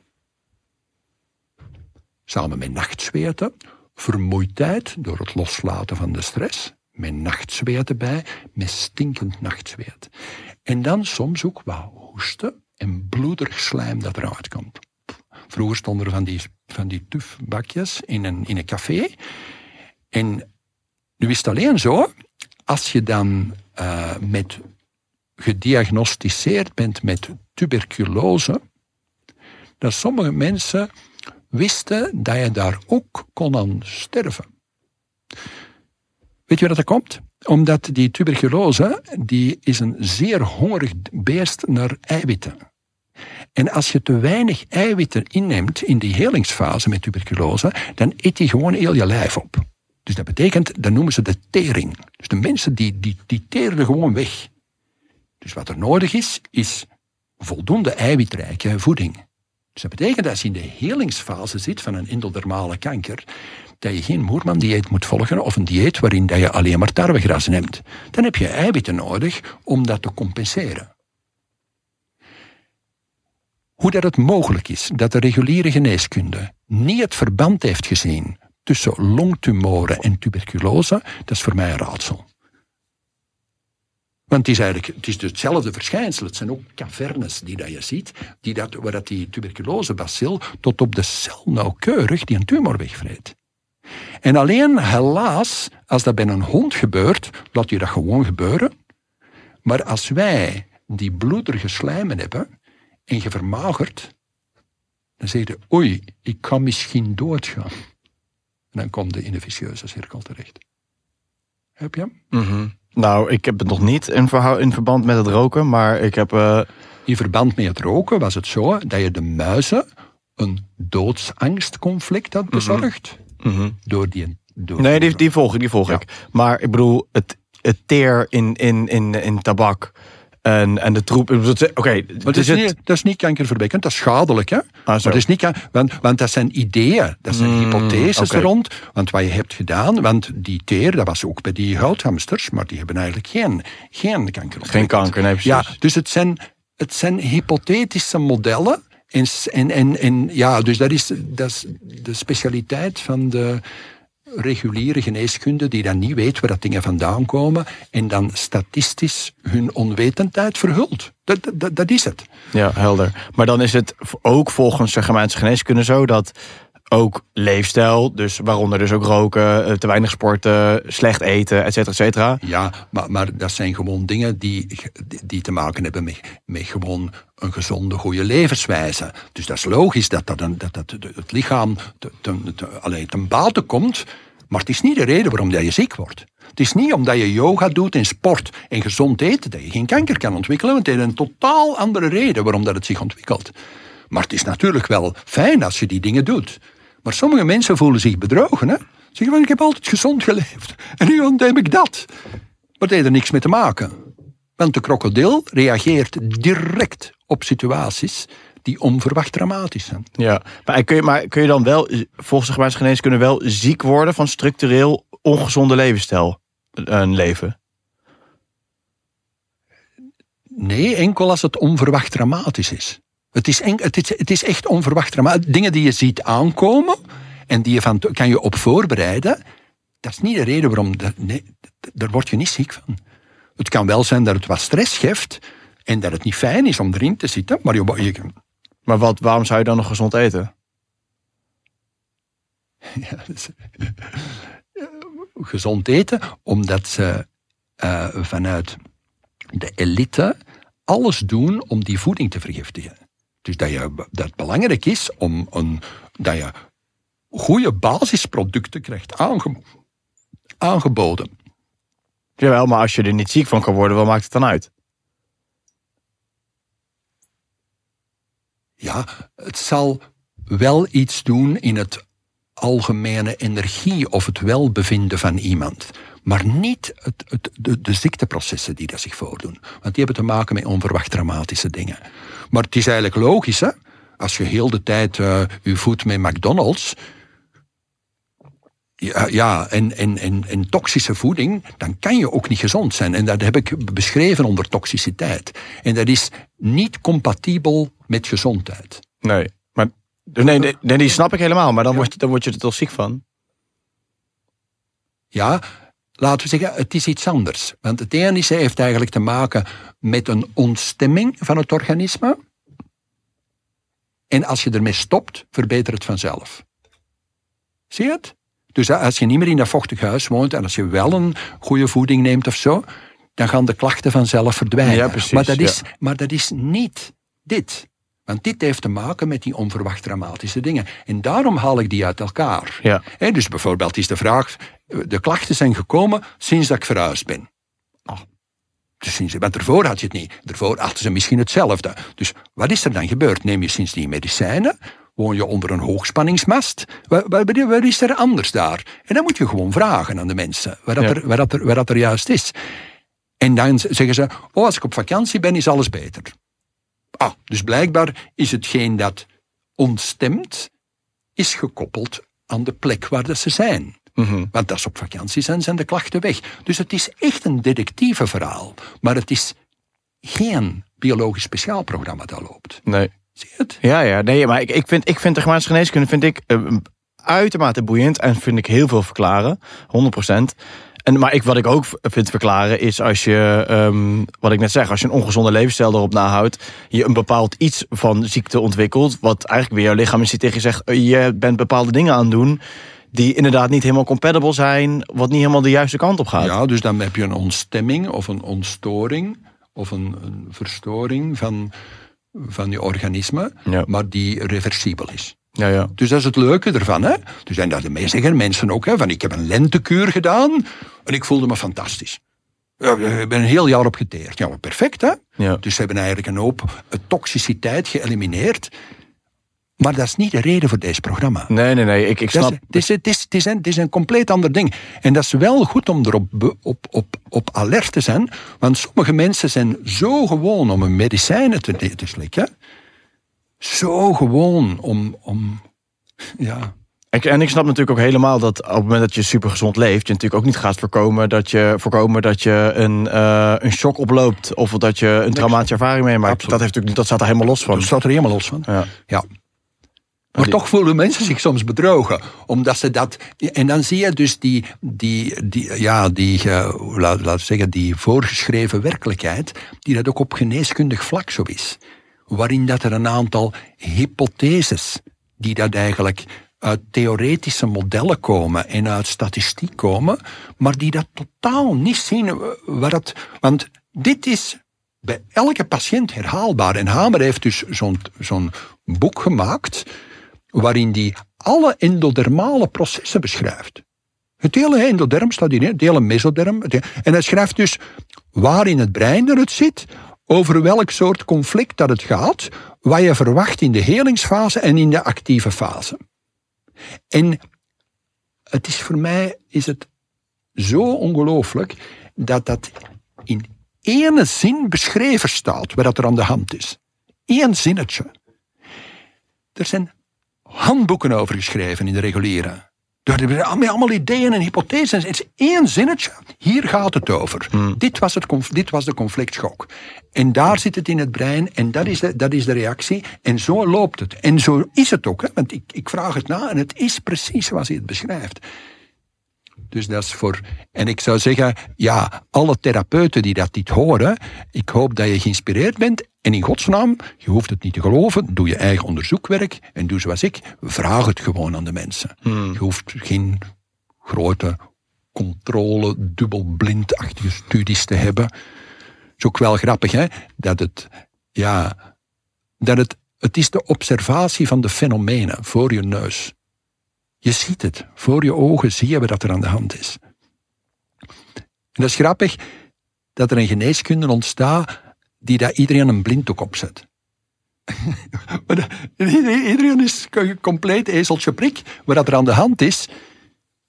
Samen met nachtzweten, vermoeidheid door het loslaten van de stress, met nachtzweten bij, met stinkend nachtzweet. En dan soms ook wat hoesten en bloederig slijm dat eruit komt. Vroeger stonden er van die, van die tufbakjes in een, in een café. En nu is het alleen zo, als je dan uh, met gediagnosticeerd bent met tuberculose, dat sommige mensen wisten dat je daar ook kon aan sterven. Weet je waar dat komt? Omdat die tuberculose, die is een zeer hongerig beest naar eiwitten. En als je te weinig eiwitten inneemt in die helingsfase met tuberculose, dan eet die gewoon heel je lijf op. Dus dat betekent, dat noemen ze de tering. Dus de mensen die, die, die teren gewoon weg. Dus wat er nodig is, is voldoende eiwitrijke voeding. Dus dat betekent dat als je in de helingsfase zit van een endodermale kanker, dat je geen moerman-dieet moet volgen of een dieet waarin dat je alleen maar tarwegras neemt. Dan heb je eiwitten nodig om dat te compenseren. Hoe dat het mogelijk is dat de reguliere geneeskunde niet het verband heeft gezien tussen longtumoren en tuberculose, dat is voor mij een raadsel. Want het is eigenlijk het is hetzelfde verschijnsel. Het zijn ook cavernes die dat je ziet, die dat, waar dat die tuberculosebacil tot op de cel nauwkeurig die een tumor wegvreet. En alleen helaas, als dat bij een hond gebeurt, laat je dat gewoon gebeuren. Maar als wij die bloederige slijmen hebben en je vermagert, dan zeg je, oei, ik kan misschien doodgaan. En dan komt je in de vicieuze cirkel terecht. Heb je hem? Mm nou, ik heb het nog niet in, in verband met het roken, maar ik heb... Uh... In verband met het roken was het zo dat je de muizen een doodsangstconflict had mhm. bezorgd. Mm -hmm. Door die... Door nee, die, die volg ik, die volg ik. Maar ik bedoel, het, het teer in, in, in, in tabak en, en de troep. Oké, okay, dat, is niet, dat is niet kankerverwekkend, dat is schadelijk. Hè? Ah, maar dat is niet, want, want dat zijn ideeën, dat zijn mm, hypotheses okay. rond. Want wat je hebt gedaan, want die teer, dat was ook bij die goudhamsters, maar die hebben eigenlijk geen, geen kanker. Geen kanker, nee, precies. Ja, dus het zijn, het zijn hypothetische modellen. En, en, en, en ja, dus dat is, dat is de specialiteit van de reguliere geneeskunde die dan niet weet waar dat dingen vandaan komen en dan statistisch hun onwetendheid verhult. Dat, dat, dat is het. Ja, helder. Maar dan is het ook volgens de Germaanse geneeskunde zo dat ook leefstijl, dus waaronder dus ook roken, eh, te weinig sporten, slecht eten, et cetera, et cetera. Ja, maar, maar dat zijn gewoon dingen die, die te maken hebben met, met gewoon een gezonde, goede levenswijze. Dus dat is logisch dat, dat, dat, dat het lichaam alleen ten bate komt, maar het is niet de reden waarom dat je ziek wordt. Het is niet omdat je yoga doet en sport en gezond eet dat je geen kanker kan ontwikkelen, want het is een totaal andere reden waarom dat het zich ontwikkelt. Maar het is natuurlijk wel fijn als je die dingen doet. Maar sommige mensen voelen zich bedrogen. Hè? Zeggen van, ik heb altijd gezond geleefd. En nu ontdek ik dat. Maar dat heeft er niks mee te maken. Want de krokodil reageert direct op situaties die onverwacht dramatisch zijn. Ja, maar kun je, maar kun je dan wel, volgens de geneeskunde, wel ziek worden van structureel ongezonde levensstijl? Een leven? Nee, enkel als het onverwacht dramatisch is. Het is, en, het is, het is echt onverwacht dramatisch. Dingen die je ziet aankomen en die je van kan je op voorbereiden, dat is niet de reden waarom. Dat, nee, daar word je niet ziek van. Het kan wel zijn dat het wat stress geeft en dat het niet fijn is om erin te zitten, maar je, je Maar wat, waarom zou je dan nog gezond eten? *laughs* Ja, dus, gezond eten, omdat ze uh, vanuit de elite alles doen om die voeding te vergiftigen. Dus dat, je, dat het belangrijk is om een, dat je goede basisproducten krijgt aange, aangeboden. Jawel, maar als je er niet ziek van kan worden, wat maakt het dan uit? Ja, het zal wel iets doen in het algemene energie of het welbevinden van iemand. Maar niet het, het, de, de ziekteprocessen die dat zich voordoen. Want die hebben te maken met onverwacht dramatische dingen. Maar het is eigenlijk logisch, hè? Als je heel de tijd uh, je voedt met McDonald's, ja, ja en, en, en, en, toxische voeding, dan kan je ook niet gezond zijn. En dat heb ik beschreven onder toxiciteit. En dat is niet compatibel met gezondheid. Nee, maar nee, nee, nee die snap ik helemaal, maar dan, word je, dan word je er toch ziek van? Ja, laten we zeggen, het is iets anders. Want het ene heeft eigenlijk te maken met een ontstemming van het organisme. En als je ermee stopt, verbetert het vanzelf. Zie je het? Dus als je niet meer in dat vochtig huis woont en als je wel een goede voeding neemt of zo, dan gaan de klachten vanzelf verdwijnen. Ja, precies, maar, dat is, ja. maar dat is niet dit. Want dit heeft te maken met die onverwacht dramatische dingen. En daarom haal ik die uit elkaar. Ja. dus bijvoorbeeld is de vraag, de klachten zijn gekomen sinds dat ik verhuisd ben. Oh. Dus sinds, want daarvoor had je het niet. Daarvoor hadden ze misschien hetzelfde. Dus wat is er dan gebeurd? Neem je sinds die medicijnen? Woon je onder een hoogspanningsmast? Wat, wat, wat, is er anders daar? En dan moet je gewoon vragen aan de mensen wat, dat, Ja. er, wat, dat, er, wat dat er juist is. En dan zeggen ze, oh, als ik op vakantie ben, is alles beter. Ah, dus blijkbaar is hetgeen dat ontstemt, is gekoppeld aan de plek waar dat ze zijn. Mhm. Want als ze op vakantie zijn, zijn de klachten weg. Dus het is echt een detectieve verhaal. Maar het is geen biologisch speciaalprogramma dat loopt. Nee. Zie je het? Ja, ja, nee, maar ik, ik, vind, ik vind de Germaanse geneeskunde vind ik, eh, uitermate boeiend en vind ik heel veel verklaren, 100%. En, maar ik, wat ik ook vind verklaren is als je, ehm, wat ik net zeg, als je een ongezonde levensstijl erop nahoudt, je een bepaald iets van ziekte ontwikkelt, wat eigenlijk weer jouw lichaam is die tegen je zegt, eh, je bent bepaalde dingen aan het doen die inderdaad niet helemaal compatible zijn, wat niet helemaal de juiste kant op gaat. Ja, dus dan heb je een ontstemming of een ontstoring of een, een verstoring van, van je organisme, Ja. maar die reversibel is. Ja, ja. Dus dat is het leuke ervan. Hè? Dus en dat zeggen mensen ook, hè, van ik heb een lentekuur gedaan en ik voelde me fantastisch. Ja, ik ben een heel jaar op geteerd. Ja, perfect hè? Ja. Dus ze hebben eigenlijk een hoop eh, toxiciteit geëlimineerd. Maar dat is niet de reden voor deze programma. Nee, nee, nee, ik, ik snap. het, is, het, is, het, is een, het is een compleet ander ding. En dat is wel goed om erop op, op, op alert te zijn. Want sommige mensen zijn zo gewoon om hun medicijnen te, te slikken. Zo gewoon om... om ja, en ik snap natuurlijk ook helemaal dat op het moment dat je super gezond leeft, je natuurlijk ook niet gaat voorkomen dat je, voorkomen dat je een, eh, een shock oploopt of dat je een traumatische ervaring meemaakt. Absoluut. Dat, heeft natuurlijk, dat staat er helemaal los van. dat staat er helemaal los van. Ja. Ja. Maar toch voelen mensen zich soms bedrogen. Omdat ze dat. En dan zie je dus die, die, die, ja, die eh, laat, laten we zeggen, die voorgeschreven werkelijkheid, die dat ook op geneeskundig vlak zo is. Waarin dat er een aantal hypotheses, die dat eigenlijk uit theoretische modellen komen en uit statistiek komen, maar die dat totaal niet zien eh, waar het. Want dit is bij elke patiënt herhaalbaar. En Hamer heeft dus zo'n boek gemaakt waarin hij alle endodermale processen beschrijft. Het hele endoderm staat hierin, het hele mesoderm. En hij schrijft dus waar in het brein er het zit, over welk soort conflict dat het gaat, wat je verwacht in de helingsfase en in de actieve fase. En het is voor mij is het zo ongelooflijk dat dat in één zin beschreven staat wat er aan de hand is. Eén zinnetje. Er zijn handboeken over geschreven in de reguliere. Door de, allemaal ideeën en hypotheses. Het is één zinnetje. Hier gaat het over. Dit, was het, dit was de conflictschok. En daar zit het in het brein en dat is de, dat is de reactie. En zo loopt het. En zo is het ook. Hè? Want ik, ik vraag het na en het is precies zoals hij het beschrijft. Dus dat is voor. En ik zou zeggen, ja, alle therapeuten die dat dit horen, ik hoop dat je geïnspireerd bent. En in godsnaam, je hoeft het niet te geloven, doe je eigen onderzoekwerk en doe zoals ik, vraag het gewoon aan de mensen. Je hoeft geen grote controle, dubbelblindachtige studies te hebben. Het is ook wel grappig, hè, dat het, ja, dat het, het is de observatie van de fenomenen voor je neus. Je ziet het. Voor je ogen zie je wat er aan de hand is. En dat is grappig dat er een geneeskunde ontstaat die daar iedereen een blinddoek opzet. *laughs* iedereen is compleet ezeltje prik wat er aan de hand is.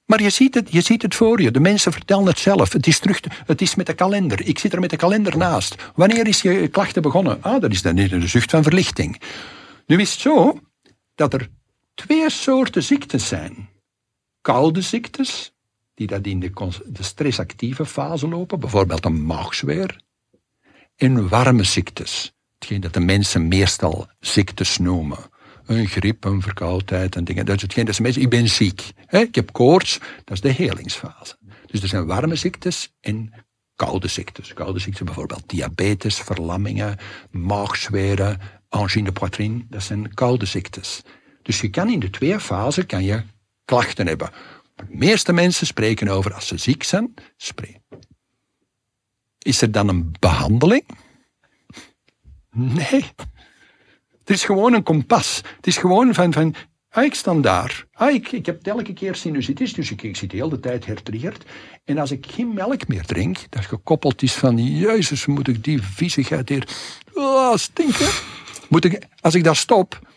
Maar je ziet, het, je ziet het voor je. De mensen vertellen het zelf. Het is, terug, het is met de kalender. Ik zit er met de kalender naast. Wanneer is je klachten begonnen? Ah, dat is dan de zucht van verlichting. Nu is het zo dat er twee soorten ziektes zijn. Koude ziektes, die dat in de, de stressactieve fase lopen, bijvoorbeeld een maagzweer. En warme ziektes, hetgeen dat de mensen meestal ziektes noemen. Een griep, een verkoudheid en dingen. Dat is hetgeen dat ze mensen, ik ben ziek. Hè? Ik heb koorts, dat is de helingsfase. Dus er zijn warme ziektes en koude ziektes. Koude ziektes bijvoorbeeld diabetes, verlammingen, maagzweren, angine poitrine, dat zijn koude ziektes. Dus je kan in de twee fasen kan je klachten hebben. de meeste mensen spreken over als ze ziek zijn. Spreken. Is er dan een behandeling? Nee. Het is gewoon een kompas. Het is gewoon van, van ah, ik sta daar. Ah, ik, ik heb elke keer sinusitis, dus ik, ik zit de hele tijd hertriggerd. En als ik geen melk meer drink, dat gekoppeld is van, jezus, moet ik die viezigheid hier, oh, stinken. Moet ik, als ik dat stop,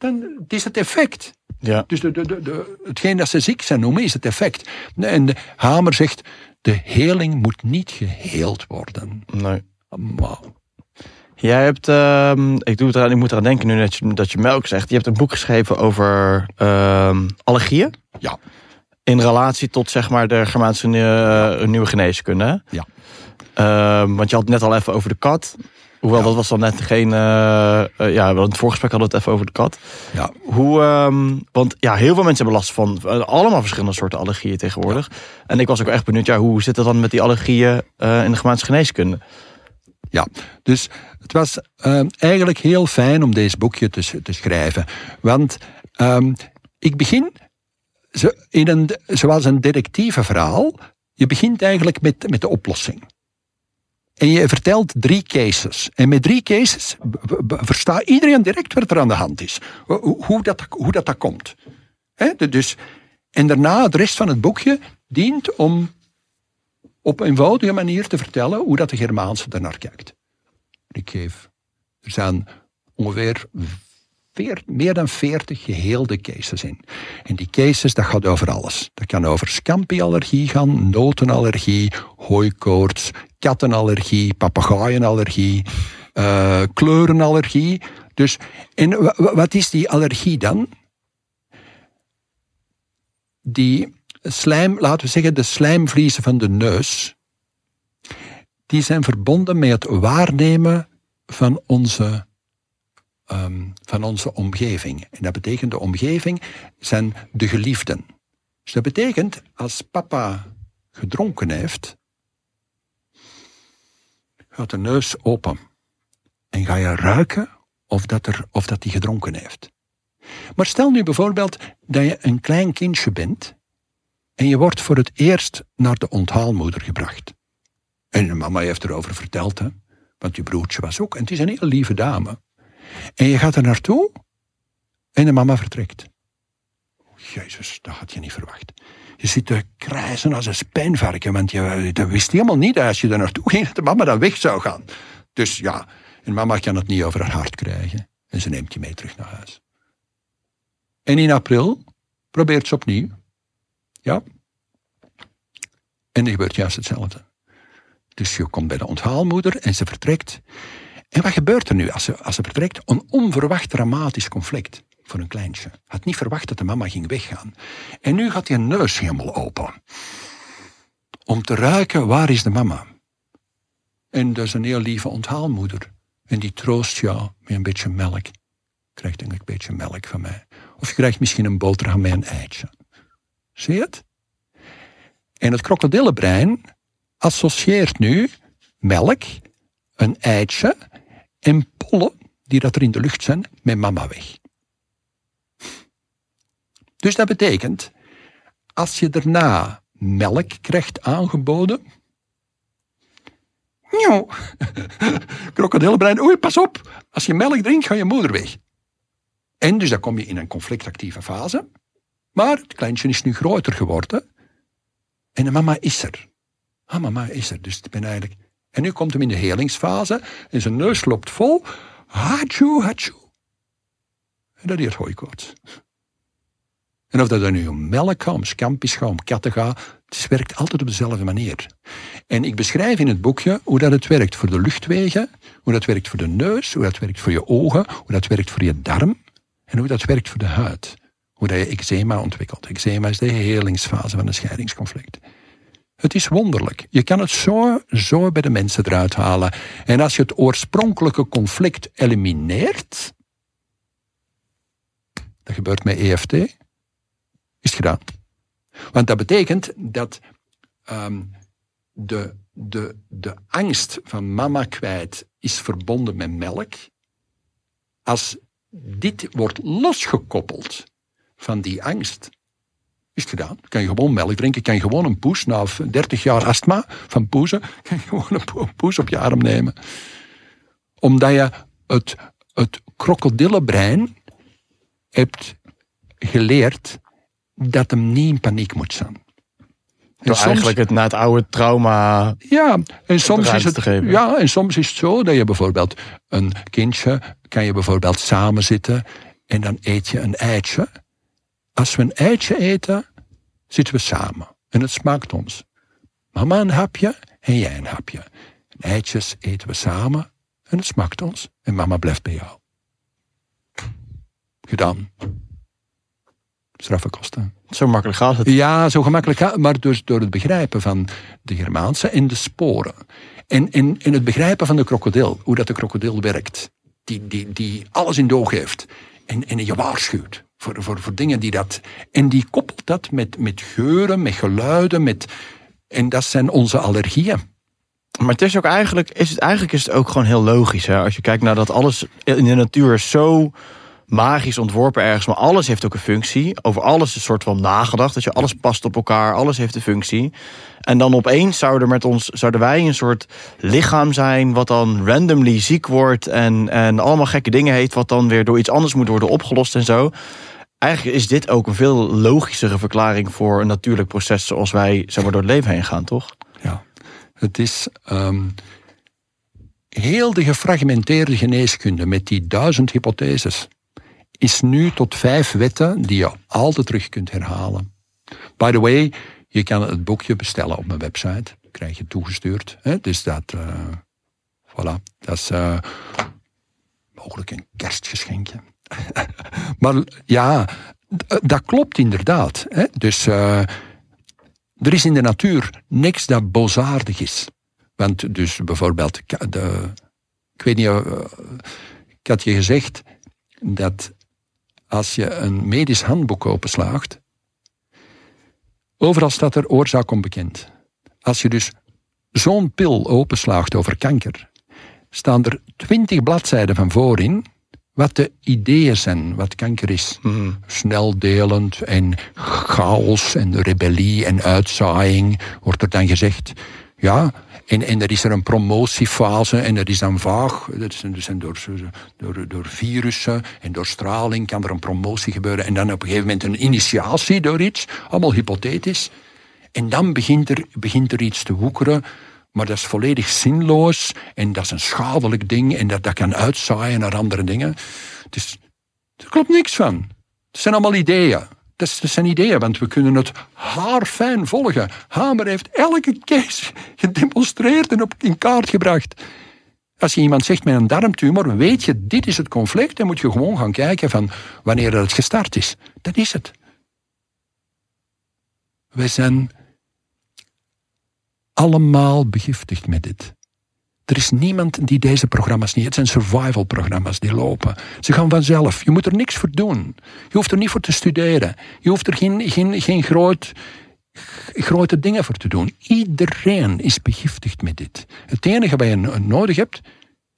dan het is het effect. Ja. Dus de, de, de, hetgeen dat ze ziek zijn noemen, is het effect. En de Hamer zegt, de heling moet niet geheeld worden. Nee. Maar. Jij hebt, uh, ik, doe het eraan, ik moet eraan denken nu dat je, dat je melk zegt. Je hebt een boek geschreven over uh, allergieën. Ja. In relatie tot zeg maar de Germaanse uh, nieuwe geneeskunde. Ja. Ehm, want je had het net al even over de kat. Hoewel, dat was dan net geen... Uh, uh, ja, in het voorgesprek hadden we het even over de kat. Ja. Hoe, um, want ja, heel veel mensen hebben last van uh, allemaal verschillende soorten allergieën tegenwoordig. Ja. En ik was ook echt benieuwd, ja, hoe zit het dan met die allergieën in de geneeskunde? Ja, dus het was ehm, eigenlijk heel fijn om deze boekje te, te schrijven. Want um, ik begin zo, in een, zoals een detectieve verhaal. Je begint eigenlijk met, met de oplossing. En je vertelt drie cases. En met drie cases verstaat iedereen direct wat er aan de hand is. Hoe dat, hoe dat, dat komt. dus, en daarna, de rest van het boekje dient om op een eenvoudige manier te vertellen hoe dat de Germaanse daarnaar kijkt. Ik geef, er zijn ongeveer meer dan 40 geheelde cases in. En die cases, dat gaat over alles. Dat kan over scampiallergie gaan, notenallergie, hooikoorts, kattenallergie, papegaaienallergie, uh, kleurenallergie. Dus, en wat is die allergie dan? Die slijm, laten we zeggen, de slijmvliezen van de neus, die zijn verbonden met het waarnemen van onze, um, van onze omgeving. En dat betekent de omgeving zijn de geliefden. Dus dat betekent, als papa gedronken heeft, gaat de neus open. En ga je ruiken of dat, er, of dat hij gedronken heeft. Maar stel nu bijvoorbeeld dat je een klein kindje bent en je wordt voor het eerst naar de onthaalmoeder gebracht. En je mama heeft erover verteld, hè? want je broertje was ook. En het is een hele lieve dame. En je gaat er naartoe en de mama vertrekt. Jezus, dat had je niet verwacht. Je zit te krijzen als een spijnvarken, want je, wist helemaal niet als je daar naartoe ging, dat mama dan weg zou gaan. Dus ja, en mama kan het niet over haar hart krijgen. En ze neemt je mee terug naar huis. En in april probeert ze opnieuw. Ja. En er gebeurt juist hetzelfde. Dus je komt bij de onthaalmoeder en ze vertrekt. En wat gebeurt er nu als ze, als ze vertrekt? Een onverwacht dramatisch conflict. Voor een kleintje. Had niet verwacht dat de mama ging weggaan. En nu gaat hij een neus helemaal open. Om te ruiken, waar is de mama? En dat is een heel lieve onthaalmoeder. En die troost jou met een beetje melk. Krijgt een beetje melk van mij. Of je krijgt misschien een boterham met een eitje. Zie je het? En het krokodillenbrein associeert nu melk, een eitje en pollen die dat er in de lucht zijn met mama weg. Dus dat betekent, als je daarna melk krijgt aangeboden. Nieuw. *laughs* Krokodillenbrein, oei, pas op. Als je melk drinkt, ga je moeder weg. En dus dan kom je in een conflictactieve fase. Maar het kleintje is nu groter geworden. En de mama is er. Ah, mama is er. Dus ik ben eigenlijk... En nu komt hem in de helingsfase. En zijn neus loopt vol. Hachu, hachu. En dat is hooikoorts. En of dat nu om melk gaat, om scampi's gaat, om katten gaat, het werkt altijd op dezelfde manier. En ik beschrijf in het boekje hoe dat het werkt voor de luchtwegen, hoe dat werkt voor de neus, hoe dat werkt voor je ogen, hoe dat werkt voor je darm en hoe dat werkt voor de huid. Hoe dat je eczeema ontwikkelt. Eczeema is de helingsfase van een scheidingsconflict. Het is wonderlijk. Je kan het zo, zo bij de mensen eruit halen. En als je het oorspronkelijke conflict elimineert, dat gebeurt met EFT, is gedaan. Want dat betekent dat um, de, de, de angst van mama kwijt is verbonden met melk. Als dit wordt losgekoppeld van die angst, is het gedaan. Kan je gewoon melk drinken, kan je gewoon een poes, na 30 jaar astma van poezen, *laughs* kan je gewoon een poes op je arm nemen. Omdat je het, het krokodillenbrein hebt geleerd dat hem niet in paniek moet zijn. Door eigenlijk het na het oude trauma. Ja, en soms is het. Ja, en soms is het zo dat je bijvoorbeeld een kindje kan je bijvoorbeeld samen zitten en dan eet je een eitje. Als we een eitje eten, zitten we samen en het smaakt ons. Mama een hapje en jij een hapje. eitjes eten we samen en het smaakt ons en mama blijft bij jou. Gedaan straffenkosten. Zo makkelijk gaat het. Ja, zo gemakkelijk gaat het, maar dus door het begrijpen van de Germaanse en de sporen. En, en, en het begrijpen van de krokodil, hoe dat de krokodil werkt. Die, die, die alles in doog heeft. En, en je waarschuwt voor, voor, voor dingen die dat... En die koppelt dat met, met geuren, met geluiden, met... En dat zijn onze allergieën. Maar het is ook eigenlijk, is het, eigenlijk is het ook gewoon heel logisch. Hè? Als je kijkt naar dat alles in de natuur zo magisch ontworpen ergens, maar alles heeft ook een functie. Over alles een soort van nagedacht. Dat je alles past op elkaar, alles heeft een functie. En dan opeens zouden, met ons, zouden wij een soort lichaam zijn, wat dan randomly ziek wordt en, en allemaal gekke dingen heeft, wat dan weer door iets anders moet worden opgelost en zo. Eigenlijk is dit ook een veel logischere verklaring voor een natuurlijk proces zoals wij zeg maar, door het leven heen gaan, toch? Ja, het is. Ehm, heel de gefragmenteerde geneeskunde met die duizend hypotheses is nu tot vijf wetten die je altijd terug kunt herhalen. By the way, je kan het boekje bestellen op mijn website. Krijg je toegestuurd. Hè? Dus dat, uh, voilà, dat is uh, mogelijk een kerstgeschenkje. *laughs* maar ja, dat klopt inderdaad. Hè? Dus uh, er is in de natuur niks dat bozaardig is. Want dus bijvoorbeeld, de, ik weet niet, ik had je gezegd dat als je een medisch handboek openslaagt, overal staat er oorzaak onbekend. Als je dus zo'n pil openslaagt over kanker, staan er twintig bladzijden van voorin wat de ideeën zijn, wat kanker is. Mm. Sneldelend en chaos en rebellie en uitzaaiing, wordt er dan gezegd. Ja, en, en er is er een promotiefase en dat is dan vaag. Dat is, dus door, door, door virussen en door straling kan er een promotie gebeuren. En dan op een gegeven moment een initiatie door iets. Allemaal hypothetisch. En dan begint er, begint er iets te woekeren. Maar dat is volledig zinloos. En dat is een schadelijk ding. En dat, dat kan uitzaaien naar andere dingen. Dus er klopt niks van. Het zijn allemaal ideeën. Dat, zijn ideeën, want we kunnen het haarfijn volgen. Hamer heeft elke case *laughs* gedemonstreerd en op in kaart gebracht. Als je iemand zegt met een darmtumor, weet je, dit is het conflict, dan moet je gewoon gaan kijken van wanneer het gestart is. Dat is het. Wij zijn allemaal begiftigd met dit. Er is niemand die deze programma's niet. Het zijn survival programma's die lopen. Ze gaan vanzelf. Je moet er niks voor doen. Je hoeft er niet voor te studeren. Je hoeft er geen, geen, geen grote dingen voor te doen. Iedereen is begiftigd met dit. Het enige wat je nodig hebt,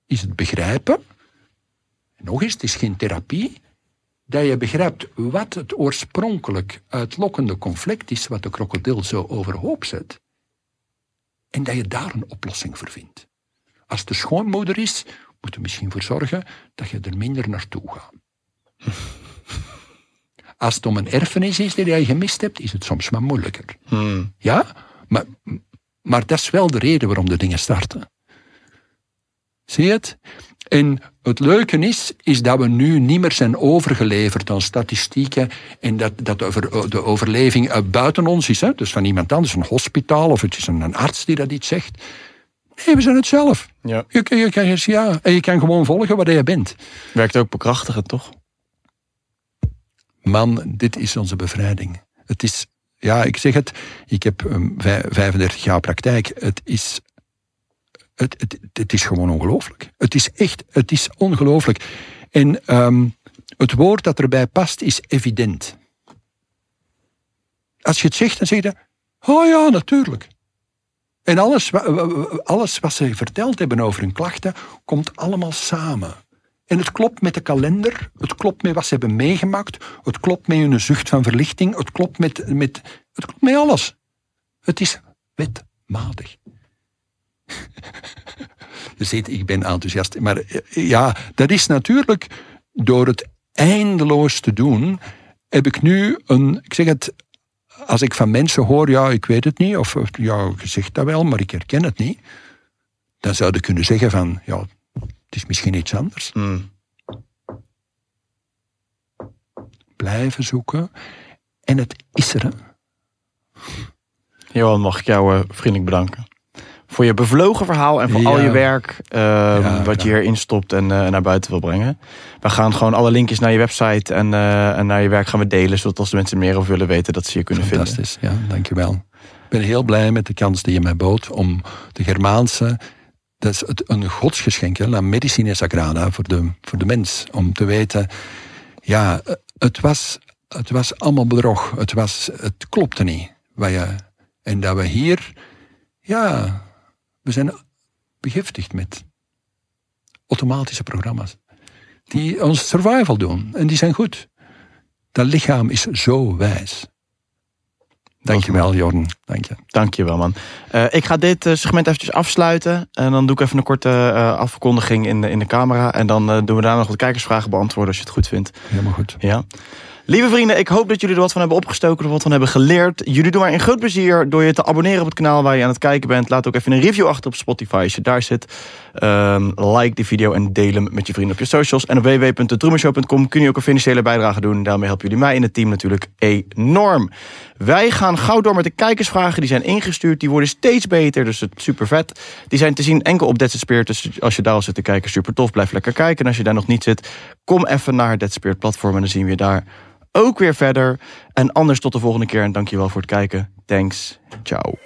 is het begrijpen. Nog eens, het is geen therapie. Dat je begrijpt wat het oorspronkelijk uitlokkende conflict is, wat de krokodil zo overhoop zet. En dat je daar een oplossing voor vindt. Als de schoonmoeder is, moet je misschien voor zorgen dat je er minder naartoe gaat. *laughs* Als het om een erfenis is die je gemist hebt, is het soms wat moeilijker. Hmm. Ja, maar, maar dat is wel de reden waarom de dingen starten. Zie je het? En het leuke is, is dat we nu niet meer zijn overgeleverd aan statistieken en dat, dat de, overleving buiten ons is. Hè? Dus van iemand anders, een hospitaal of het is een, een arts die dat iets zegt. Nee, we zijn het zelf. Ja. Je, je, kan, ja, en je kan gewoon volgen waar je bent. Werkt ook bekrachtigend, toch? Man, dit is onze bevrijding. Het is, ja, ik zeg het, ik heb um, 35 jaar praktijk. Het is, het, het, het is gewoon ongelooflijk. Het is echt, het is ongelooflijk. En um, het woord dat erbij past is evident. Als je het zegt, dan zeg je, oh ja, natuurlijk. En alles, alles wat ze verteld hebben over hun klachten, komt allemaal samen. En het klopt met de kalender, het klopt met wat ze hebben meegemaakt, het klopt met hun zucht van verlichting, het klopt met, met, het klopt met alles. Het is wetmatig. *laughs* Je ziet, ik ben enthousiast. Maar eh, ja, dat is natuurlijk door het eindeloos te doen, heb ik nu een, ik zeg het, als ik van mensen hoor, ja, ik weet het niet, of ja, je zegt dat wel, maar ik herken het niet, dan zou je kunnen zeggen van, ja, het is misschien iets anders. Mm. Blijven zoeken. En het is er. Johan, mag ik jou uh, vriendelijk bedanken. Voor je bevlogen verhaal en voor Ja. al je werk Ja, wat je hierin stopt en uh, naar buiten wil brengen. We gaan gewoon alle linkjes naar je website en, uh, en naar je werk gaan we delen. Zodat als de mensen meer over willen weten, dat ze je kunnen vinden. Fantastisch, ja, dankjewel. Ik ben heel blij met de kans die je mij bood om de Germaanse, dat is het, een godsgeschenk, hè, la medicina sagrada, voor de, voor de mens. Om te weten, ja, het was, het was allemaal bedrog. Het, was, het klopte niet. Wat je, en dat we hier, ja, we zijn begiftigd met automatische programma's. Die ons survival doen. En die zijn goed. Dat lichaam is zo wijs. Dankjewel, Jorn. Dank je. Dankjewel, man. Uh, ik ga dit uh, segment eventjes afsluiten. En dan doe ik even een korte uh, afkondiging in de, in de camera. En dan doen we daar nog wat kijkersvragen beantwoorden als je het goed vindt. Helemaal goed. Ja. Lieve vrienden, ik hoop dat jullie er wat van hebben opgestoken, er wat van hebben geleerd. Jullie doen maar in groot plezier door je te abonneren op het kanaal waar je aan het kijken bent. Laat ook even een review achter op Spotify als je daar zit. Um, like die video en deel hem met je vrienden op je socials. En op www.detroemenshow.com kun je ook een financiële bijdrage doen. Daarmee helpen jullie mij in het team natuurlijk enorm. Wij gaan gauw door met de kijkersvragen. Die zijn ingestuurd, die worden steeds beter, dus het super vet. Die zijn te zien enkel op Dead Spirit. Dus als je daar al zit te kijken, super tof. Blijf lekker kijken. En als je daar nog niet zit, kom even naar Dead Spirit platform en dan zien we je daar ook weer verder. En anders tot de volgende keer en dankjewel voor het kijken. Thanks. Ciao.